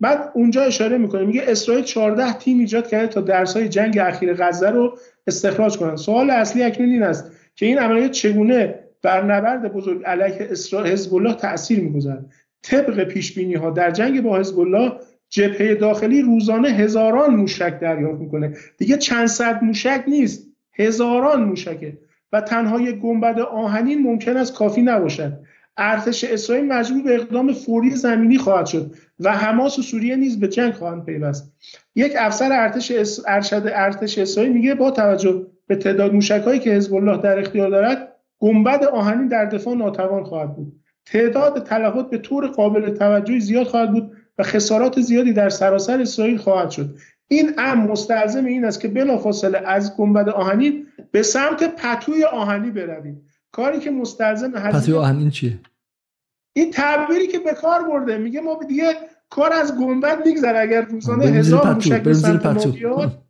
بعد اونجا اشاره می‌کنه. میگه اسرائیل 14 تیم ایجاد کرده تا درس های جنگ اخیر غزه رو استخراج کنن سوال اصلی اکنون این است که این عملیات چگونه بر نبرد بزرگ علیه اسرائیل حزب الله تاثیر می‌گذارد؟ طبق پیش بینی ها در جنگ با حزب الله جبهه داخلی روزانه هزاران موشک دریافت می‌کنه. دیگه چند صد موشک نیست. هزاران موشکه. و تنها یک گنبد آهنین ممکن است کافی نباشد. ارتش اسرائیل مجبور به اقدام فوری زمینی خواهد شد و حماس و سوریه نیز به جنگ خواهند پیوست. یک افسر ارتش ارشد ارتش اسرائیل میگه با توجه به تعداد موشکهایی که حزب الله در اختیار دارد گنبد آهنین در دفاع ناتوان خواهد بود. تعداد تلفات به طور قابل توجهی زیاد خواهد بود و خسارات زیادی در سراسر اسرائیل خواهد شد. این امر مستلزم این است که بلافاصله از گنبد آهنین به سمت پتوی آهنی برویم. کاری که مستلزم پتوی آهنین چیه؟ این تعبیری که به کار برده میگه ما دیگه کار از گنبد میگذره اگر روزانه هزار موشک به سمت ما بیاد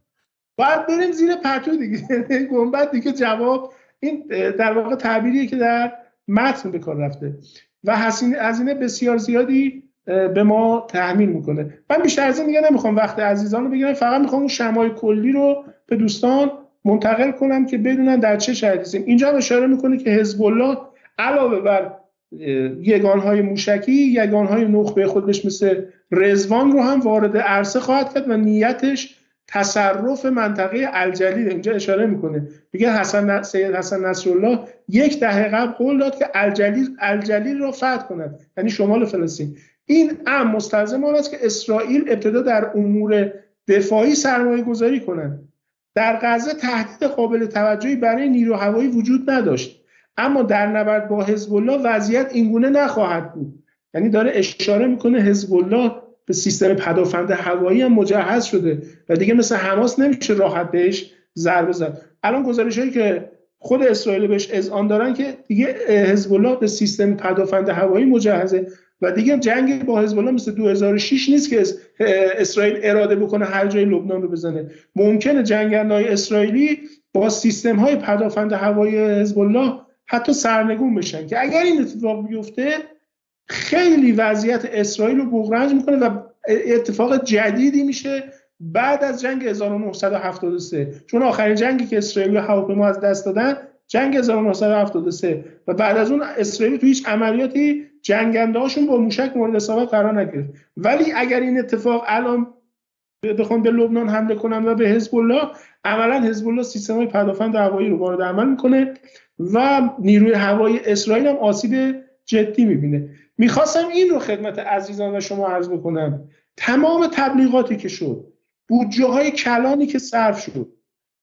باید بریم زیر پتو دیگه. گنبد دیگه جواب این در واقع تعبیریه که در متن به کار رفته. و هزینه بسیار زیادی به ما تحمیل می‌کنه. من بیشتر از این دیگه نمی‌خوام وقت عزیزان رو بگیرم فقط می‌خوام اون شمای کلی رو به دوستان منتقل کنم که بدونن در چه شرایطی اینجا اشاره می‌کنه که حزب الله علاوه بر یگانهای موشکی یگانهای نخبه خودش مثل رزوان رو هم وارد عرصه خواهد کرد و نیتش تصرف منطقه الجلیل. اینجا اشاره می‌کنه. میگه حسن سید حسن نصرالله یک دهه قبل قول داد که الجلیل الجلیل را فتح کند یعنی شمال فلسطین. این ام مستلزم است که اسرائیل ابتدا در امور دفاعی سرمایه گذاری کنند در غزه تهدید قابل توجهی برای نیرو هوایی وجود نداشت. اما در نبرد با حزب الله وضعیت اینگونه نخواهد بود. یعنی داره اشاره می‌کنه حزب الله به سیستم پدافند هوایی هم مجهز شده و دیگه مثل حماس نمیشه راحت بهش ضربه زد. الان گزارش هایی که خود اسرائیل بهش اذعان دارن که دیگه حزب الله به سیستم پدافند هوایی مجهزه. و دیگه جنگ با حزب الله مثل 2006 نیست که اسرائیل اراده بکنه هر جای لبنان رو بزنه. ممکنه جنگندهای اسرائیلی با سیستم های پدافند هوایی حزب الله حتی سرنگون بشن که اگر این اتفاق بیفته خیلی وضعیت اسرائیل رو بغرنج می‌کنه و اتفاق جدیدی میشه بعد از جنگ 1973 چون آخرین جنگی که اسرائیل و هواپیما از دست دادن جنگ 1973 و بعد از اون اسرائیل تو هیچ عملیاتی جنگنده هاشون با موشک مورد اصابت قرار نگرفت. ولی اگر این اتفاق الان بخوام به لبنان حمله کنن و به حزب الله عملا حزب الله سیستم پدافند هوایی رو وارد عمل می‌کنه و نیروی هوایی اسرائیل هم آسیب جدی می‌بینه. می‌خواستم این رو خدمت عزیزان و شما عرض بکنم. تمام تبلیغاتی که شد بودجه های کلانی که صرف شد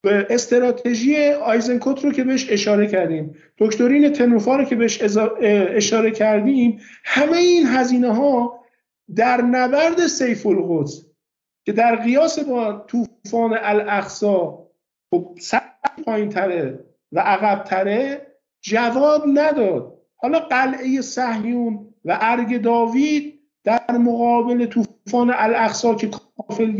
استراتژی آیزنکوت رو که بهش اشاره کردیم دکترین تنوفا رو که بهش اشاره کردیم همه این هزینه ها در نبرد سیف القدس که در قیاس با طوفان الاقصا خب پایین تره و عقب تره جواب نداد. حالا قلعه صهیون و ارگ داوید در مقابل طوفان الاقصا که کافل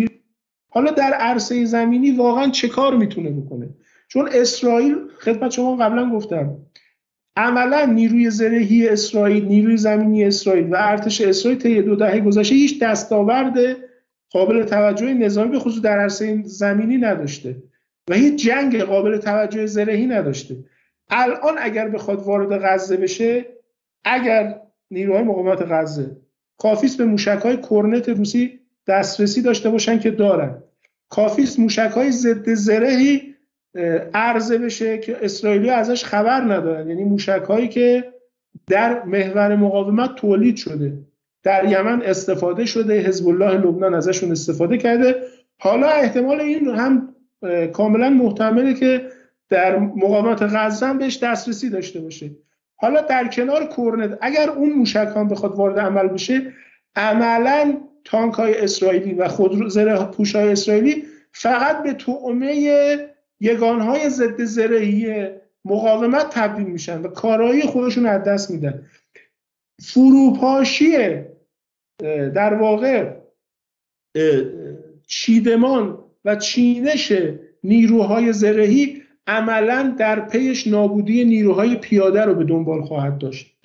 حالا در عرصه زمینی واقعا چه کار می‌تونه بکنه؟ چون اسرائیل خدمت شما قبلا گفتم عملا نیروی زرهی اسرائیل نیروی زمینی اسرائیل و ارتش اسرائیل طی دو دهه گذشته هیچ دستاورد قابل توجه نظامی به خصوص در عرصه زمینی نداشته و هیچ جنگ قابل توجه زرهی نداشته. الان اگر بخواد وارد غزه بشه اگر نیروهای مقاومت غزه کافیست به موشک های کورنت روسی دسترسی داشته باشن که دارن. کافیست موشک های ضد زرهی عرضه بشه که اسرائیلی ازش خبر ندارن. یعنی موشک هایی که در محور مقاومت تولید شده. در یمن استفاده شده حزب الله لبنان ازشون استفاده کرده. حالا احتمال این هم کاملا محتمله که در مقاومت غزه هم بهش دسترسی داشته باشه. حالا در کنار کورنت اگر اون موشکان بخواد وارد عمل بشه عملا تانک های اسرائیلی و خود زره پوش های اسرائیلی فقط به تعمه یگان های ضد زرهی مقاومت تبدیل میشن و کارایی خودشون از دست میدن. فروپاشی در واقع چیدمان و چینش نیروهای زرهی عملا در پیش نابودی نیروهای پیاده رو به دنبال خواهد داشت.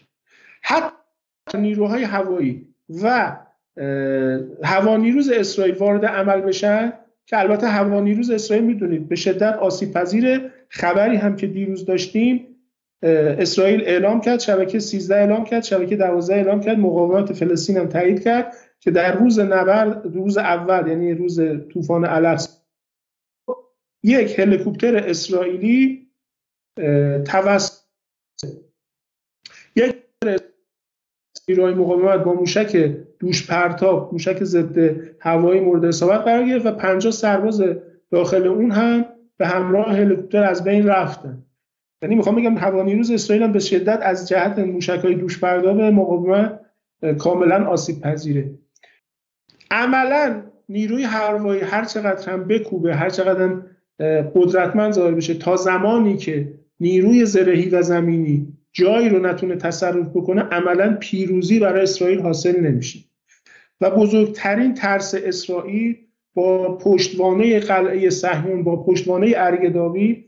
حتی نیروهای هوایی و هوانیروز اسرائیل وارد عمل بشن که البته هوانیروز اسرائیل می‌دونید به شدت آسیب پذیر خبری هم که دیروز داشتیم اسرائیل اعلام کرد شبکه 13 اعلام کرد شبکه 12 اعلام کرد مقاومت فلسطین هم تایید کرد که در روز نبرد روز اول یعنی روز طوفان الست یک هلیکوپتر اسرائیلی توسط یک نیروهای مقاومت با موشک دوش پرتاب موشک ضد هوایی مورد اصابت قرار گرفت و 50 سرباز داخل اون هم به همراه هلیکوپتر از بین رفتن. یعنی می‌خوام بگم هوانیروز اسرائیل هم به شدت از جهت موشک های دوش پرتاب مقاومت کاملا آسیب پذیره عملا نیروی هوایی هر چقدر هم بکوبه هر چقدر هم قدرتمند ظاهر بشه تا زمانی که نیروی زرهی و زمینی جایی رو نتونه تصرف بکنه عملا پیروزی برای اسرائیل حاصل نمیشه. و بزرگترین ترس اسرائیل با پشتوانه قلعه صهیون با پشتوانه ارگداوی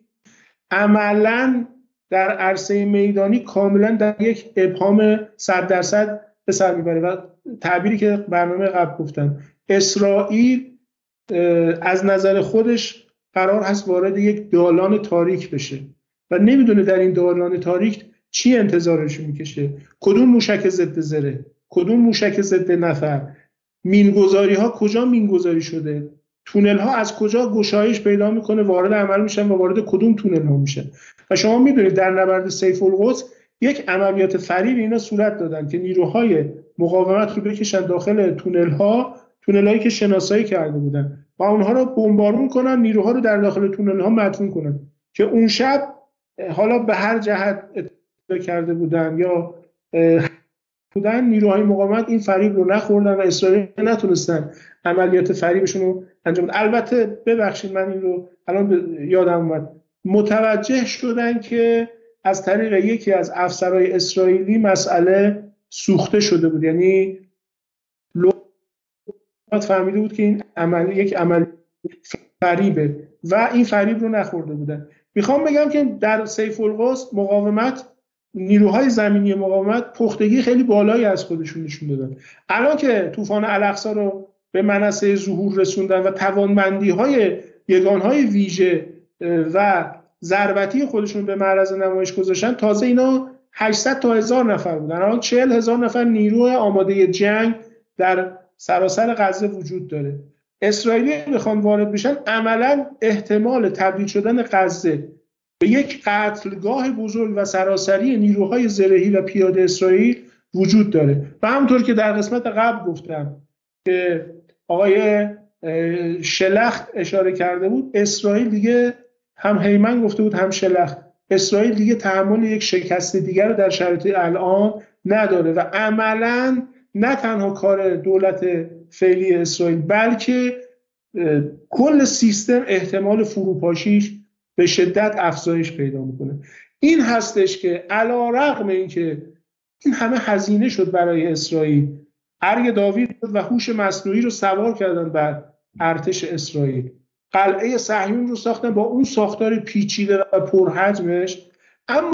عملا در عرصه میدانی کاملا در یک ابهام صد درصد به سر می‌بره. و تعبیری که برنامه قبل گفتم اسرائیل از نظر خودش قرار هست وارد یک دالان تاریک بشه. و نمی‌دونه در این دالان تاریک چی انتظارش می‌کشه؟ کدوم موشک ضد زره؟ کدوم موشک ضد نفر؟ مینگذاری ها کجا مینگذاری شده؟ تونل ها از کجا گشایش پیدا می‌کنه؟ وارد عمل میشن و وارد کدوم تونل ها میشن؟ و شما می‌دونید در نبرد سیف القدس یک عملیات فریب اینا صورت دادن که نیروهای مقاومت رو بکشن داخل تونل ها تونل هایی که شناسایی کرده بودن و اونها رو بمبارون کنن نیروها رو در داخل تونل ها مدفون کنن که اون شب حالا به هر جهت کرده بودن یا بودن نیروهای مقاومت این فریب رو نخوردن و اسرائیل نتونستن عملیات فریبشون رو انجام بدن. البته ببخشید من این رو الان یادم اومد. متوجه شدن که از طریق یکی از افسرهای اسرائیلی مسئله سوخته شده بود. یعنی فهمیده بود که این عمل یک عمل فریبه و این فریب رو نخورده بودن. می‌خوام بگم که در سیف القدس مقاومت نیروهای زمینی مقاومت پختگی خیلی بالایی از خودشون نشون دادن. الان که طوفان الاقصا رو به منصه ظهور رسوندن و توانمندی های یگان های ویژه و ضربتی خودشون به معرض نمایش گذاشتن تازه اینا 800 تا هزار نفر بودن. الان 40 هزار نفر نیرو آماده جنگ در سراسر غزه وجود داره. اسرائیلی بخوان وارد بشن عملا احتمال تبدیل شدن غزه به یک قتلگاه بزرگ و سراسری نیروهای زرهی و پیاده اسرائیل وجود داره. و همونطور که در قسمت قبل گفتم که آقای شلخت اشاره کرده بود اسرائیل دیگه هم هیمن گفته بود هم شلخت. اسرائیل دیگه تحمل یک شکست دیگر رو در شرایط الان نداره و عملا نه تنها کار دولت فعلی اسرائیل بلکه کل سیستم احتمال فروپاشیش به شدت افزایش پیدا می‌کنه. این هستش که علا رقم این که این همه هزینه شد برای اسرائیل ارگ داوید و هوش مصنوعی رو سوار کردن بر ارتش اسرائیل. قلعه صهیون رو ساختن با اون ساختار پیچیده و پرحجمش. اما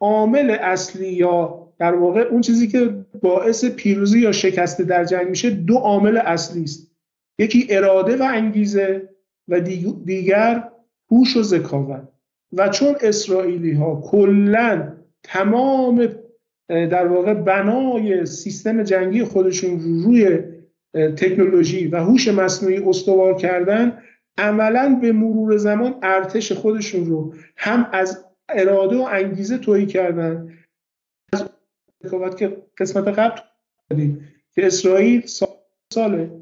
عامل اصلی یا در واقع اون چیزی که باعث پیروزی یا شکست در جنگ میشه دو عامل اصلی است. یکی اراده و انگیزه و دیگر هوش و ذکاوت. و چون اسرائیلی ها کلا تمام در واقع بنای سیستم جنگی خودشون روی تکنولوژی و هوش مصنوعی استوار کردن عملا به مرور زمان ارتش خودشون رو هم از اراده و انگیزه تویی کردن. از که قسمت قبل که اسرائیل سال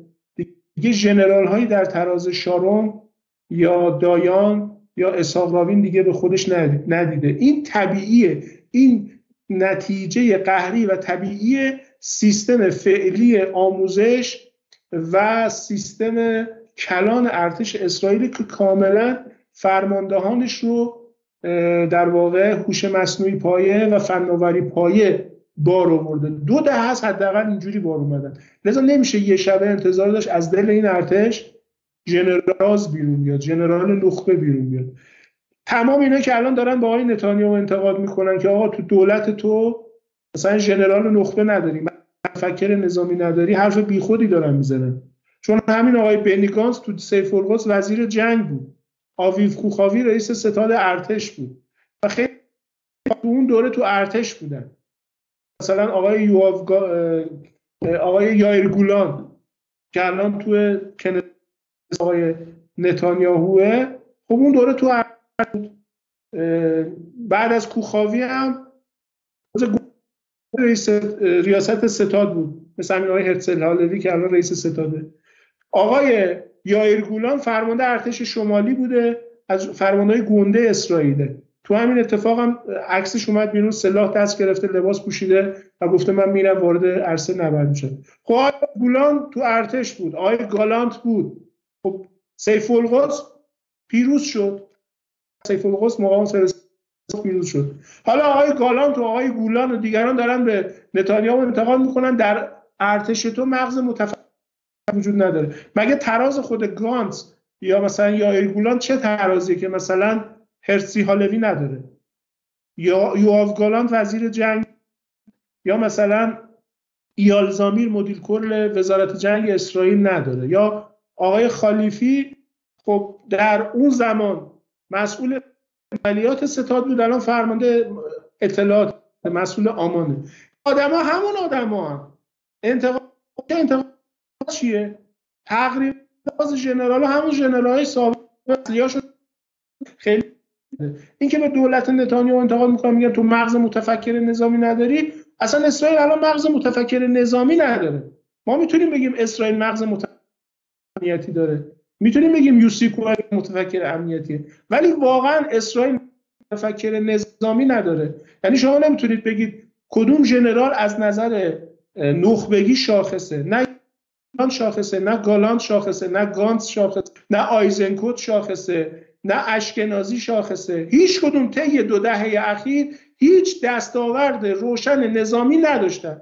دیگه جنرال هایی در تراز شارون یا دایان یا اسحاق دیگه به خودش ندیده. این طبیعیه. این نتیجه قهری و طبیعی سیستم فعلی آموزش و سیستم کلان ارتش اسرائیل که کاملا فرماندهانش رو در واقع هوش مصنوعی پایه و فناوری پایه بار آورده. دو ده هست حداقل اینجوری بار اومدن. لذا نمیشه یه شبه انتظار داشت از دل این ارتش جنرالاز بیرون بیاد جنرال نخبه بیرون بیاد. تمام اینا که الان دارن با آقای نتانیاهو انتقاد می‌کنن که آقا تو دولت تو مثلا ژنرال نخبه نداری مفکر نظامی نداری حرف بیخودی دارن می‌زنن. چون همین آقای بنیگانس تو سیف وزیر جنگ بود. آویف خوخاوی رئیس ستاد ارتش بود. و خیلی تو اون دوره تو ارتش بودن. مثلا آقای یواف آقای یایر گولان که الان تو آقای نتانیاهوه خب اون دوره تو بعد از کوخاوی هم رئیس ریاست ستاد بود. مثل آقای هرتزل هالوی که الان رئیس ستاده. آقای یایر گولان فرمانده ارتش شمالی بوده از فرمانده گونده اسرائیله. تو همین اتفاق هم عکسش اومد بیرون سلاح دست گرفته لباس پوشیده و گفته من میرم وارد عرصه نبرد میشم. خب آقای گولان تو ارتش بود آقای گالانت بود. خب سیف القدس پیروز شد. سیف القدس مقام پیروز شد. حالا آقای گالانت و آقای گولان و دیگران دارن به نتانیاهو انتقاد می‌کنن. در ارتش تو مغز متفاوت وجود نداره. مگه تراز خود گانت یا مثلا یا گولان چه ترازیه که مثلا هرسی هالوی نداره. یا یواف گالانت وزیر جنگ یا مثلا ایال زامیر مدیر کل وزارت جنگ اسرائیل نداره. یا آقای خالیفی خب در اون زمان مسئول عملیات ستاد بود الان فرمانده اطلاعات مسئول آمانه. آدما همون آدما هم. انتقاد انتقاد چیه؟ تقریبا باز ژنرال همون ژنرال های سابق خیلی اینکه به دولت نتانیاهو انتقاد می‌کنم میگن تو مغز متفکر نظامی نداری. اصلا اسرائیل الان مغز متفکر نظامی نداره. ما می‌تونیم بگیم اسرائیل مغز متفکر داره. می‌تونیم بگیم یوسیکو متفکر امنیتیه. ولی واقعا اسرائیل متفکر نظامی نداره. یعنی شما نمی‌تونید بگید کدوم ژنرال از نظر نخبگی شاخصه. نه شاخصه نه گالانت شاخصه نه گانت شاخصه نه آیزنکوت شاخصه. نه اشکنازی شاخصه. هیچ کدوم طی دو دهه اخیر هیچ دستاورد روشن نظامی نداشتن.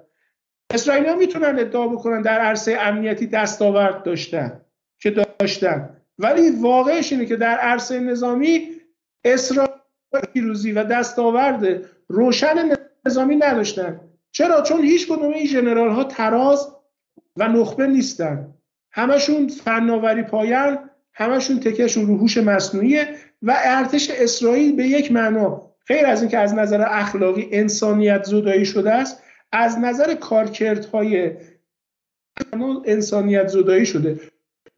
اسرائیل می‌تونن ادعا بکنن در عرصه امنیتی دستاورد داشتن که داشتن. ولی واقعش اینه که در عرصه نظامی اسرائیل پیروزی و دستاورد روشن نظامی نداشتن. چرا؟ چون هیچ کدوم این ژنرال ها تراز و نخبه نیستن. همشون فناوری پایان همشون تکشون رو هوش مصنوعیه و ارتش اسرائیل به یک معنا غیر از اینکه از نظر اخلاقی انسانیت زدایی شده است از نظر کارکردهای انسانیت زدایی شده.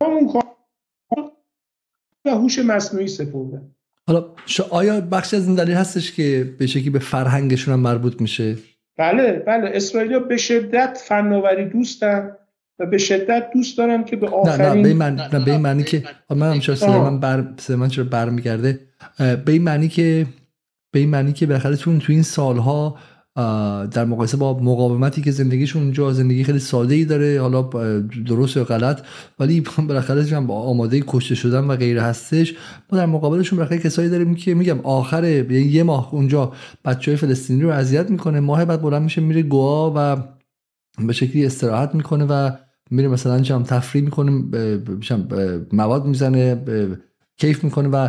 همون کار و هوش مصنوعی سپردن حالا آیا بخشی از این دلیل هستش که به شکلی به فرهنگشون هم مربوط میشه؟ بله بله. اسرائیل به شدت فناوری دوستن. و به شدت دوست دارن که به آخرین نه نه به این معنی, نه به این معنی که من هم من بر من چرا برمیگرده؟ به این معنی که به این معنی که بالاخره تو این سالها در مقایسه با مقاومتی که زندگیشون اونجا زندگی خیلی ساده ای داره حالا درست یا غلط ولی بالاخره هم با آماده کشته شدن و غیره هستش ما در مقابلشون بالاخره کسایی داریم که میگم آخر یه ماه اونجا بچه های فلسطینی رو اذیت می‌کنه ماه بعد بلند میشه میره گوا و به شکلی استراحت می‌کنه و میره مثلا چم تفریح می‌کنه مواد می‌زنه کیف می‌کنه و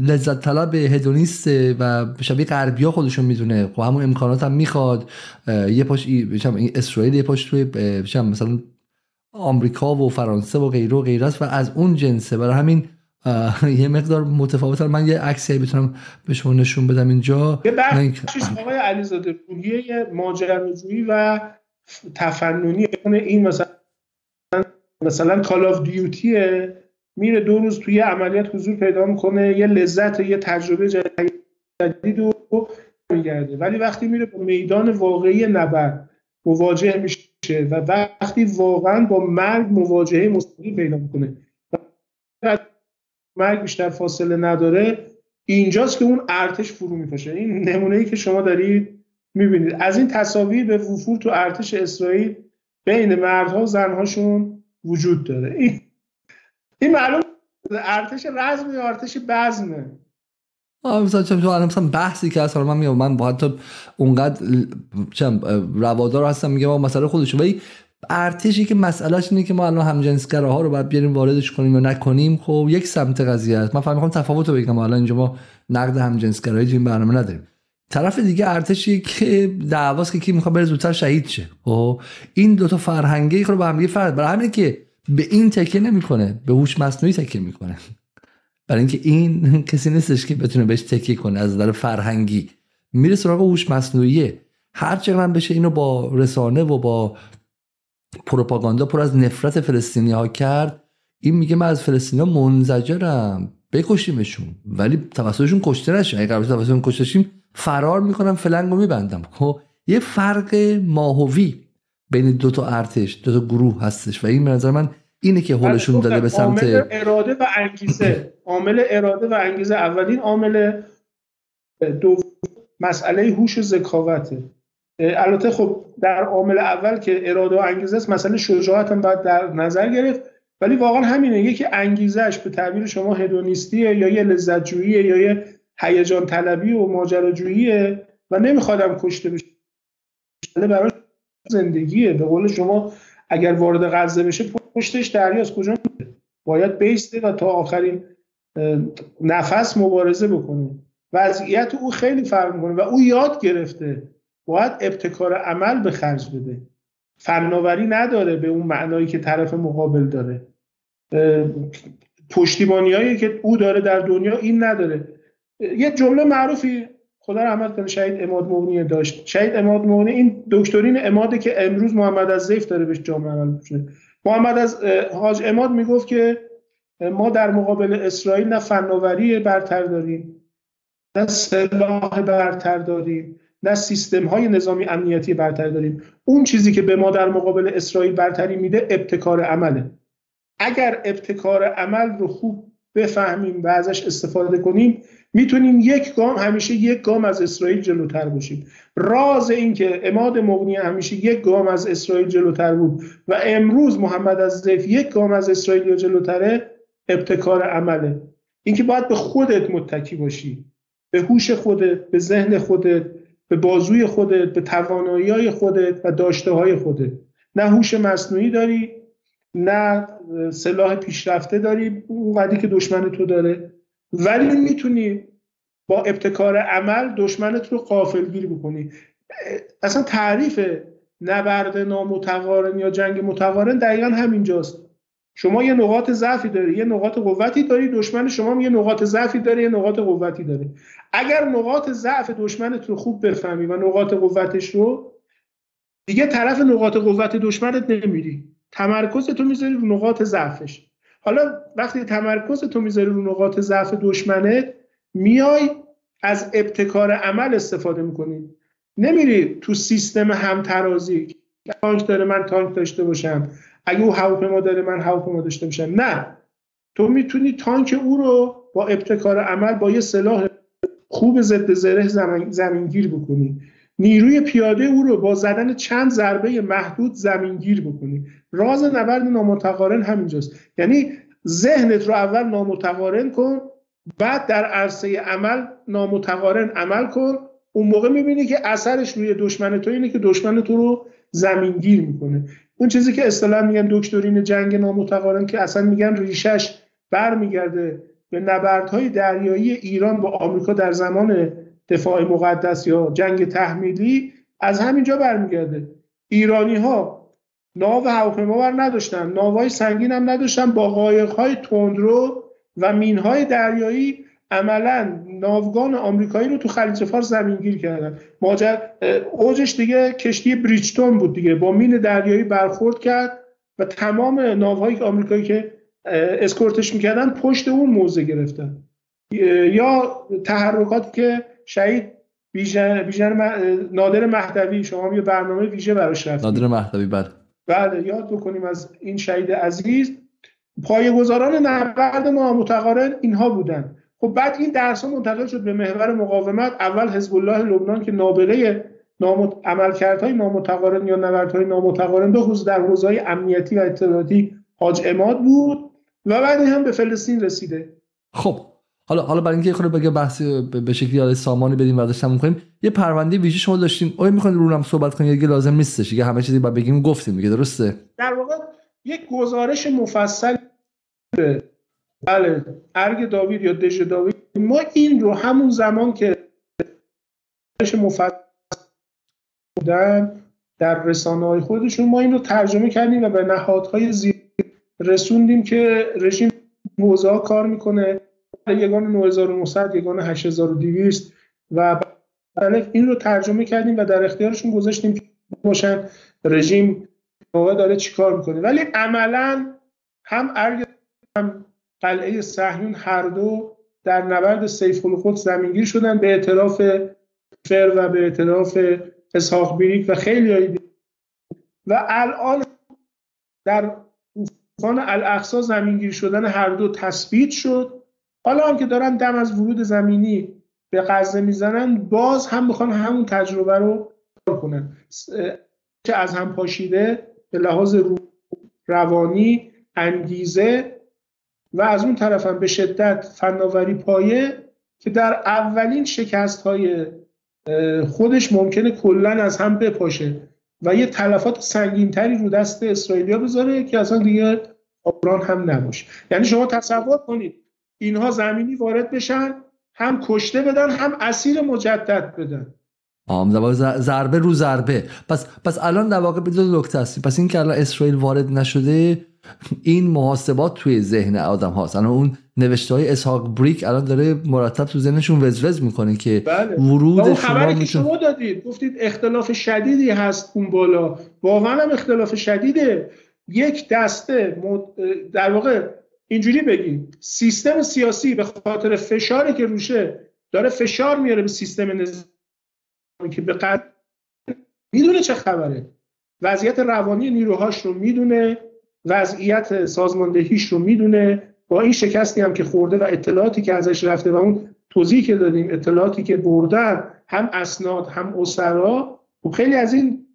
لذت طلب هدونیست و شبیه غربیا خودشون می‌دونه. خب همون امکانات هم می‌خواد. یه پاش اسرائیل یه پاش توی مثلا آمریکا و فرانسه و غیره و غیره است و از اون جنسه. برای همین یه مقدار متفاوت من یه عکسی بتونم به شما نشون بدم اینجا. یه بخشش آقای علیزاده روحیه ماجراجویی و تفننی این مثلا مثلا کال آف دیوتیه میره دو روز توی عملیات حضور پیدا می‌کنه یه لذت یه تجربه جدید رو میگرده. ولی وقتی میره با میدان واقعی نبرد مواجه میشه و وقتی واقعا با مرگ مواجهه مستقیم پیدا می‌کنه. مرگ بیشتر فاصله نداره اینجاست که اون ارتش فرو میپاشه. این نمونه ای که شما دارید می‌بینید. از این تصاویر به وفور تو ارتش اسرائیل بین مردها و زنهاشون وجود داره. این این معلوم ارتش رزم یا ارتش بزمه مثلا تو مثلا بحثی که اصلا من میام من با حتی اونقدر چم روادار هستم میگم مسئله خودشون ولی ارتشی که مسئلهش اینه که ما الان همجنسگراها رو باید بیاریم واردش کنیم یا نکنیم خب یک سمت قضیه است. من فهم می‌خوام تفاوت رو بگم. الان اینجا ما نقد همجنسگرایی این برنامه نداریم. طرف دیگه ارتشی که دعواست که کی می‌خواد بره زودتر شهید شه. خب؟ این دوتا فرهنگی رو با هم یه فرق برای همین که به این تکیه نمی‌کنه به هوش مصنوعی تکیه می‌کنه. برای اینکه این کسی نیستش که بتونه بهش تکیه کنه از نظر فرهنگی. میره سراغ هوش مصنوعی هر چقدر بشه اینو با رسانه و با پروپاگاندا پر از نفرت فلسطینی ها کرد این میگه من از فلسطینی منزجرم. بکشیمشون. ولی توسطشون کشته اگه قرار توسطشون کشته فرار می‌کنم فلنگ رو میبندم. خب یه فرق ماهوی بین دو تا ارتش دو تا گروه هستش و این به نظر من اینه که هولشون داده به سمت عامل اراده و انگیزه. عامل اراده و انگیزه اولین عامل دو مسئله هوش و ذکاوته. البته خب در عامل اول که اراده و انگیزه است مسئله شجاعت هم باید در نظر گرفت. ولی واقعا همینه یکی انگیزش به تعبیر شما هدونیستیه یا یه لذت جوییه یا یه هیجان طلبی و ماجراجوییه و نمیخوادم کشته بشه. برای زندگیه. به قول شما اگر وارد غزه بشه پشتش دریاست. کجا باید بیسته و تا آخرین نفس مبارزه بکنه. وضعیت او خیلی فرق می‌کنه و او یاد گرفته. باید ابتکار عمل به خرج بده. فناوری نداره به اون معنایی که طرف مقابل داره. پشتیبانی که او داره در دنیا این نداره. یه جمله معروفی خدا رحمت کنه شهید اماد مغنی داشت. شهید اماد مغنی این دکترین اماده که امروز محمد از زیف داره بهش جامعه عمل محمد از حاج اماد می‌گفت که ما در مقابل اسرائیل نه فناوری برتر داریم نه سلاح برتر داریم نه سیستم های نظامی امنیتی برتر داریم. اون چیزی که به ما در مقابل اسرائیل برتری میده ابتکار عمله. اگر ابتکار عمل رو خوب بفهمیم و ازش استفاده کنیم می‌تونیم یک گام همیشه یک گام از اسرائیل جلوتر باشیم. راز این که اماد مغنی همیشه یک گام از اسرائیل جلوتر بود و امروز محمد از یک گام از اسرائیل جلوتره ابتکار عمله. اینکه باید به خودت متکی باشی به هوش خودت به ذهن خودت به بازوی خودت به توانایی خودت و داشته های خودت. نه هوش مصنوعی داری نه سلاح پیشرفته داری اون که دشمن تو داره. ولی می‌تونی با ابتکار عمل دشمنت رو قافلگیر بکنی. اصلا تعریف نبرد نامتقارن یا جنگ متقارن دقیقا همینجاست. شما یه نقاط ضعفی داری یه نقاط قوتی داری دشمن شما یه نقاط ضعفی داره یه نقاط قوتی داره. اگر نقاط ضعف دشمنت رو خوب بفهمی و نقاط قوتش رو دیگه طرف نقاط قوت دشمنت نمیری. تمرکز تو می‌ذاری رو نقاط ضعفش. حالا وقتی تمرکز تو می‌ذاری رو نقاط ضعف دشمنت میای از ابتکار عمل استفاده می‌کنی. نمیری تو سیستم همترازی تانک داره من تانک داشته باشم. اگه او هواپیما داره من هواپیما داشته باشم. نه. تو می‌تونی تانک او رو با ابتکار عمل با یه سلاح خوب ضد زره زمین زمینگیر بکنی. نیروی پیاده او رو با زدن چند ضربه محدود زمینگیر بکنی. راز نبرد نامتقارن همینجاست. یعنی ذهنت رو اول نامتقارن کن بعد در عرصه عمل نامتقارن عمل کن. اون موقع می‌بینی که اثرش روی دشمن تو اینه که دشمن تو رو زمینگیر می‌کنه. اون چیزی که اصطلاح میگن دکترین جنگ نامتقارن که اصلا میگن ریشش برمیگرده به نبردهای دریایی ایران با آمریکا در زمان دفاع مقدس یا جنگ تحمیلی از همینجا برمیگرده. ایرانی ها ناو هواپیما بر نداشتن ناوهای سنگین هم نداشتن با قایق های تندرو و مین های دریایی عملا ناوگان آمریکایی رو تو خلیج فارس زمینگیر کردن. ماجر اوجش دیگه کشتی بریچتون بود دیگه. با مین دریایی برخورد کرد و تمام ناوهایی آمریکایی که اسکورتش می‌کردن پشت اون موضع گرفتن. یا تحرکاتی که شهید بیژن نادر مهدوی شما یه برنامه ویژه براش رفتید. نادر مهدوی بله. بله یاد بکنیم از این شهید عزیز. پایه‌گذاران نبرد ما متقارن اینها بودن. خب بعد این درس ها منتقل شد به محور مقاومت. اول حزب الله لبنان که نابغه نامت... عملکردهای نامتقارن یا نبردهای نامتقارن به خصوص در حوزه‌های امنیتی و اطلاعاتی حاج اماد بود و بعد هم به فلسطین رسیده. خب حالا حالا برای اینکه خود بگه بحث به شکلی یاد سامانی بدیم و داشتم کنیم یه پرونده ویژه شما داشتیم آیا می‌خواین رونم صحبت کنیم یه لازم نیستش. دیگه همه چیزی با بگیم گفتیم دیگه درسته؟ در واقع یک گزارش مفصل بله ارگ داوید یا دژ داوید. ما این رو همون زمان که مفصل بودن در رسانه های خودشون ما این رو ترجمه کردیم و به نهادهای زیر رسوندیم که رژیم حوزه ها کار می‌کنه. یگان 9900 یگان 8200 و این رو ترجمه کردیم و در اختیارشون گذاشتیم که باشن. رژیم موقع داره چیکار می‌کنه؟ ولی عملا هم ارگ هم قلعه صهیون هر دو در نبرد سیف الخود زمینگیر شدن به اعتراف فر و به اعتراف اسحاق بیریک و خیلی و الان در طوفان الاقصا زمینگیر شدن هر دو تثبیت شد. حالا هم که دارن دم از ورود زمینی به غزه می‌زنن باز هم می‌خوان همون تجربه رو کنن. که از هم پاشیده به لحاظ روانی انگیزه و از اون طرف هم به شدت فناوری پایه که در اولین شکست های خودش ممکنه کلا از هم بپاشه و یه تلفات سنگینتری رو دست اسرائیلیا بذاره که اصلا دیگه آبران هم نباشه. یعنی شما تصور کنید اینها زمینی وارد بشن هم کشته بدن هم اسیر مجدد بدن. آم ضربه رو ضربه. پس پس الان در واقع بدون نکته هستی. پس این که الان اسرائیل وارد نشده این محاسبات توی ذهن آدم هاست. الان اون نوشته های اسحاق بریک الان داره مرتب تو ذهنشون وزوز می‌کنه که بله. ورود شما که شما دادید گفتید اختلاف شدیدی هست اون بالا. واقعا هم اختلاف شدیده. یک دسته در واقع اینجوری بگیم سیستم سیاسی به خاطر فشاری که روشه داره فشار میاره به سیستم نظامی که به قدر می‌دونه چه خبره. وضعیت روانی نیروهاش رو می‌دونه وضعیت سازماندهیش رو می‌دونه. با این شکستی هم که خورده و اطلاعاتی که ازش رفته و اون توضیحی که دادیم اطلاعاتی که بردن هم اسناد هم اسرا و خیلی از این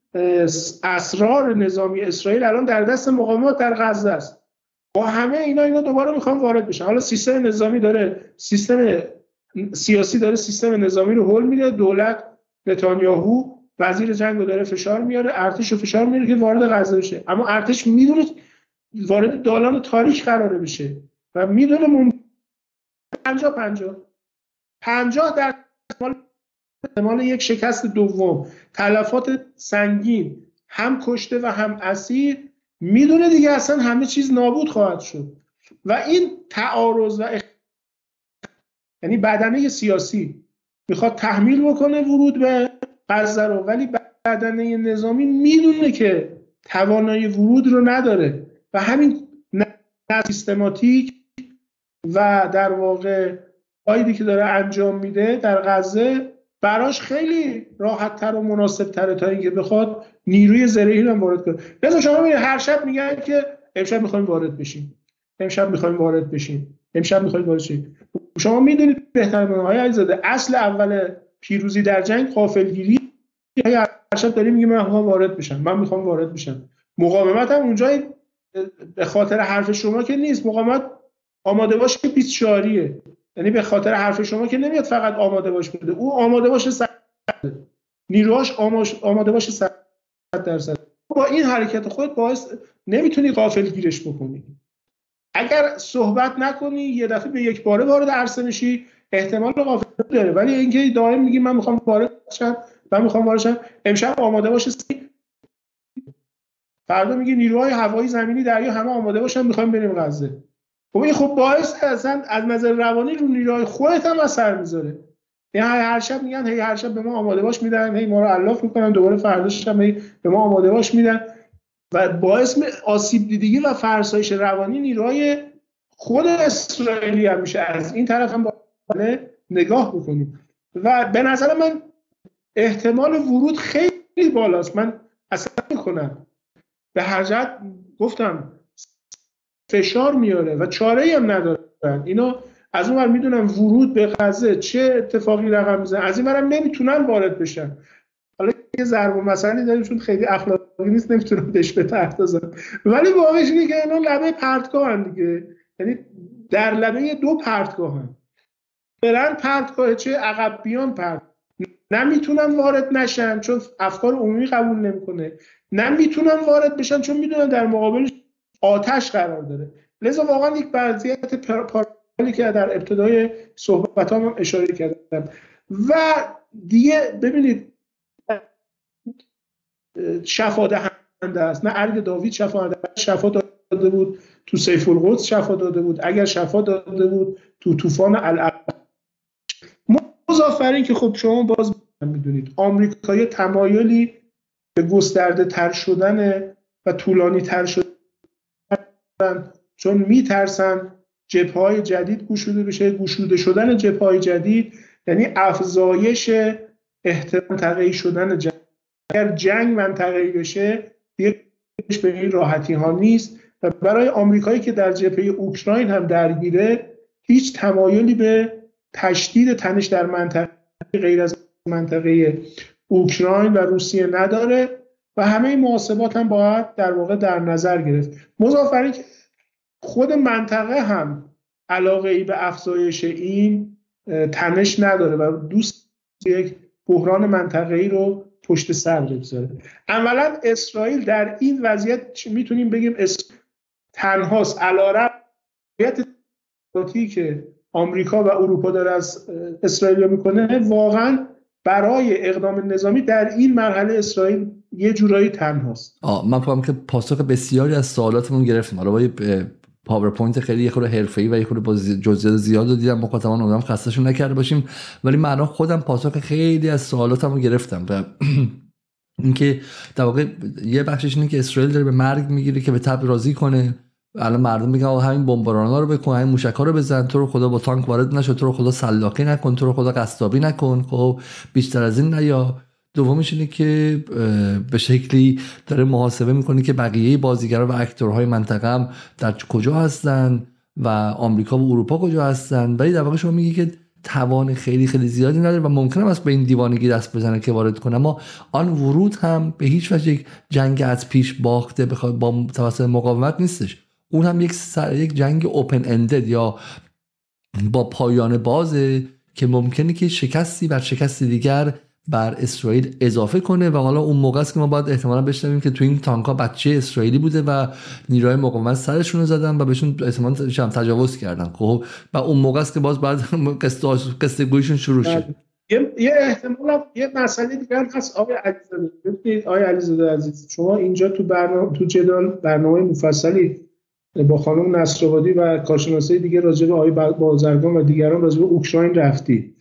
اسرار نظامی اسرائیل الان در دست مقاومت در غزه است. با همه اینا اینا دوباره می‌خوان وارد بشن. حالا سیستم نظامی داره سیستم سیاسی داره سیستم نظامی رو هول میده. دولت نتانیاهو وزیر جنگ رو داره فشار میاره ارتش رو فشار میاره که وارد غزه بشه. اما ارتش می‌دونه وارد دالان تاریخ قراره بشه و می‌دونه مون 50 50 50 در احتمال یک شکست دوم. تلفات سنگین هم کشته و هم اسیر می‌دونه دیگه اصلا همه چیز نابود خواهد شد. و این تعارض و اخ... یعنی بدنه سیاسی می‌خواد تحمیل بکنه ورود به غزه رو ولی بدنه نظامی می‌دونه که توانایی ورود رو نداره. و همین سیستماتیک و در واقع قایدی که داره انجام میده در غزه براش خیلی راحت تر و مناسب تره تا اینکه بخواد نیروی زرهی رو وارد کنه. مثلا شما می‌بینید هر شب میگن که امشب می‌خوایم وارد بشیم. امشب می‌خوایم وارد بشیم. امشب می‌خوایم وارد بشیم شما می‌دونید بهتر من های علیزاده اصل اول پیروزی در جنگ غافلگیری. هر شب داریم میگه من می‌خوام وارد بشم. من می‌خوام وارد بشم. مقاومت هم اونجا به خاطر حرف شما که نیست. مقاومت آماده باش که 24 یعنی به خاطر حرف شما که نمیاد فقط آماده باش بده. او آماده باشه صد نیروهاش آماده باشه صد درصد. با این حرکت خود باعث نمی‌تونی غافل گیرش بکنی. اگر صحبت نکنی یه دفعه به یک باره وارد عرصه میشی احتمال غافل داره. ولی اینکه دائم میگی من می‌خوام وارد شم من می‌خوام وارد شم امشب آماده باشه فردا میگه نیروهای هوایی زمینی دریا همه آماده باشن می‌خوایم بریم غزه. خب این خب باعث اصلا از نظر روانی رو نیروهای خودت هم اثر می‌ذاره. یعنی هر شب میگن هی هر شب به ما آماده باش میدن هی ما رو علاف می‌کنن دوباره فرداش هم به ما آماده باش میدن. و باعث آسیب دیدگی و فرسایش روانی نیروهای خود اسرائیلی هم میشه. از این طرف هم نگاه بکنیم. و به نظر من احتمال ورود خیلی بالاست. من اصلا می‌کنم. به هر جهت گفتم فشار میاره و چاره هم ندارن. اینا از اون ور می‌دونن ورود به غزه چه اتفاقی رقم میزن از این ورم نمی‌تونن وارد بشن. حالا یه ضرب مسئله داریم چون خیلی اخلاقی نیست نمی‌تونم بهش بپردازم. ولی واقعش اینه که اینا لبه پرتگاه دیگه. یعنی در لبه دو پرتگاه هم برن پرتگاه چه عقب بیان پرت نمی‌تونن وارد نشن چون افکار عمومی قبول نمی‌کنه. نمی‌تونن وارد بشن چون می‌دونن در مقابل آتش قرار داره. لذا واقعا یک وضعیت پارالی که در ابتدای صحبت هم اشاره کردم. و دیگه ببینید شفا دهنده است. نه ارگ داوید شفا شفا داده بود تو سیف القدس شفا داده بود. اگر شفا داده بود تو طوفان العقل مضافر که خب شما باز می‌دونید آمریکایی تمایلی به گسترده تر شدن و طولانی تر شدن چون میترسن جبه های جدید گشوده بشه. گشوده شدن جبه های جدید یعنی افزایش احتمال شدن جنگ. اگر جنگ منطقه‌ای بشه دیگه به این راحتی ها نیست و برای آمریکایی که در جبهه اوکراین هم درگیره هیچ تمایلی به تشدید تنش در منطقه غیر از منطقه اوکراین و روسیه نداره و همه این محاسبات هم باید در واقع در نظر گرفت. مضافر که خود منطقه هم علاقه ای به افزایش این تنش نداره و دوست یک بحران منطقه ای رو پشت سر بگذاره. اولا اسرائیل در این وضعیت می‌تونیم بگیم؟ تنهاست. علارم که آمریکا و اروپا داره از اسرائیل می‌کنه واقعا برای اقدام نظامی در این مرحله اسرائیل یه جورایی تنهاست. آه من فهم که پاسخ بسیاری از سوالاتمون گرفتیم. حالا با پاورپوینت خیلی یه خورده حرفه‌ای و یه خورده با جزئیات زیاد رو دیدم. مخاطبان اونم خستهشون نکرده باشیم. ولی من خودم پاسخ خیلی از سوالاتمو گرفتم و اینکه در واقع یه بخشش اینه که اسرائیل داره به مرگ می‌گیره که به تب راضی کنه. الان مردم میگن همین ها رو بکن همین ها رو بزن تو رو خدا با تانک وارد نشو تو رو خدا سلاقی نکن تو رو خدا قصابی نکن. خب بیشتر از این نیا. دومیش اینه که به شکلی داره محاسبه می‌کنه که بقیه بازیگرا و اکتورهای منطقه هم در کجا هستن و آمریکا و اروپا کجا هستن. ولی در واقع شما میگی که توان خیلی خیلی زیادی نداره و ممکنه است به این دیوانگی دست بزنه که وارد کنه. اما آن ورود هم به هیچ وجه یک جنگ از پیش باخته با توسط مقاومت نیستش. اون هم یک, یک جنگ اوپن اندد یا با پایان بازه که ممکنه که شکستی بر شکستی دیگر بر اسرائیل اضافه کنه و حالا اون موقع است که ما باید احتمالا بشنویم که تو این تانکا بچه اسرائیلی بوده و نیروهای مقاومت سرشون رو زدن و بهشون احتمالا تجاوز کردن. خب و اون موقع است که باز بعد قصه گویشون شروع شد. یه احتمال یه مسئله دیگر هست آقای علیزاده. آقای علیزاده عزیز شما اینجا تو برنامه تو جدال برنامه مفصلی با خانم نصرآبادی و کارشناسای دیگه راجع به آقای بازرگان و دیگران راجع به اوکراین رفتی.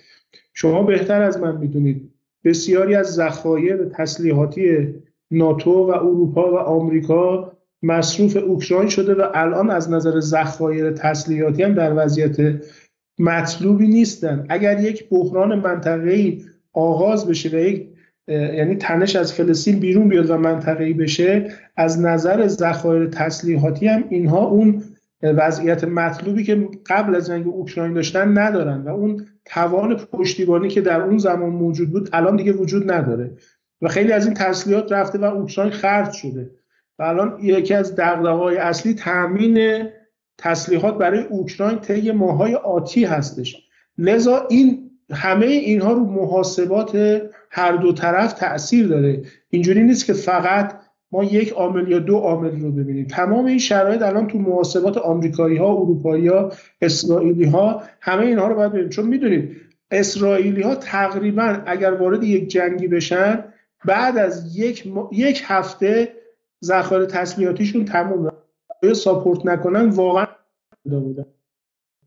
شما بهتر از من می‌دونید بسیاری از ذخایر تسلیحاتی ناتو و اروپا و آمریکا مصروف اوکراین شده و الان از نظر ذخایر تسلیحاتی هم در وضعیت مطلوبی نیستن. اگر یک بحران منطقه‌ای آغاز بشه و یک یعنی تنش از فلسطین بیرون بیاد و منطقه‌ای بشه از نظر ذخایر تسلیحاتی هم اینها اون وضعیت مطلوبی که قبل از جنگ اوکراین داشتن ندارن و اون توان پشتیبانی که در اون زمان موجود بود الان دیگه وجود نداره. و خیلی از این تسلیحات رفته و اوکراین خرج شده. و الان یکی از دغدغه‌های اصلی تامین تسلیحات برای اوکراین طی ماهای آتی هستش. لذا این همه اینها رو محاسبات هر دو طرف تاثیر داره. اینجوری نیست که فقط ما یک عامل یا دو عامل رو ببینیم. تمام این شرایط الان تو محاسبات آمریکایی ها اروپایی ها اسرائیلی ها همه اینها رو باید ببینیم. چون می‌دونید اسرائیلی ها تقریبا اگر وارد یک جنگی بشن بعد از یک, یک هفته ذخایر تسلیحاتیشون تموم. یا ساپورت نکنن واقعا بودن.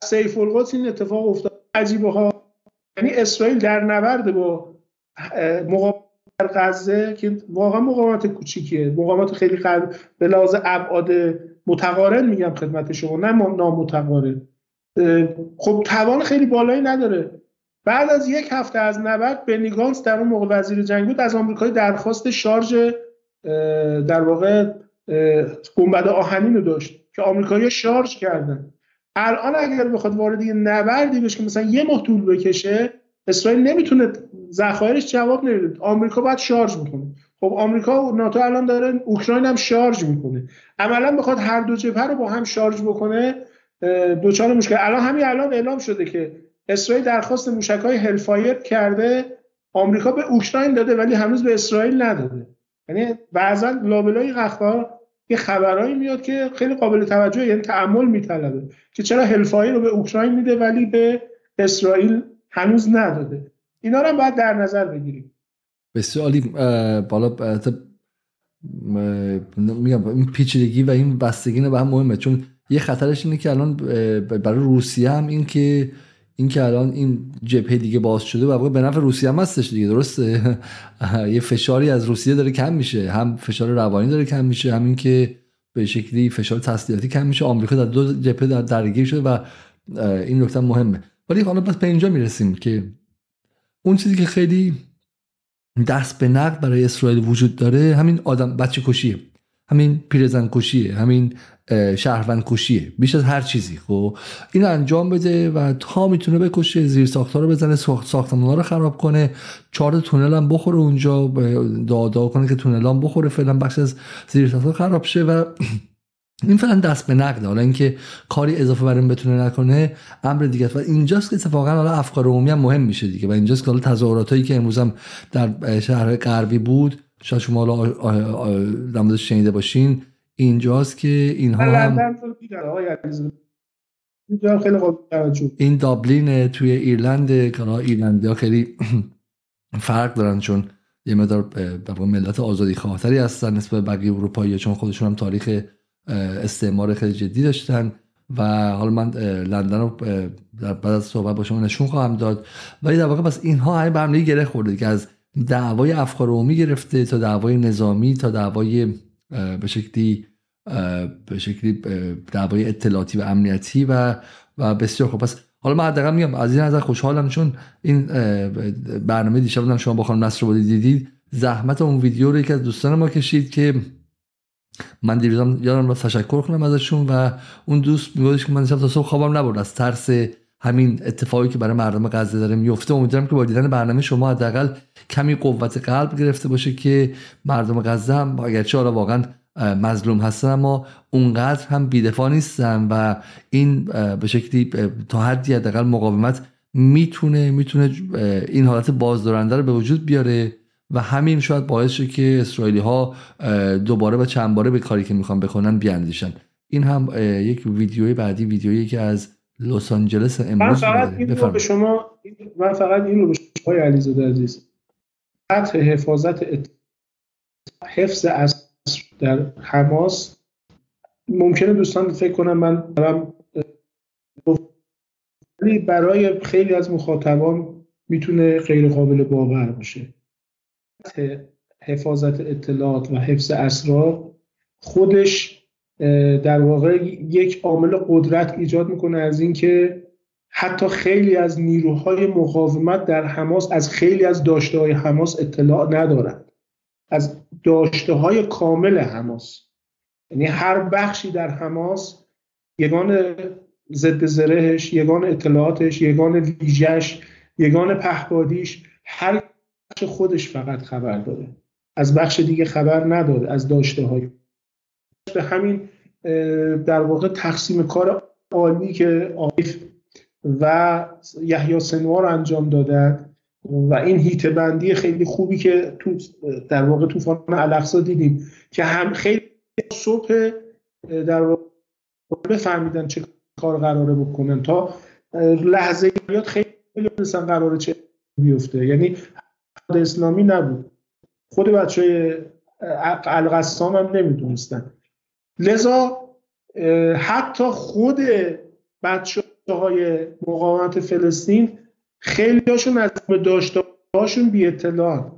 سیف القدس این اتفاق افتاد. عجیبه ها یعنی اسرائیل در نبرد با مقابل در غزه که واقعا مقاومت کوچیکیه. مقاومت خیلی قرب به لحاظ ابعاد متقارن میگم خدمت شما نه نامتقارن. خب توان خیلی بالایی نداره. بعد از یک هفته از نبرد بنی گانس در اون موقع وزیر جنگ بود از آمریکای درخواست شارژ در واقع گنبد آهنین رو داشت که آمریکایی‌ها شارژ کردن. الان اگر بخواد وارد یه نبردی بشه که مثلا یه ماه طول بکشه اسرائیل نمی‌تونه ذخایرش جواب نمیده. آمریکا باید شارژ می‌کنه خب آمریکا و ناتو الان داره اوکراین هم شارژ می‌کنه. عملا بخواد هر دو جبهه رو با هم شارژ بکنه دوچار مشکل. الان همین الان اعلام شده که اسرائیل درخواست موشک های هلفایر کرده آمریکا به اوکراین داده ولی هنوز به اسرائیل نداده. یعنی بعضا لابلای قهوه یه خبرایی میاد که خیلی قابل توجه یعنی تعمل میطلبه که چرا هلفایر رو به اوکراین میده ولی به اسرائیل هنوز نداده. اینا رو هم باید در نظر بگیریم. بسیار عالی. بالا میگم این پیچیدگی و این بستگی به هم مهمه. چون یه خطرش اینه که الان برای روسیه هم این که این که الان این جبهه دیگه باز شده و به نفع روسیه هم هستش دیگه درسته؟ یه فشاری از روسیه داره کم میشه هم فشار روانی داره کم میشه همین که به شکلی فشار تسلیحاتی کم میشه. آمریکا در دو جبهه در درگیر شده و این نکته مهمه. ولی حالا بس به اینجا می‌رسیم که اون چیزی که خیلی دست به نقد برای اسرائیل وجود داره همین آدم بچه کشیه. همین پیرزن کشیه همین شهروند کشیه. بیش از هر چیزی خب؟ این انجام بده و تا می‌تونه بکشه زیر ساختها رو بزنه ساختمان ها رو خراب کنه چهار تونل هم بخوره اونجا دادا کنه که تونل هم بخوره فعلا بخش از زیر ساختها خراب شه و این فعلا دست به نقده حالا اینکه کاری اضافه بر این بتونه نکنه امر دیگه و اینجاست که اتفاقا حالا افکار عمومی هم مهم میشه دیگه. و اینجاست که حالا تظاهراتایی که امروز هم در شهر غربی بود شاید شما حالا شنیده باشین اینجاست که اینها هم این دابلین توی ایرلند که ایرلندی ها خیلی فرق دارن چون یه مدار ملت آزادی خواهتری هستن نسبت بقیه اروپایی چون خودشون هم تاریخ استعمار خیلی جدی داشتن و حالا من لندن رو بعد از صحبت با شما نشون خواهم داد. ولی در واقع پس اینها همین برنامه گره خورده که از دعوای افکار عمومی گرفته تا دعوای نظامی تا دعوای به شکلی به شکلی دعوای اطلاعاتی و امنیتی و و بسیار خوب. پس حالا من حداقل میگم از این نظر خوشحالم چون این برنامه دیشب شما با خانم نصر دیدید. زحمت اون ویدیو رو یکی از دوستان ما کشید که من دیروزم یادم رو تشکر کنم ازشون و اون دوست میگوش که من دیشب تا صبح خوابم نبرد از ترس همین اتفاقی که برای مردم غزه داره میفته امیدوارم که با دیدن برنامه شما حداقل کمی قوت قلب گرفته باشه که مردم غزه هم اگرچه حالا واقعا مظلوم هستن اما اونقدر هم بیدفاع نیستن و این به شکلی تا حدی حداقل مقاومت می‌تونه می‌تونه این حالت بازدارنده رو به وجود بیاره. و همین شاید باعث شه که اسرائیلی ها دوباره و چند باره به کاری که می‌خوان بکنن بیاندیشن. این هم یک ویدیوی بعدی ویدیویی که از لس آنجلس امروز من فقط این رو به شما من فقط این رو به شما علیزاده عزیز. قطع حفاظت ات... حفظ از در حماس. ممکنه دوستان فکر کنم من دارم ولی برای خیلی از مخاطبان می‌تونه غیر قابل باور باشه. حفاظت اطلاعات و حفظ اسرار خودش در واقع یک عامل قدرت ایجاد می‌کنه از اینکه حتی خیلی از نیروهای مقاومت در حماس از خیلی از داشته های حماس اطلاع ندارند از داشته های کامل حماس. یعنی هر بخشی در حماس یگان ضد زرهش یگان اطلاعاتش یگان ویژش یگان پهبادیش هر بخش خودش فقط خبر داره. از بخش دیگه خبر نداره از داشته های به همین در واقع تقسیم کار عالی که آیف و یحیی سنوار انجام دادن و این هیت بندی خیلی خوبی که تو در واقع طوفان الاقصا دیدیم که هم خیلی صبح در واقع بفهمیدن چه کار قراره بکنن تا لحظه یاد خیلی مثلا قراره چه بیفته. یعنی اسلامی نبود. خود بچه القسام هم نمی‌دونستن. لذا حتی خود بچه های مقاومت فلسطین خیلی هاشون از داشته هاشون بی اطلاع.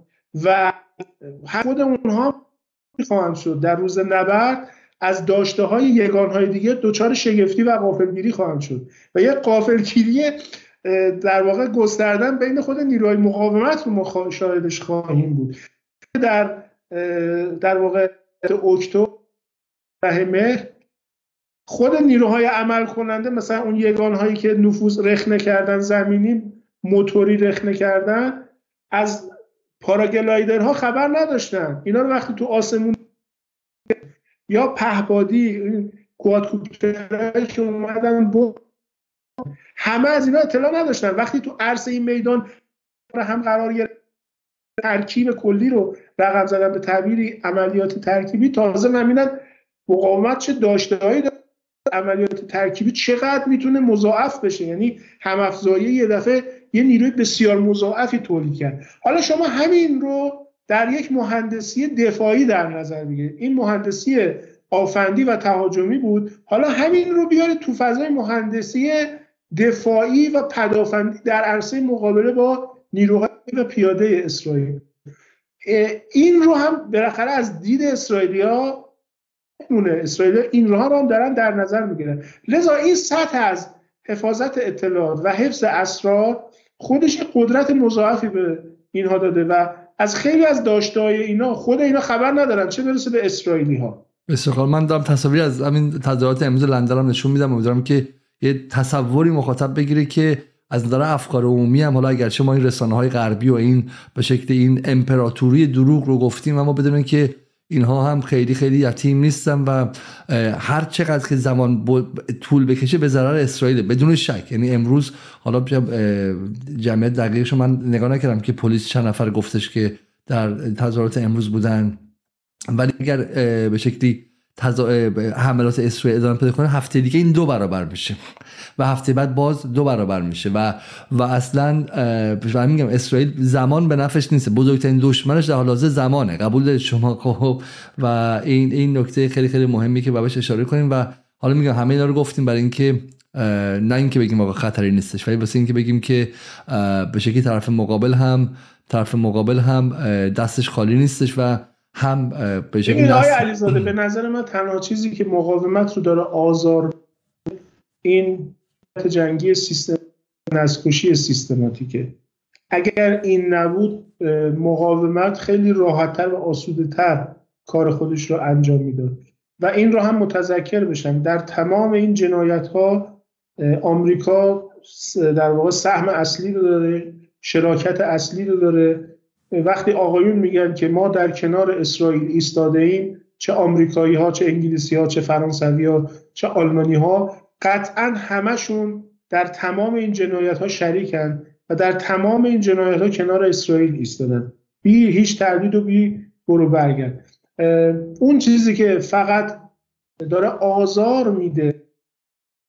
و خود اونها می‌خواهم شد. در روز نبرد از داشته های یگان های دیگه دوچار شگفتی و قافلگیری خواهم شد. و یه قافلگیری در واقع گستردن بین خود نیروهای مقاومت رو شاهدش خواهیم بود. در در واقع اکتبر مهر خود نیروهای عمل کننده مثلا اون یگان هایی که نفوذ رخنه کردن زمینی موتوری رخنه کردن از پاراگلایدرها خبر نداشتن. اینا رو وقتی تو آسمون یا پهبادی کوادکوپترهایی که اومدن با همه از اینا اطلاع نداشتن. وقتی تو عرصه این میدان هم قرار گرفت ترکیب کلی رو رقم زدن به تعبیری عملیات ترکیبی تازه نمینن مقاومت چه داشته عملیات ترکیبی چقدر می‌تونه مضاعف بشه. یعنی هم یه دفعه یه نیروی بسیار مضاعفی تولید کرد. حالا شما همین رو در یک مهندسی دفاعی در نظر بگیرید. این مهندسی آفندی و تهاجمی بود. حالا همین رو بیارید تو فضای مهندسی دفاعی و پدافندی در عرصه مقابله با نیروهای و پیاده اسرائیل. این رو هم بالاخره از دید اسرائیلیا مونه اسرائیل این رو هم دارن در نظر می‌گیرن. لذا این سطح از حفاظت اطلاعات و حفظ اسرار خودش قدرت مضاعفی به اینها داده و از خیلی از داشتهای اینا خود اینا خبر ندارن چه برسه به اسرائیلی ها بسیار من دارم تصاویر از همین تظاهرات امروز لندن هم نشون میدم. امیدوارم که یه تصوری مخاطب بگیره که از نظر افکار عمومی هم حالا اگرچه ما این رسانه های غربی و این به شکل این امپراتوری دروغ رو گفتیم اما بدونن که اینها هم خیلی خیلی یتیم نیستن و هر چقدر که زمان طول بکشه به ضرر اسرائیل بدون شک. یعنی امروز حالا جمعیت دقیقش من نگاه نکردم که پلیس چند نفر گفتش که در تظاهرات امروز بودن. ولی اگر به شکلی حملات اسرائیل ادامه پیدا کنه هفته دیگه این دو برابر میشه. و هفته بعد باز دو برابر میشه. و و اصلا من میگم اسرائیل زمان به نفش نیست. بزرگترین دشمنش در حال حاضر زمانه. قبول دارید شما؟ خب و این این نکته خیلی خیلی مهمی که بهش اشاره کنیم. و حالا میگم همه اینا رو گفتیم برای اینکه نه اینکه بگیم آقا خطری نیستش ولی واسه اینکه بگیم که به شکلی طرف مقابل هم طرف مقابل هم دستش خالی نیستش و هم به شکلی علیزاده به نظر من تنها چیزی که مقاومت رو داره آزار این جنگی سیستم نزکشی سیستماتیکه. اگر این نبود مقاومت خیلی راحتتر و آسوده تر کار خودش رو انجام می‌داد. و این رو هم متذکر بشن در تمام این جنایت ها آمریکا در واقع سهم اصلی رو داره شراکت اصلی رو داره. وقتی آقایون میگن که ما در کنار اسرائیل ایستاده ایم چه آمریکایی ها چه انگلیسی ها چه فرانسوی ها چه آلمانی ها قطعا همشون در تمام این جنایت ها شریکن و در تمام این جنایت ها کنار اسرائیل ایستادن. بی هیچ تردید و بی برو برگرد. اون چیزی که فقط داره آزار میده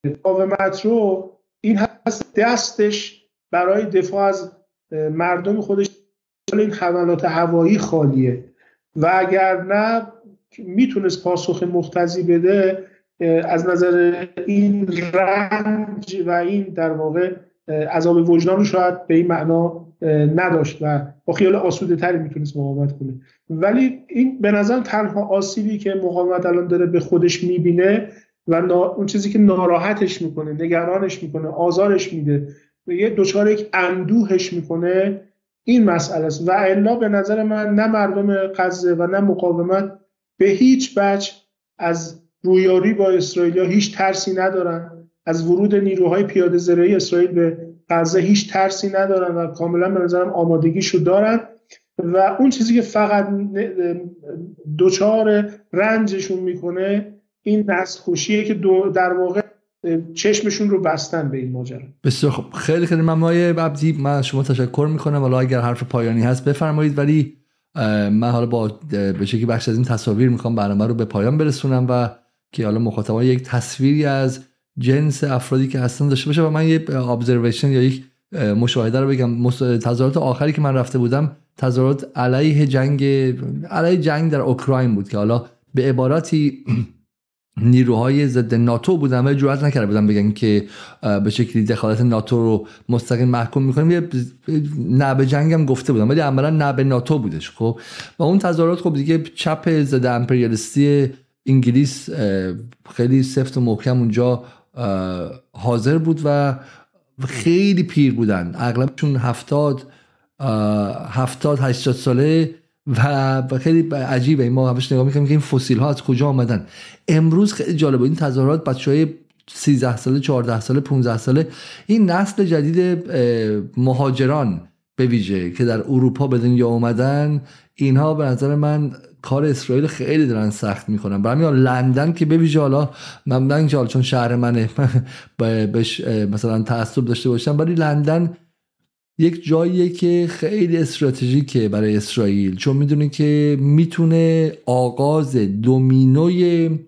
مقاومت رو این هست دستش برای دفاع از مردم خودش این حملات هوایی خالیه. و اگر نه می‌تونست پاسخ مختزی بده از نظر این رنج و این در واقع عذاب وجدان رو شاید به این معنا نداشت و با خیال آسوده تری می‌تونست مقاومت کنه. ولی این به نظر تنها آسیبی که مقاومت الان داره به خودش می‌بینه و اون چیزی که ناراحتش می‌کنه نگرانش می‌کنه آزارش میده یه دچار یک اندوهش می‌کنه این مسئله است. و الا به نظر من نه مردم غزه و نه مقاومت به هیچ وجه از رویاری با اسرائیل هیچ ترسی ندارن. از ورود نیروهای پیاده زرهی اسرائیل به غزه هیچ ترسی ندارن و کاملا به نظرم آمادگیشو دارن. و اون چیزی که فقط دوچار رنجشون می‌کنه این دستخوشیه که در واقع چشمشون رو بستن به این ماجرا. بسیار خب خیلی خیلی ممنون. عبدی من شما تشکر می‌کنم. حالا اگر حرف پایانی هست بفرمایید ولی من حالا با به شکلی بخش از این تصاویر می‌خوام برنامه رو به پایان برسونم و که حالا مخاطبان یک تصویری از جنس افرادی که هستن داشته باشه و من یه ابزرویشن یا یک مشاهده رو بگم. تظاهرات آخری که من رفته بودم تظاهرات علیه جنگ علیه جنگ در اوکراین بود که حالا به عباراتی نیروهای ضد ناتو بودن و جرأت نکرده بودن بگن که به شکلی دخالت ناتو رو مستقیم محکوم می‌کنیم. یه نه به هم گفته بودن ولی عملا نه به ناتو بودش خب. و اون تظاهرات خب دیگه چپ ضد امپریالیستی انگلیس خیلی سفت و محکم اونجا حاضر بود و خیلی پیر بودن. اغلبشون هفتاد هفتاد هشتاد ساله و خیلی عجیبه. ما همش نگاه می‌کنیم که این فسیل ها از کجا آمدن. امروز خیلی جالبه این تظاهرات بچه های 13 ساله 14 ساله 15 ساله این نسل جدید مهاجران به ویژه که در اروپا به دنیا اومدن اینها به نظر من کار اسرائیل خیلی دارن سخت می‌کنن. برای همین لندن که به ویژه حالا من چون شهر منه بهش مثلا تعصب داشته باشم ولی لندن یک جاییه که خیلی استراتژیکه برای اسرائیل چون می‌دونه که می‌تونه آغاز دومینوی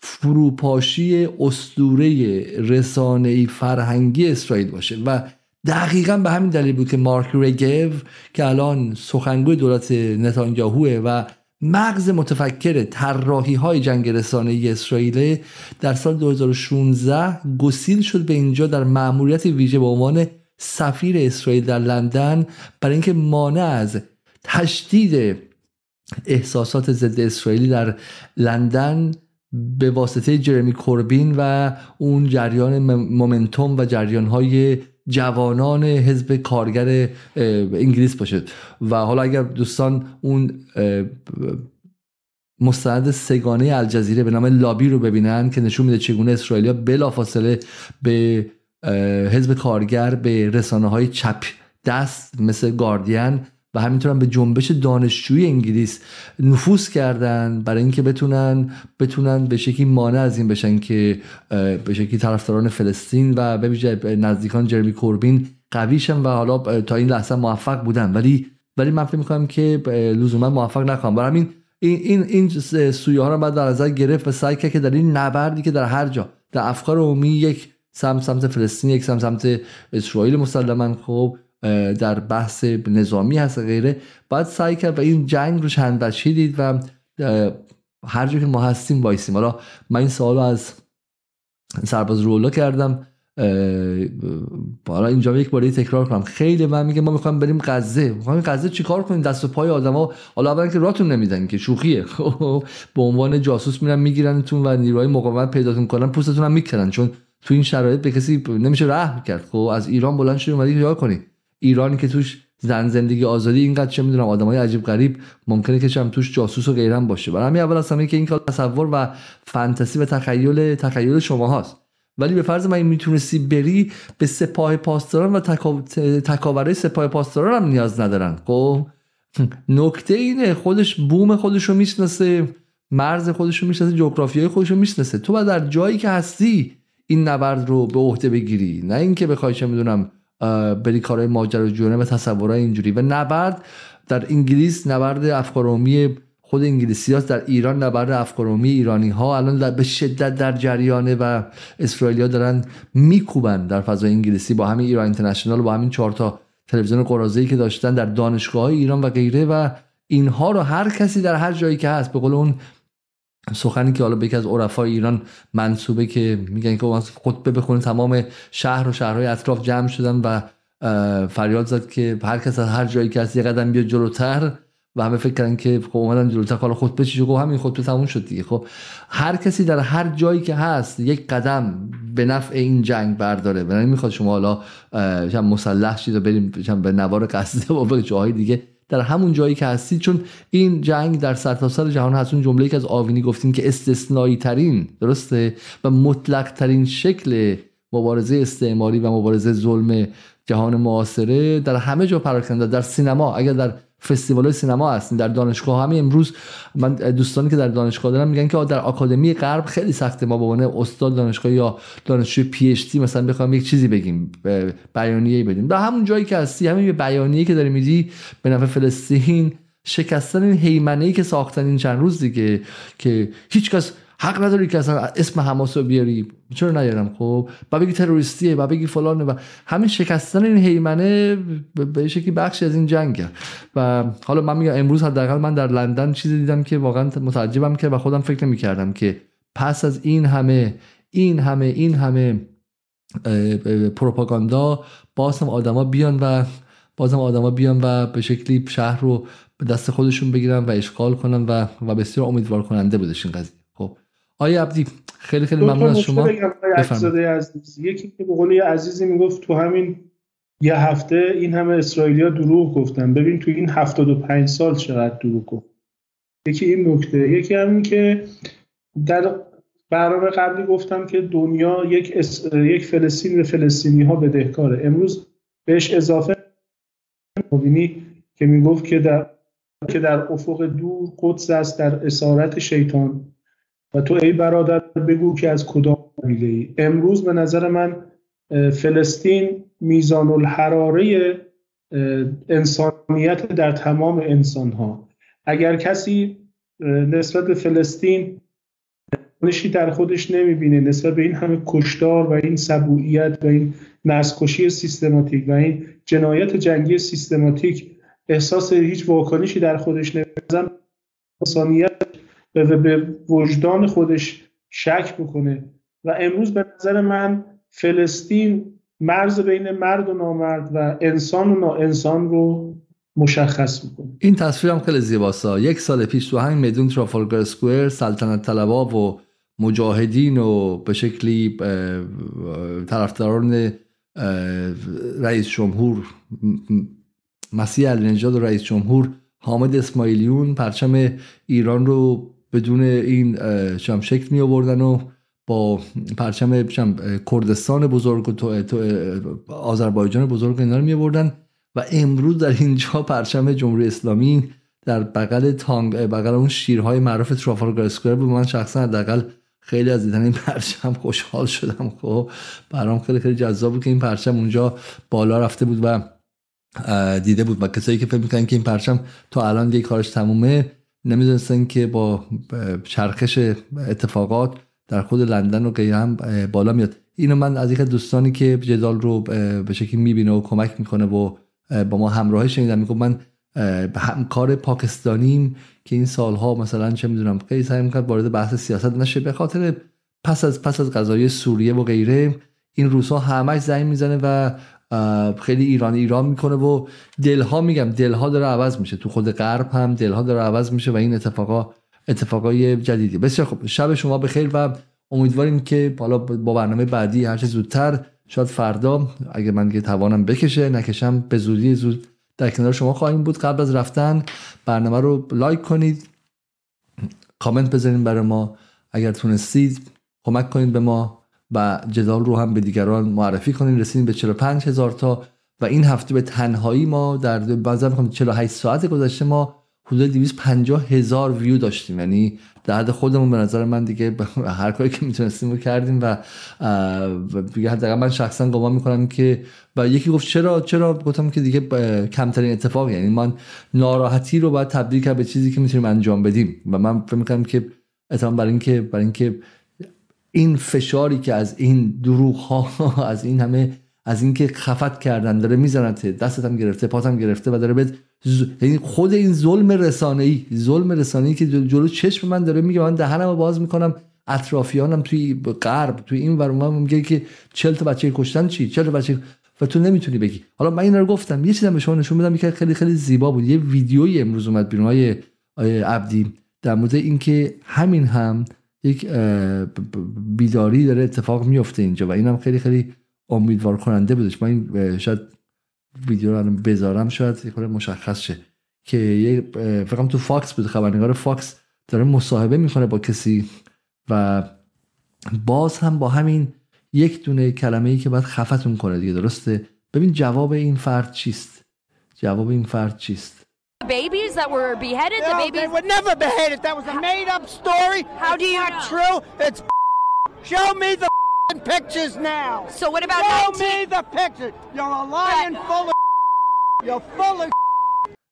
فروپاشی اسطوره رسانه‌ای فرهنگی اسرائیل باشه. و دقیقا به همین دلیل بود که مارک رگو که الان سخنگوی دولت نتانیاهوه و مغز متفکر طراحی های جنگ رسانه اسرائیل در سال 2016 گسیل شد به اینجا در مأموریت ویژه به عنوان سفیر اسرائیل در لندن برای اینکه مانع از تشدید احساسات ضد اسرائیلی در لندن به واسطه جرمی کوربین و اون جریان مومنتوم و جریان های جوانان حزب کارگر انگلیس باشد و حالا اگر دوستان اون مستند سگانه الجزیره به نام لابی رو ببینن که نشون میده چگونه اسرائیلیا بلافاصله به حزب کارگر به رسانه های چپ دست مثل گاردین و همینطور هم به جنبش دانشجوی انگلیس نفوذ کردن برای اینکه بتونن بتونن به شکلی مانع از این بشن که به شکلی طرفداران فلسطین و به نزدیکان جرمی کوربین قویشن و حالا تا این لحظه موفق بودن. ولی ولی من فکر می‌کنم که لزوما موفق نخواهم. برای همین این این این سویه ها رو بعد در نظر گرفت و سعی که در این نبردی که در هر جا در افکار عمومی یک سمت سمت فلسطین یک سمت سمت اسرائیل مسلما. خب در بحث نظامی هست غیره. باید سعی کرد و این جنگ رو چند دید و هر جا که ما هستیم وایسیم. حالا من این سوال از سرباز رولا کردم. حالا اینجا یک باری تکرار کنم. خیلی من میگه ما می‌خوایم بریم غزه. می‌خوایم غزه چیکار کنیم؟ دست و پای آدما حالا اولا که راتون نمیدن که شوخیه. خب، به عنوان جاسوس میرن میگیرنتون و نیروهای مقاومت پیداتون کنن پوستتون هم می‌کنن چون تو این شرایط به کسی نمیشه رحم کرد. خب از ایران بلند شدی اومدی کار کنی؟ ایرانی که توش زن زندگی آزادی اینقدر چه می‌دونم آدمای عجیب غریب ممکنه که چم توش جاسوس و غیرم باشه. برای همین اول همه که این کار تصور و فانتزی و تخیل تخیل شما هاست ولی به فرض من می‌تونستی بری به سپاه پاسداران و تکاوره سپاه پاسداران هم نیاز ندارن. خب نکته اینه خودش بوم خودش رو می‌شناسه مرز خودش رو می‌شناسه جغرافیای خودش رو می‌شناسه. تو باید در جایی که هستی این نبرد رو به عهده بگیری. نه اینکه بخوای چه می‌دونم بری کارهای ماجراجویانه و تصورهای اینجوری. و نبرد در انگلیس نبرد افکارومی خود انگلیسی هاست. در ایران نبرد افکارومی ایرانی ها الان به شدت در جریانه و اسرائیلیا دارن میکوبن در فضای انگلیسی با همین ایران اینترنشنال با همین چهار تا تلویزیون قرازه‌ای که داشتن در دانشگاه های ایران و غیره. و اینها رو هر کسی در هر جایی که هست به قول اون سخنی که حالا به یکی از عرفای ایران منصوبه که میگن که خطبه بخونه تمام شهر و شهرهای اطراف جمع شدن و فریاد زد که هر کس از هر جایی که هست یه قدم بیاد جلوتر و همه فکر کردن که خب اومدن جلوتر حالا خطبه چی خب همین خطبه تموم شد دیگه. خب هر کسی در هر جایی که هست یک قدم به نفع این جنگ برداره. و نمی‌خواد شما حالا مسلح شید و بریم به نوار قصده و به جاهای دیگه در همون جایی که هستید چون این جنگ در سرتاسر سر جهان هست. اون جمله که از آوینی گفتیم که استثنایی ترین درسته؟ و مطلق ترین شکل مبارزه استعماری و مبارزه ظلم جهان معاصره در همه جا پراکنده. در سینما اگر در فستیوال سینما هستین در دانشگاه همین امروز من دوستانی که در دانشگاه دارم میگن که در آکادمی غرب خیلی سخته ما به استاد دانشگاه یا دانشجوی پی اچ دی مثلا بخوام یک چیزی بگیم بیانیه‌ای بدیم. در همون جایی که هستی همین بیانیه‌ای که داری میدی به نفع فلسطین شکستن این که ساختن این چند روز دیگه که هیچکس حق نداری که اصلا اسم حماس رو بیاری. چرا نیارم؟ خب و بگی تروریستیه و بگی فلانه و همین شکستن این هیمنه به شکلی بخشی از این جنگه. و حالا من میگم امروز حداقل من در لندن چیزی دیدم که واقعا متعجبم که و خودم فکر نمی‌کردم که پس از این همه این همه این همه پروپاگاندا باز هم آدما بیان و بازم آدما بیان و به شکلی شهر رو به دست خودشون بگیرن و اشغال کنن و و بسیار امیدوار کننده بودش این قضیه. آیا عبدی خیلی خیلی ممنون از شما. عزیز. یکی که به قول عزیزی می‌گفت تو همین یه هفته این همه اسرائیلیا دروغ گفتن. ببین تو این 75 سال چقدر دروغ گفت. یکی این نکته. یکی همین که در برنامه قبلی گفتم که دنیا یک, اس... یک فلسطین به فلسطینی ها بدهکاره. امروز بهش اضافه مبینی که می‌گفت که در که در افق دور قدس است در اسارت شیطان. و تو ای برادر بگو که از کدام قبیله ای. امروز به نظر من فلسطین میزان الحراره انسانیت در تمام انسان ها اگر کسی نسبت به فلسطین نشی در خودش نمی‌بینه نسبت به این همه کشتار و این سبوعیت و این نسکشی سیستماتیک و این جنایت جنگی سیستماتیک احساس هیچ واکنشی در خودش نمیزن انسانیت به وجدان خودش شک بکنه. و امروز به نظر من فلسطین مرز بین مرد و نامرد و انسان و انسان رو مشخص می‌کنه. این تصویر هم خیلی زیباست. یک سال پیش تو همین میدون ترافالگر سکوئر سلطنت طلبا و مجاهدین و به شکلی طرفداران رئیس جمهور مسیح علی نجاد و رئیس جمهور حامد اسماعیلیون پرچم ایران رو بدون این شکل می آوردن و با پرچم کردستان بزرگ و تو, تو آذربایجان بزرگ اینا رو می آوردن و امروز در اینجا پرچم جمهوری اسلامی در بغل تانگ بغل اون شیرهای معروف ترافالگار اسکوئر بود. من شخصا حداقل خیلی از دیدن این پرچم خوشحال شدم. خب برام خیلی خیلی جذاب بود که این پرچم اونجا بالا رفته بود و دیده بود. و کسایی که فکر می‌کنن که این پرچم تا الان دیگه کارش تمومه نمی‌دونستن که با چرخش اتفاقات در خود لندن و غیره هم بالا میاد. اینو من از یک دوستانی که جدال رو به شکلی می‌بینه و کمک می‌کنه و با ما همراهی شنیدم میگم من همکار پاکستانیم که این سالها مثلا چه می‌دونم خیلی سعی می‌کرد وارد بحث سیاست نشه. به خاطر پس از پس از قضایی سوریه و غیره این روزها همش زنگ می‌زنه و خیلی ایران ایران می‌کنه و دلها میگم دلها داره عوض میشه. تو خود غرب هم دلها داره عوض میشه و این اتفاقا اتفاقای جدیدی. بسیار خوب. شب شما بخیر و امیدواریم که حالا با برنامه بعدی هر زودتر شاید فردا اگر من که توانم بکشه نکشم به زودی زود در کنار شما خواهیم بود. قبل از رفتن برنامه رو لایک کنید کامنت بذارین برای ما. اگر تونستید کمک کنید به ما. و جدال رو هم به دیگران معرفی کنید رسیدیم به 45 هزار تا و این هفته به تنهایی ما در بعضا می‌خوام 48 ساعت گذشته ما حدود 250 هزار ویو داشتیم. یعنی در حد خودمون به نظر من دیگه هر کاری که می‌تونستیم رو کردیم و دیگه حداقل من شخصا گمان می‌کنم که و یکی گفت چرا چرا؟ گفتم که دیگه کمترین اتفاق یعنی من ناراحتی رو باید تبدیل کرد به چیزی که می‌تونیم انجام بدیم. و من فکر می‌کنم که اتفاقا برای اینکه برای اینکه این فشاری که از این دروغ ها از این همه از اینکه خفت کردن داره میزنت دستت هم گرفته پاتم گرفته و داره به یعنی خود این ظلم رسانه ای ظلم رسانه ای که جلو چشم من داره میگه من دهنمو باز می‌کنم اطرافیانم توی غرب توی این ور میگه که 40 تا بچه کشتن چی؟ 40 تا بچه و تو نمی‌تونی بگی. حالا من این رو گفتم یه چیزی به شما نشون بدم که خیلی خیلی زیبا بود. یه ویدیویی امروز اومد بیرون های عبدی در مورد اینکه همین هم یک بیداری داره اتفاق میفته اینجا و اینم خیلی خیلی امیدوار کننده بودش. من این شاید ویدیو رو بذارم شاید یه مشخص شه که یه تو فاکس بود خبرنگار فاکس داره مصاحبه می‌کنه با کسی و باز هم با همین یک دونه کلمه ای که باید خفتون کنه دیگه درسته؟ ببین جواب این فرد چیست؟ جواب این فرد چیست؟ babies that were beheaded no, the babies they were never beheaded that was a made up story how do you not know? true it's show me the pictures now so what about show 19 me the pictures you're a lying full of you're full of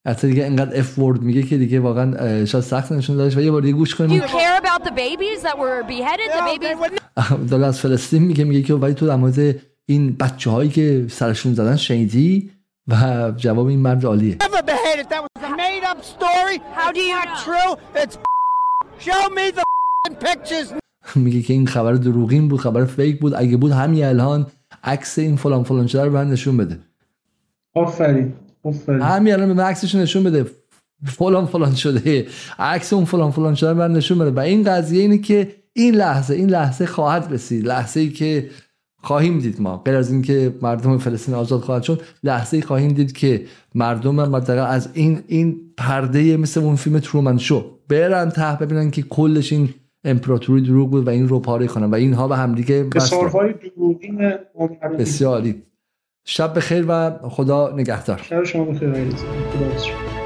حتی دیگه اینقدر اف ورد میگه که دیگه واقعا شاید سخت نشون دادش و یه بار دیگه گوش Do کنیم you care about the babies that were beheaded? The No, they babies. were داره از فلسطین میگه میگه که ولی تو در مورد این بچه هایی که سرشون زدن شنیدی و جواب این مرد عالیه made up story. How do you not true. It's show me the pictures. میگه که این خبر دروغین بود خبر فیک بود. اگه بود همین الان عکس این فلان فلان شده رو به من نشون بده. آفرین آفرین. همین الان به من عکسش نشون بده. فلان فلان شده. عکس اون فلان فلان شده رو به من نشون بده. و این قضیه اینه که این لحظه این لحظه خواهد رسید. لحظه ای که خواهیم دید ما غیر از اینکه مردم فلسطین آزاد خواهد شد لحظه ای خواهیم دید که مردم منطقه از این این پرده مثل اون فیلم ترومن شو برن ته ببینن که کلش این امپراتوری دروغ بود و این رو پاره کنن و اینها به همدیگه وصلن. سالهای دروغین آمریکا. بسیار عالی. شب بخیر و خدا نگهدار شب شما بخیر. خدا.